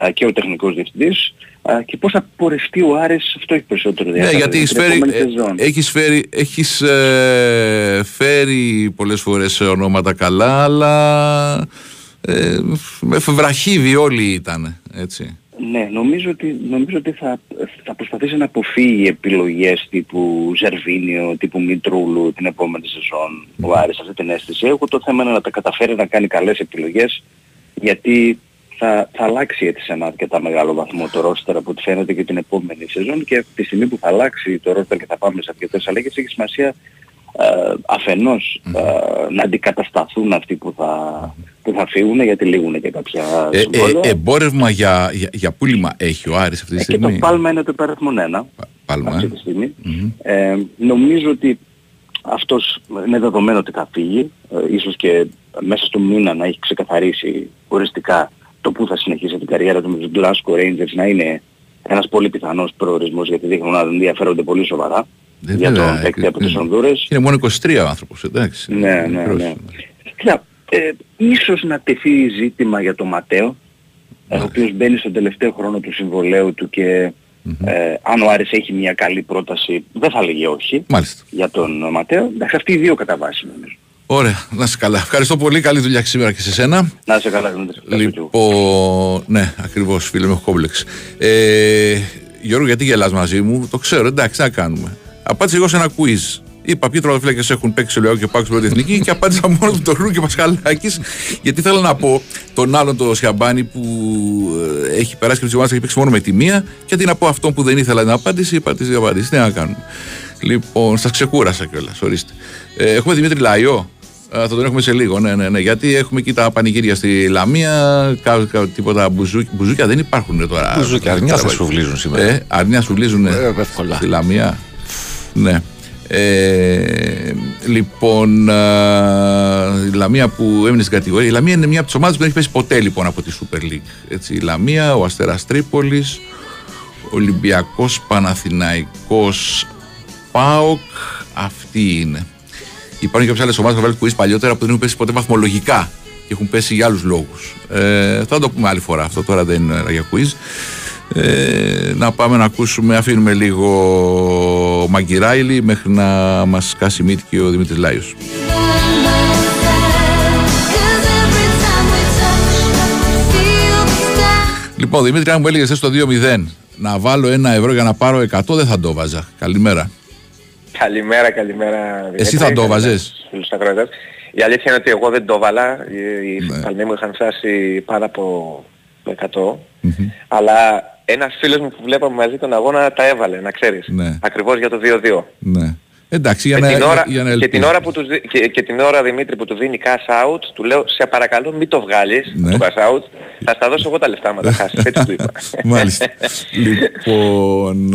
Speaker 16: α, και ο τεχνικός διευθυντής. α, και πώς θα πορευτεί ο Άρης, αυτό έχει περισσότερο
Speaker 1: Ναι,
Speaker 16: ενδιαφέρον.
Speaker 1: γιατί έχεις
Speaker 16: την
Speaker 1: φέρει,
Speaker 16: επόμενη
Speaker 1: ε,
Speaker 16: σεζόν;
Speaker 1: έχεις φέρει, έχεις, ε, φέρει πολλές φορές ονόματα καλά, αλλά ε, με βραχύβι όλοι ήταν, έτσι.
Speaker 16: Ναι, νομίζω ότι, νομίζω ότι θα, θα προσπαθήσει να αποφύγει επιλογές τύπου Ζερβίνιο, τύπου Μητρούλου την επόμενη σεζόν. Ο Άρης αυτή την αίσθηση. Έχω το θέμα είναι να τα καταφέρει να κάνει καλές επιλογές γιατί θα, θα αλλάξει έτσι σε ένα αρκετά μεγάλο βαθμό το ρόστερ από ό,τι φαίνεται και την επόμενη σεζόν και από τη στιγμή που θα αλλάξει το ρόστερ και θα πάμε σε αρκετές αλλαγές έχει σημασία ε, αφενός ε, να αντικατασταθούν αυτοί που θα, που θα φύγουν γιατί λήγουν και κάποια
Speaker 1: Ε,
Speaker 16: συμβόλαια.
Speaker 1: ε, εμπόρευμα για, για, για πούλημα έχει ο Άρης αυτή τη
Speaker 16: Ε, και το
Speaker 1: στιγμή;
Speaker 16: πάλμα είναι το υπαριθμόν ένα
Speaker 1: Πάλμα,
Speaker 16: αυτή
Speaker 1: ε.
Speaker 16: τη στιγμή. Ε, νομίζω ότι αυτός είναι δεδομένο ότι θα φύγει, ε, ίσως και μέσα στο μήνα να έχει ξεκαθαρίσει οριστικά το που θα συνεχίσει την καριέρα του με τους Glasgow Rangers να είναι ένας πολύ πιθανός προορισμός γιατί δείχνουν να ενδιαφέρονται πολύ σοβαρά
Speaker 1: Ε,
Speaker 16: για
Speaker 1: βέβαια,
Speaker 16: τον παίκτη
Speaker 1: ε,
Speaker 16: από τις
Speaker 1: ε,
Speaker 16: Ονδούρες.
Speaker 1: Είναι μόνο 23 ο άνθρωπος, εντάξει.
Speaker 16: Ναι, ναι,
Speaker 1: Μικρός.
Speaker 16: ναι. Κοίτα, ε, ίσως να τεθεί ζήτημα για τον Ματέο, ε, ο οποίος μπαίνει στον τελευταίο χρόνο του συμβολέου του και ε, αν ο Άρης έχει μια καλή πρόταση δεν θα λέγει όχι
Speaker 1: Μάλιστα.
Speaker 16: για τον Ματέο. Εντάξει, αυτοί οι δύο κατά βάση νομίζω.
Speaker 1: Ωραία, να είσαι καλά. Ευχαριστώ πολύ. Καλή δουλειά και σήμερα και σε σένα.
Speaker 16: Να είσαι καλά, Δημήτρη. Ευχαριστώ και εγώ.
Speaker 1: Λοιπόν, ναι, ακριβώς φίλε, με έχω κόμπλεξ. Ε, Γιώργο, γιατί γελάς μαζί μου, το ξέρω, εντάξει, τι να κάνουμε. Απάντησα εγώ σε ένα quiz. Είπα ποιοι τροματοφύλακες έχουν παίξει σε Λεωάκο και Πάκου πρώτη εθνική και απάντησα μόνο του τον Χρού και Πασχαλάκης. Γιατί θέλω να πω τον άλλον τον Σιαμπάνη που ε, έχει περάσει και του και έχει παίξει μόνο με τη μία. Και αντί να πω αυτόν που δεν ήθελα την απάντηση, είπα τις δύο απαντήσεις. Τι να κάνουμε. Λοιπόν, σας ξεκούρασα κιόλας. Ορίστε. Ε, έχουμε Δημήτρη Λαϊό. Ε, θα τον έχουμε σε λίγο, ναι, ναι, ναι. Γιατί έχουμε εκεί τα πανηγύρια στη Λαμία, κα, κα, τίποτα μπουζούκια, μπουζούκια δεν υπάρχουν τώρα.
Speaker 12: Μπουζούκια, αρνιάς θα σουβλίζουν σήμερα.
Speaker 1: Ε, αρνιάς σουβλίζουν
Speaker 12: Ε, εύκολα.
Speaker 1: στη Λαμία. Ναι. Ε, λοιπόν, α, η Λαμία που έμεινε στην κατηγορία. Η Λαμία είναι μια από τις ομάδες που δεν έχει πέσει ποτέ λοιπόν από τη Super League. Έτσι, η Λαμία, ο Αστέρας Τρίπολης, Ολυμπιακός Παναθηναϊκός ΠΑΟΚ. Αυτή είναι. Υπάρχουν και άλλες ομάδες που βάλουν quiz παλιότερα που δεν έχουν πέσει ποτέ βαθμολογικά και έχουν πέσει για άλλους λόγους. Ε, θα το πούμε άλλη φορά αυτό, τώρα δεν είναι για quiz. Ε, να πάμε να ακούσουμε, αφήνουμε λίγο Μαγκυράιλι μέχρι να μας κάσει μύτη και ο Δημήτρης Λάιος. Λοιπόν, Δημήτρη, αν μου έλεγες στο 2-0 να βάλω ένα ευρώ για να πάρω 100, δεν θα το βάζα. Καλημέρα.
Speaker 17: Καλημέρα, καλημέρα. Δημήτρη.
Speaker 1: Εσύ θα το
Speaker 17: Καλημέρα
Speaker 1: βάζες;
Speaker 17: στους φίλους ακροατές. Η αλήθεια είναι ότι εγώ δεν το έβαλα. Οι οι
Speaker 1: Ναι.
Speaker 17: παλμοί μου είχαν φτάσει πάνω από το 100. Αλλά ένας φίλος μου που βλέπαμε μαζί τον αγώνα τα έβαλε, να ξέρεις.
Speaker 1: Ναι.
Speaker 17: Ακριβώς για το 2-2.
Speaker 1: Ναι. Εντάξει, για
Speaker 17: Και
Speaker 1: να,
Speaker 17: την, ώρα,
Speaker 1: για να
Speaker 17: και, την
Speaker 1: ελπίζω.
Speaker 17: ώρα που τους, δι- και, και την ώρα Δημήτρη που του δίνει cash out, του λέω σε παρακαλώ μην το βγάλεις
Speaker 1: Ναι.
Speaker 17: το cash out, θα στα δώσω εγώ τα λεφτά μου, τα χάσεις, έτσι του είπα.
Speaker 1: Μάλιστα. λοιπόν,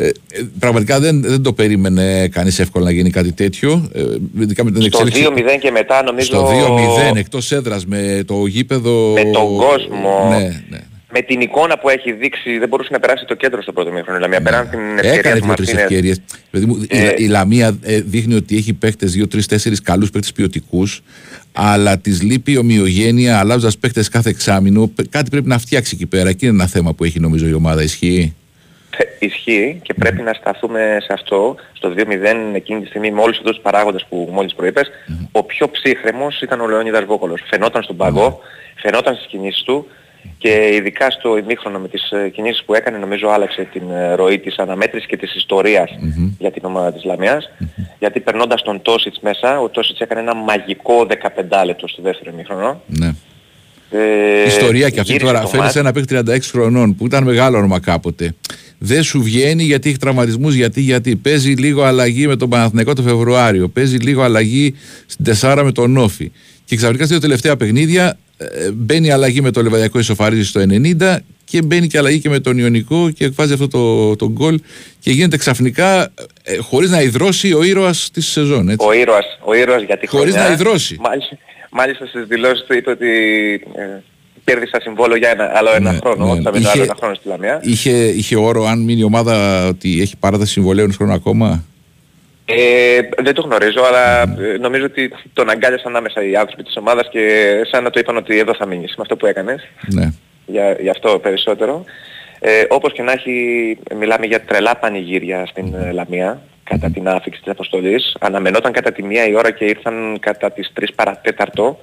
Speaker 1: ε, ε, πραγματικά δεν, δεν το περίμενε κανείς εύκολα να γίνει κάτι τέτοιο. Ε, ειδικά με την
Speaker 17: Στο
Speaker 1: εξέλιξη.
Speaker 17: 2-0 και μετά νομίζω...
Speaker 1: Στο 2-0 εκτός έδρας με το γήπεδο.
Speaker 17: Με τον κόσμο.
Speaker 1: Ναι, ναι.
Speaker 17: με την εικόνα που έχει δείξει δεν μπορούσε να περάσει το κέντρο στο πρώτο μήχρονο. Δηλαδή, πέραν την ευκαιρία
Speaker 1: Έκανε
Speaker 17: του
Speaker 1: δύο-τρεις
Speaker 17: Μαρτίνες.
Speaker 1: ευκαιρίες. η, η Λαμία ε, δείχνει ότι έχει παίχτες, δύο-τρει-τέσσερι καλούς παίχτες ποιοτικούς, αλλά τη λείπει η ομοιογένεια, αλλάζοντας παίχτες κάθε εξάμεινο. Πε- Κάτι πρέπει να φτιάξει εκεί πέρα. Εκεί είναι ένα θέμα που έχει νομίζω η ομάδα. Ισχύει;
Speaker 17: Ε, Ισχύει και πρέπει να σταθούμε σε αυτό. Στο 2-0 εκείνη τη στιγμή με όλους αυτούς τους παράγοντες που μόλις προείπες, ο πιο ψύχρεμος ήταν ο Λεωνίδας Βόκολος. Φαινόταν στον παγό, φαινόταν στις κινήσεις του και ειδικά στο ημίχρονο με τις ε, κινήσεις που έκανε νομίζω άλλαξε την ε, ροή της αναμέτρησης και της ιστορίας για την ομάδα της Λαμίας. Γιατί περνώντας τον Τόσιτς μέσα, ο Τόσιτς έκανε ένα μαγικό 15 λεπτό στο δεύτερο ημίχρονο.
Speaker 1: Ναι.
Speaker 17: Ε,
Speaker 1: Ιστορία και αυτή
Speaker 17: γύρισε
Speaker 1: τώρα.
Speaker 17: το
Speaker 1: Φέρνει
Speaker 17: μάτς.
Speaker 1: ένα παίκτη 36 χρονών που ήταν μεγάλο όνομα κάποτε. Δεν σου βγαίνει γιατί έχει τραυματισμούς, γιατί, γιατί παίζει λίγο αλλαγή με τον Παναθηναϊκό το Φεβρουάριο, παίζει λίγο αλλαγή στην Τεσάρα με τον Όφη. Και ξαφνικά στα δύο τελευταία παιχνίδια ε, μπαίνει αλλαγή με το Λεβαδιακό Ισοφαρίζη στο 90 και μπαίνει και αλλαγή και με τον Ιωνικό και βάζει αυτό το, το γκολ και γίνεται ξαφνικά ε, χωρίς να υδρώσει ο ήρωας της σεζόν. Έτσι.
Speaker 17: Ο ήρωας, ο ήρωας για τη
Speaker 1: Χωρίς
Speaker 17: χρονιά.
Speaker 1: να υδρώσει.
Speaker 17: Μάλιστα, μάλιστα στις δηλώσεις του είπε ότι ε, κέρδισα συμβόλο για ένα, άλλο ένα χρόνο,
Speaker 1: ναι.
Speaker 17: ότι θα μείνω
Speaker 1: Είχε-
Speaker 17: άλλο ένα χρόνο στη Λαμία.
Speaker 1: Είχε, είχε όρο αν μείνει η ομάδα ότι έχει παράταση συμβολέου ενός χρόνου ακόμα;
Speaker 17: Ε, δεν το γνωρίζω, αλλά ε, νομίζω ότι τον αγκάλιασαν άμεσα οι άνθρωποι της ομάδας και σαν να το είπαν ότι εδώ θα μείνεις με αυτό που έκανες.
Speaker 1: Ναι.
Speaker 17: για, για αυτό περισσότερο. Ε, όπως και να έχει, μιλάμε για τρελά πανηγύρια στην ε, Λαμία κατά την άφηξη της αποστολής. Αναμενόταν κατά τη μία η ώρα και ήρθαν κατά τις 3 παρατέταρτο.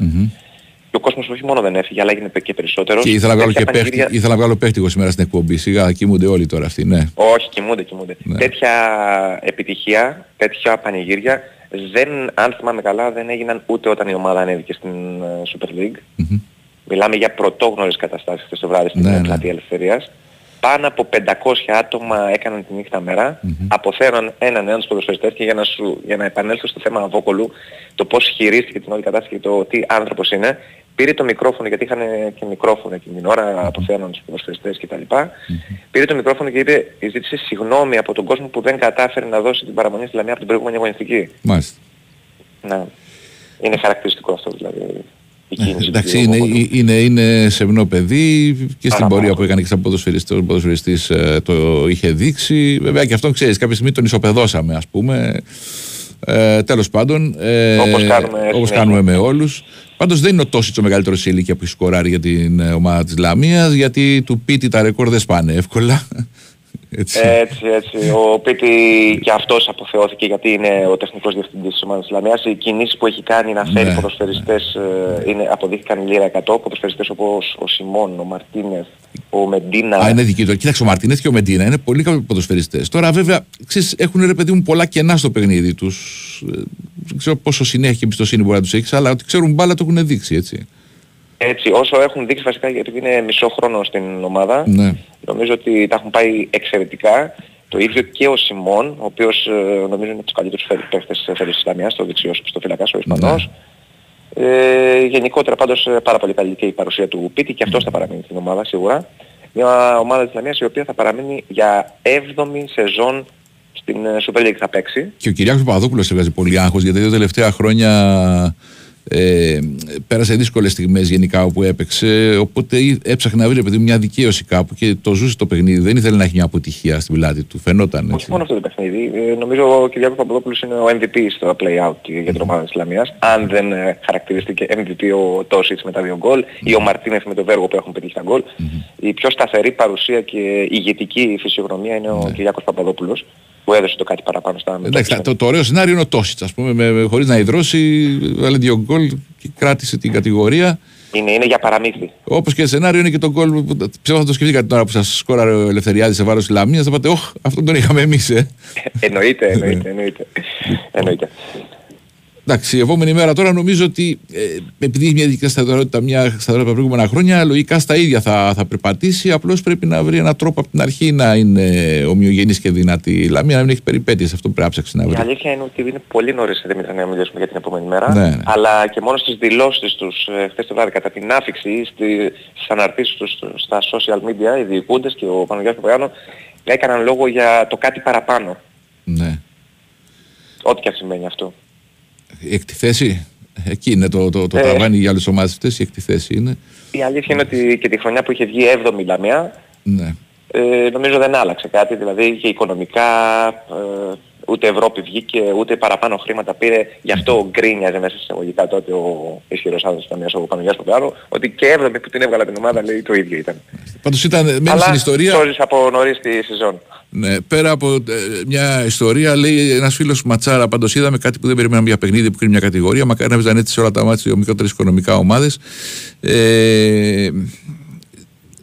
Speaker 17: Και ο κόσμος όχι μόνο δεν έφυγε, αλλά έγινε και περισσότερο.
Speaker 1: Και ήθελα να βγάλω και
Speaker 17: Τέτοια
Speaker 1: παίχτη,
Speaker 17: πανηγύρια-
Speaker 1: ήθελα να βγάλω παίχτη εγώ σήμερα στην εκπομπή. Σιγά κοιμούνται όλοι τώρα αυτοί, ναι.
Speaker 17: Όχι, κοιμούνται, κοιμούνται.
Speaker 1: Ναι.
Speaker 17: Τέτοια επιτυχία, τέτοια πανηγύρια, δεν, αν θυμάμαι καλά, δεν έγιναν ούτε όταν η ομάδα ανέβηκε στην ε, Super League. Μιλάμε για πρωτόγνωρες καταστάσεις χθες το βράδυ στην
Speaker 1: Ναι,
Speaker 17: ναι,
Speaker 1: ναι.
Speaker 17: πλατεία Ελευθερίας. Πάνω από 500 άτομα έκαναν τη νύχτα μέρα, αποθέραν έναν έναν τους ποδοσφαιριστές και για να, σου, για να επανέλθω στο θέμα Βόκολου, το πώς χειρίστηκε την όλη κατάσταση και το τι άνθρωπος είναι, πήρε το μικρόφωνο, γιατί είχαν και μικρόφωνο εκείνη την ώρα, αποθέραν τους ποδοσφαιριστές κτλ. Πήρε το μικρόφωνο και είπε, ζήτησε συγγνώμη από τον κόσμο που δεν κατάφερε να δώσει την παραμονή στη Λαμία από την προηγούμενη αγωνιστική.
Speaker 1: Μάλιστα.
Speaker 17: Να. Είναι χαρακτηριστικό αυτό δηλαδή. Η κίνηση. του
Speaker 1: Εντάξει,
Speaker 17: κ.
Speaker 1: είναι,
Speaker 17: Βόκολου.
Speaker 1: είναι, είναι σεμνό παιδί και στην
Speaker 17: Πάρα
Speaker 1: πορεία
Speaker 17: πολύ.
Speaker 1: που έκανε και σαν ποδοσφαιριστής, ποδοσφαιριστής ε, το είχε δείξει. Βέβαια και αυτό ξέρεις, κάποια στιγμή τον ισοπεδώσαμε, ας πούμε. Ε, Τέλος πάντων. Ε,
Speaker 17: Όπως κάνουμε
Speaker 1: όπως
Speaker 17: συνέχεια.
Speaker 1: κάνουμε με όλους. Πάντως δεν είναι ο Τόσιτ ο μεγαλύτερος σε ηλικία που έχει σκοράρει για την ε, ομάδα της Λαμίας, γιατί του Πίτη τα ρεκόρ δεν σπάνε εύκολα. Έτσι.
Speaker 17: Έτσι, έτσι. Ο Πίτη και αυτός αποθεώθηκε γιατί είναι ο τεχνικός διευθυντής της ομάδας της Λαμίας. Οι κινήσεις που έχει κάνει να φέρει
Speaker 1: Ναι,
Speaker 17: ποδοσφαιριστές ε, είναι, αποδείχθηκαν λίρα 100. Ποδοσφαιριστές όπως ο Σιμών, ο Μαρτίνεθ, ο Μεντίνα.
Speaker 1: Α, είναι δική του. Κοίταξε, ο Μαρτίνεθ και ο Μεντίνα είναι πολύ καλοί ποδοσφαιριστές. Τώρα, βέβαια, ξέρεις, έχουν ρε παιδί μου πολλά κενά στο παιχνίδι τους. Δεν ξέρω πόσο συνέχεια και εμπιστοσύνη μπορεί να τους έχεις, αλλά ότι ξέρουν μπάλα το έχουν δείξει, έτσι.
Speaker 17: Έτσι, όσο έχουν δείξει βασικά γιατί είναι μισό χρόνο στην ομάδα,
Speaker 1: Ναι.
Speaker 17: νομίζω ότι τα έχουν πάει εξαιρετικά. Το ίδιο και ο Σιμών, ο οποίος ε, νομίζω είναι από τους καλύτερους φε- παίχτες της φέτος της Ισλαμίας, το δεξιός στο φυλακάς, ο Ισπανός. Ε, γενικότερα πάντως ε, πάρα πολύ καλή και η παρουσία του Πίτη και αυτός θα παραμείνει στην ομάδα σίγουρα. Μια ομάδα της Ισλαμίας η οποία θα παραμείνει για 7η σεζόν στην ε, Super League θα παίξει.
Speaker 1: Και ο Κυριάκος Παπαδόπουλος έβγαζε πολύ άγχος γιατί τα τελευταία χρόνια ε, πέρασε δύσκολες στιγμές γενικά όπου έπαιξε οπότε ή- έψαχνε να βρει ρε παιδί μου, μια δικαίωση κάπου και το ζούσε το παιχνίδι δεν ήθελε να έχει μια αποτυχία στην πλάτη του φαινόταν έτσι.
Speaker 17: Όχι μόνο αυτό το παιχνίδι. Ε, νομίζω ο Κυριάκος Παπαδόπουλος είναι ο MVP στο play-out για την ομάδα της Ισλαμίας. Αν δεν ε, χαρακτηρίστηκε MVP ο Τόσιτς με τα δύο γκολ ή ο Μαρτίνεθ με το Βέργο που έχουν πετύχει τα γκολ. Η πιο σταθερή παρουσία και ηγετική φυσιογνωμία είναι ο Κυριάκος Παπαδόπουλος που έδωσε το κάτι παραπάνω στα
Speaker 1: Εντάξει, το, το ωραίο σενάριο είναι ο Τόσιτς ας πούμε με, με, χωρίς να υδρώσει βάλε δύο γκολ και κράτησε την κατηγορία
Speaker 17: Είναι, είναι για παραμύθι.
Speaker 1: Όπως και σενάριο είναι και το γκολ που ψεύω θα το σκεφτείτε την ώρα που σας σκόραρε ο Ελευθεριάδης σε βάρος της Λαμίας θα πάτε, όχ, αυτόν τον είχαμε εμείς, ε.
Speaker 17: εννοείται, εννοείται, εννοείται. εννοείται.
Speaker 1: Εντάξει, η επόμενη μέρα τώρα νομίζω ότι ε, επειδή έχει μια ειδική σταθερότητα, μια σταθερότητα τα προηγούμενα χρόνια, λογικά στα ίδια θα, θα περπατήσει. Απλώς πρέπει να βρει έναν τρόπο από την αρχή να είναι ομοιογενής και δυνατή η Λαμία, να μην έχει περιπέτειες. Αυτό πρέπει να ψάξει να
Speaker 17: Η
Speaker 1: βρει.
Speaker 17: αλήθεια είναι ότι είναι πολύ νωρίς Δημήτρη να μιλήσουμε για την επόμενη μέρα.
Speaker 1: Ναι, ναι.
Speaker 17: Αλλά και μόνο στις δηλώσεις τους ε, χθες το βράδυ κατά την άφηξη ή στη- στις αναρτήσεις τους στα social media οι διοικούντες και ο Παναγιώτης Παπαγιάννου έκαναν λόγο για το κάτι παραπάνω.
Speaker 1: Ναι.
Speaker 17: Ό,τι και αν σημαίνει αυτό.
Speaker 1: Η έκτη θέση, εκεί είναι το, το, το
Speaker 17: Ε.
Speaker 1: ταβάνι για άλλες ομάδες αυτέ. Η έκτη θέση είναι.
Speaker 17: Η αλήθεια είναι ότι και τη χρονιά που είχε βγει 7η Λαμία
Speaker 1: Ναι.
Speaker 17: ε, νομίζω δεν άλλαξε κάτι. Δηλαδή και οικονομικά ε, ούτε Ευρώπη βγήκε ούτε παραπάνω χρήματα πήρε. Γι' αυτό γκρίνιαζε μέσα σε εισαγωγικά τότε ο ισχυρός άνθρωπος της Λαμίας, ο Παναγιώτης Παπαγιάννου ότι και 7η που την έβγαλε την ομάδα λέει το ίδιο ήταν.
Speaker 1: Πάντως ήταν μένει
Speaker 17: Αλλά
Speaker 1: στην ιστορία.
Speaker 17: σώζεις από νωρίς τη σεζόν.
Speaker 1: Ναι, πέρα από ε, μια ιστορία, λέει ένας φίλος Ματσάρα. Πάντως είδαμε κάτι που δεν περιμέναμε για παιχνίδι που κρίνει μια κατηγορία. Μακάρι να παίζαν έτσι σε όλα τα μάτια οι μικρότερες οικονομικά ομάδες. Ε,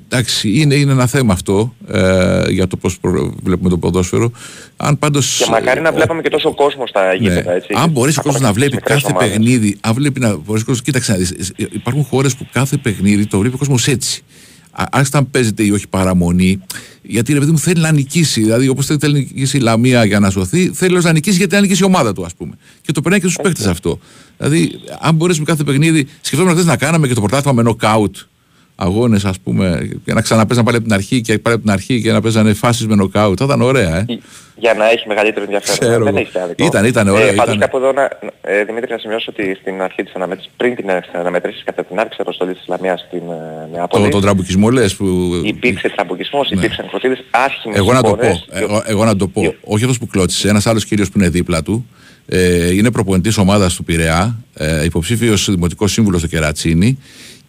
Speaker 1: εντάξει, είναι, είναι ένα θέμα αυτό ε, για το πώς βλέπουμε το ποδόσφαιρο. Αν πάντως,
Speaker 17: Και μακάρι να βλέπαμε και τόσο κόσμο στα γήπεδα, έτσι.
Speaker 1: Ναι. Αν μπορέσει ο
Speaker 17: Ακόμα
Speaker 1: κόσμο να
Speaker 17: και στις
Speaker 1: βλέπει
Speaker 17: μικρές
Speaker 1: κάθε
Speaker 17: ομάδες.
Speaker 1: παιχνίδι, αν βλέπει να μπορέσει ο κόσμος, κοίταξε να δεις, ε, υπάρχουν χώρες που κάθε παιχνίδι το βλέπει ο κόσμος έτσι. Α- Άσχετα αν παίζεται ή όχι παραμονή, γιατί ρε παιδί μου θέλει να νικήσει. Δηλαδή, όπως θέλει να νικήσει η Λαμία για να σωθεί, θέλει να νικήσει γιατί να νικήσει η ομάδα του, ας πούμε. Και το περνάει και στους παίχτε αυτό. Δηλαδή, αν μπορέσουμε κάθε παιχνίδι, σκεφτόμουν χθες να κάναμε και το πρωτάθλημα με νοκάουτ αγώνες, ας πούμε, και να ξαναπέζαν πάλι από την αρχή και πάλι από την αρχή και να παίζανε φάσεις με νοκάουτ. Θα ήταν ωραία, ε.
Speaker 17: Για να έχει μεγαλύτερο ενδιαφέρον.
Speaker 1: Ξέρω
Speaker 17: δεν
Speaker 1: εγώ.
Speaker 17: έχει άδικο.
Speaker 1: Ήταν, ήταν ωραία,
Speaker 17: Ε, πάντως
Speaker 1: ήταν.
Speaker 17: κάπου εδώ, να, ε, Δημήτρη, να σημειώσω ότι στην αρχή της αναμέτρησης, πριν την αναμέτρησης, κατά την άρχιση αποστολής της Λαμίας στην ε, Νεάπολη,
Speaker 1: Το, τον τραμπουκισμό λες που.
Speaker 17: υπήρξε τραμποκισμός, υπήρξαν κροτίδες, άσχημες
Speaker 1: Εγώ να το πω.
Speaker 17: εικόνες.
Speaker 1: Εγώ, εγώ να το πω. Όχι αυτός που κλώτησε. Ένας άλλος κύριος που είναι δίπλα του. Ε, είναι προπονητής ομάδας του Πειραιά. Ε, Υποψήφιος δημοτικός σύμβουλος στο Κερατσίνη.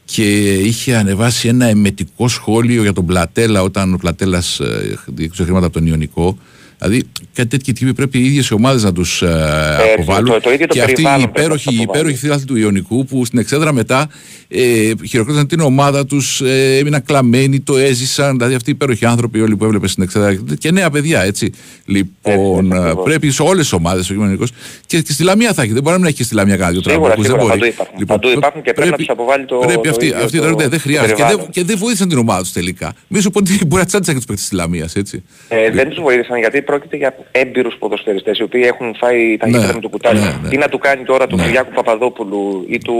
Speaker 1: Και είχε ανεβάσει ένα εμετικό σχόλιο για τον Πλατέλα όταν ο Πλατέλας ε, διεκδικούσε χρήματα από τον Ιωνικό. Δηλαδή κάτι τέτοιοι τύποι πρέπει οι ίδιες ομάδες να τους ε, αποβάλουν.
Speaker 17: το- το ίδιο το
Speaker 1: και αυτοί οι
Speaker 17: περιβάλλον πρέπει να
Speaker 1: υπέροχοι,
Speaker 17: τους
Speaker 1: οι υπέροχοι φίλαθλοι του Ιωνικού που στην εξέδρα μετά ε, χειροκρότησαν την ομάδα τους, ε, έμειναν κλαμένοι, το έζησαν. Δηλαδή αυτοί οι υπέροχοι άνθρωποι όλοι που έβλεπες στην εξέδρα και νέα παιδιά έτσι. Λοιπόν, ε, πρέπει σε όλες τις ομάδες ο Ιωνικός και, και στη Λαμία θα έχει. Δεν μπορεί να μην έχει και στη Λαμία κάτι
Speaker 17: Σίγουρα,
Speaker 1: τραμπούκους, δεν
Speaker 17: σίγουρα,
Speaker 1: μπορεί.
Speaker 17: παντού υπάρχουν.
Speaker 1: Λοιπόν,
Speaker 17: Παντού υπάρχουν και πρέπει να τους αποβάλει το-
Speaker 1: Πρέπει
Speaker 17: το
Speaker 1: αυτοί,
Speaker 17: ίδιο
Speaker 1: αυτοί
Speaker 17: το-
Speaker 1: δεν, δεν
Speaker 17: το
Speaker 1: χρειάζεται. Και δεν,
Speaker 17: περιβάλλον.
Speaker 1: και δεν βοήθησαν την ομάδα τους τελικά. Μη σου πω ότι μπορεί να τσάντισαν και τους παίκτες της Λαμίας, έτσι.
Speaker 17: Ε, δεν τους βοήθησαν γιατί πρόκειται για έμπειρους ποδοσφαιριστές οι οποίοι έχουν φάει τα
Speaker 1: Ναι,
Speaker 17: γήπεδα με το κουτάλι.
Speaker 1: ναι, ναι.
Speaker 17: Τι να τους κάνει τώρα του Κυριάκου Παπαδόπουλου ή του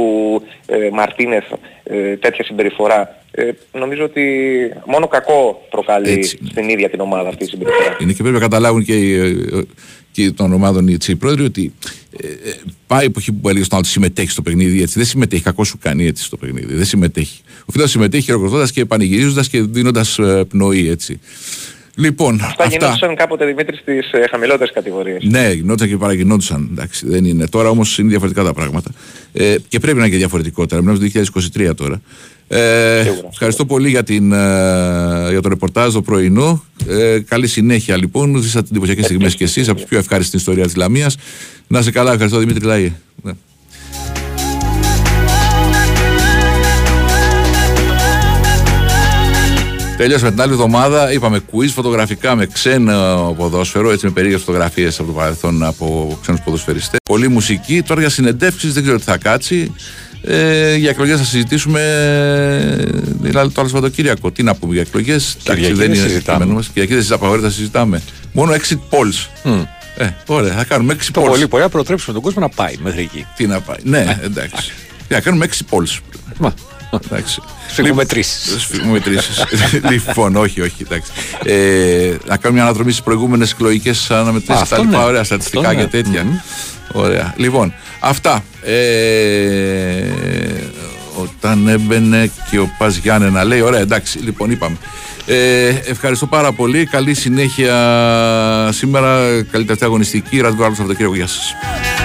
Speaker 17: ε, Μαρτίνεθ ε, τέτοια συμπεριφορά. Ε, νομίζω ότι μόνο κακό προκαλεί στην ίδια την ομάδα αυτή η συμπεριφορά.
Speaker 1: Είναι και πρέπει να καταλάβουν και οι, και των ομάδων έτσι, οι πρόεδροι ότι ε, ε, πάει η εποχή που έλεγε στον άλλο συμμετέχει στο παιχνίδι. Έτσι. Δεν συμμετέχει, κακός σου κάνει έτσι στο παιχνίδι. Δεν συμμετέχει. Οφείλει να συμμετέχει χειροκροτώντα και πανηγυρίζοντας και δίνοντας πνοή έτσι. Λοιπόν,
Speaker 17: Αυτά,
Speaker 1: αυτά.
Speaker 17: γινόντουσαν κάποτε Δημήτρης στις ε, χαμηλότερες κατηγορίες.
Speaker 1: Ναι, γινόταν και παραγινόντουσαν. Εντάξει, δεν είναι. Τώρα όμως είναι διαφορετικά τα πράγματα. Ε, και πρέπει να είναι και διαφορετικότερα. Μιλάμε το 2023 τώρα. Ε, ευχαριστώ πολύ για, την, ε, για το ρεπορτάζ το πρωινό. Ε, καλή συνέχεια λοιπόν. Ζήσατε εντυπωσιακέ στιγμές κι εσείς από τις πιο ευχάριστη ιστορία της Λαμίας. Να σε καλά, ευχαριστώ Δημήτρη Λαή. Τελειώσαμε την άλλη εβδομάδα. Είπαμε quiz φωτογραφικά με ξένο ποδόσφαιρο, έτσι με περίεργες φωτογραφίες από το παρελθόν από ξένους ποδοσφαιριστές. Πολύ μουσική. Τώρα για συνεντεύξεις δεν ξέρω τι θα κάτσει. Ε, για εκλογές θα συζητήσουμε ε, δηλαδή το άλλο Σαββατοκύριακο. Τι να πούμε για εκλογές. Εντάξει,
Speaker 12: Κυριακή
Speaker 1: δεν
Speaker 12: δεν
Speaker 1: είναι
Speaker 12: συζητάμε.
Speaker 1: κείμενο μα. Κυριακή δεν συζητάμε, απαγορεύεται να συζητάμε. Μόνο exit polls. Ε, ωραία, θα κάνουμε exit
Speaker 12: Το
Speaker 1: polls.
Speaker 12: πολύ μπορεί να προτρέψουμε τον κόσμο να πάει μέχρι εκεί.
Speaker 1: Τι να πάει. Ναι, εντάξει. Για να κάνουμε exit polls.
Speaker 12: Μα.
Speaker 1: Εντάξει.
Speaker 12: Σφιγμομετρήσεις.
Speaker 1: Σφιγμομετρήσεις. λοιπόν, όχι, όχι. Εντάξει. Ε, να κάνουμε μια αναδρομή στις προηγούμενες εκλογικές αναμετρήσει.
Speaker 12: Α,
Speaker 1: Τα
Speaker 12: αυτό
Speaker 1: λοιπά,
Speaker 12: ναι.
Speaker 1: ωραία στατιστικά
Speaker 12: Αυτό ναι.
Speaker 1: και τέτοια. Ωραία. Λοιπόν, αυτά. Ε, όταν έμπαινε και ο Πας Γιάννενα λέει, ωραία, εντάξει, λοιπόν, είπαμε. Ε, ευχαριστώ πάρα πολύ. Καλή συνέχεια σήμερα. Καλή τελευταία αγωνιστική. Ραντεβού άλλο Σαββατοκύριακο. Γεια σας.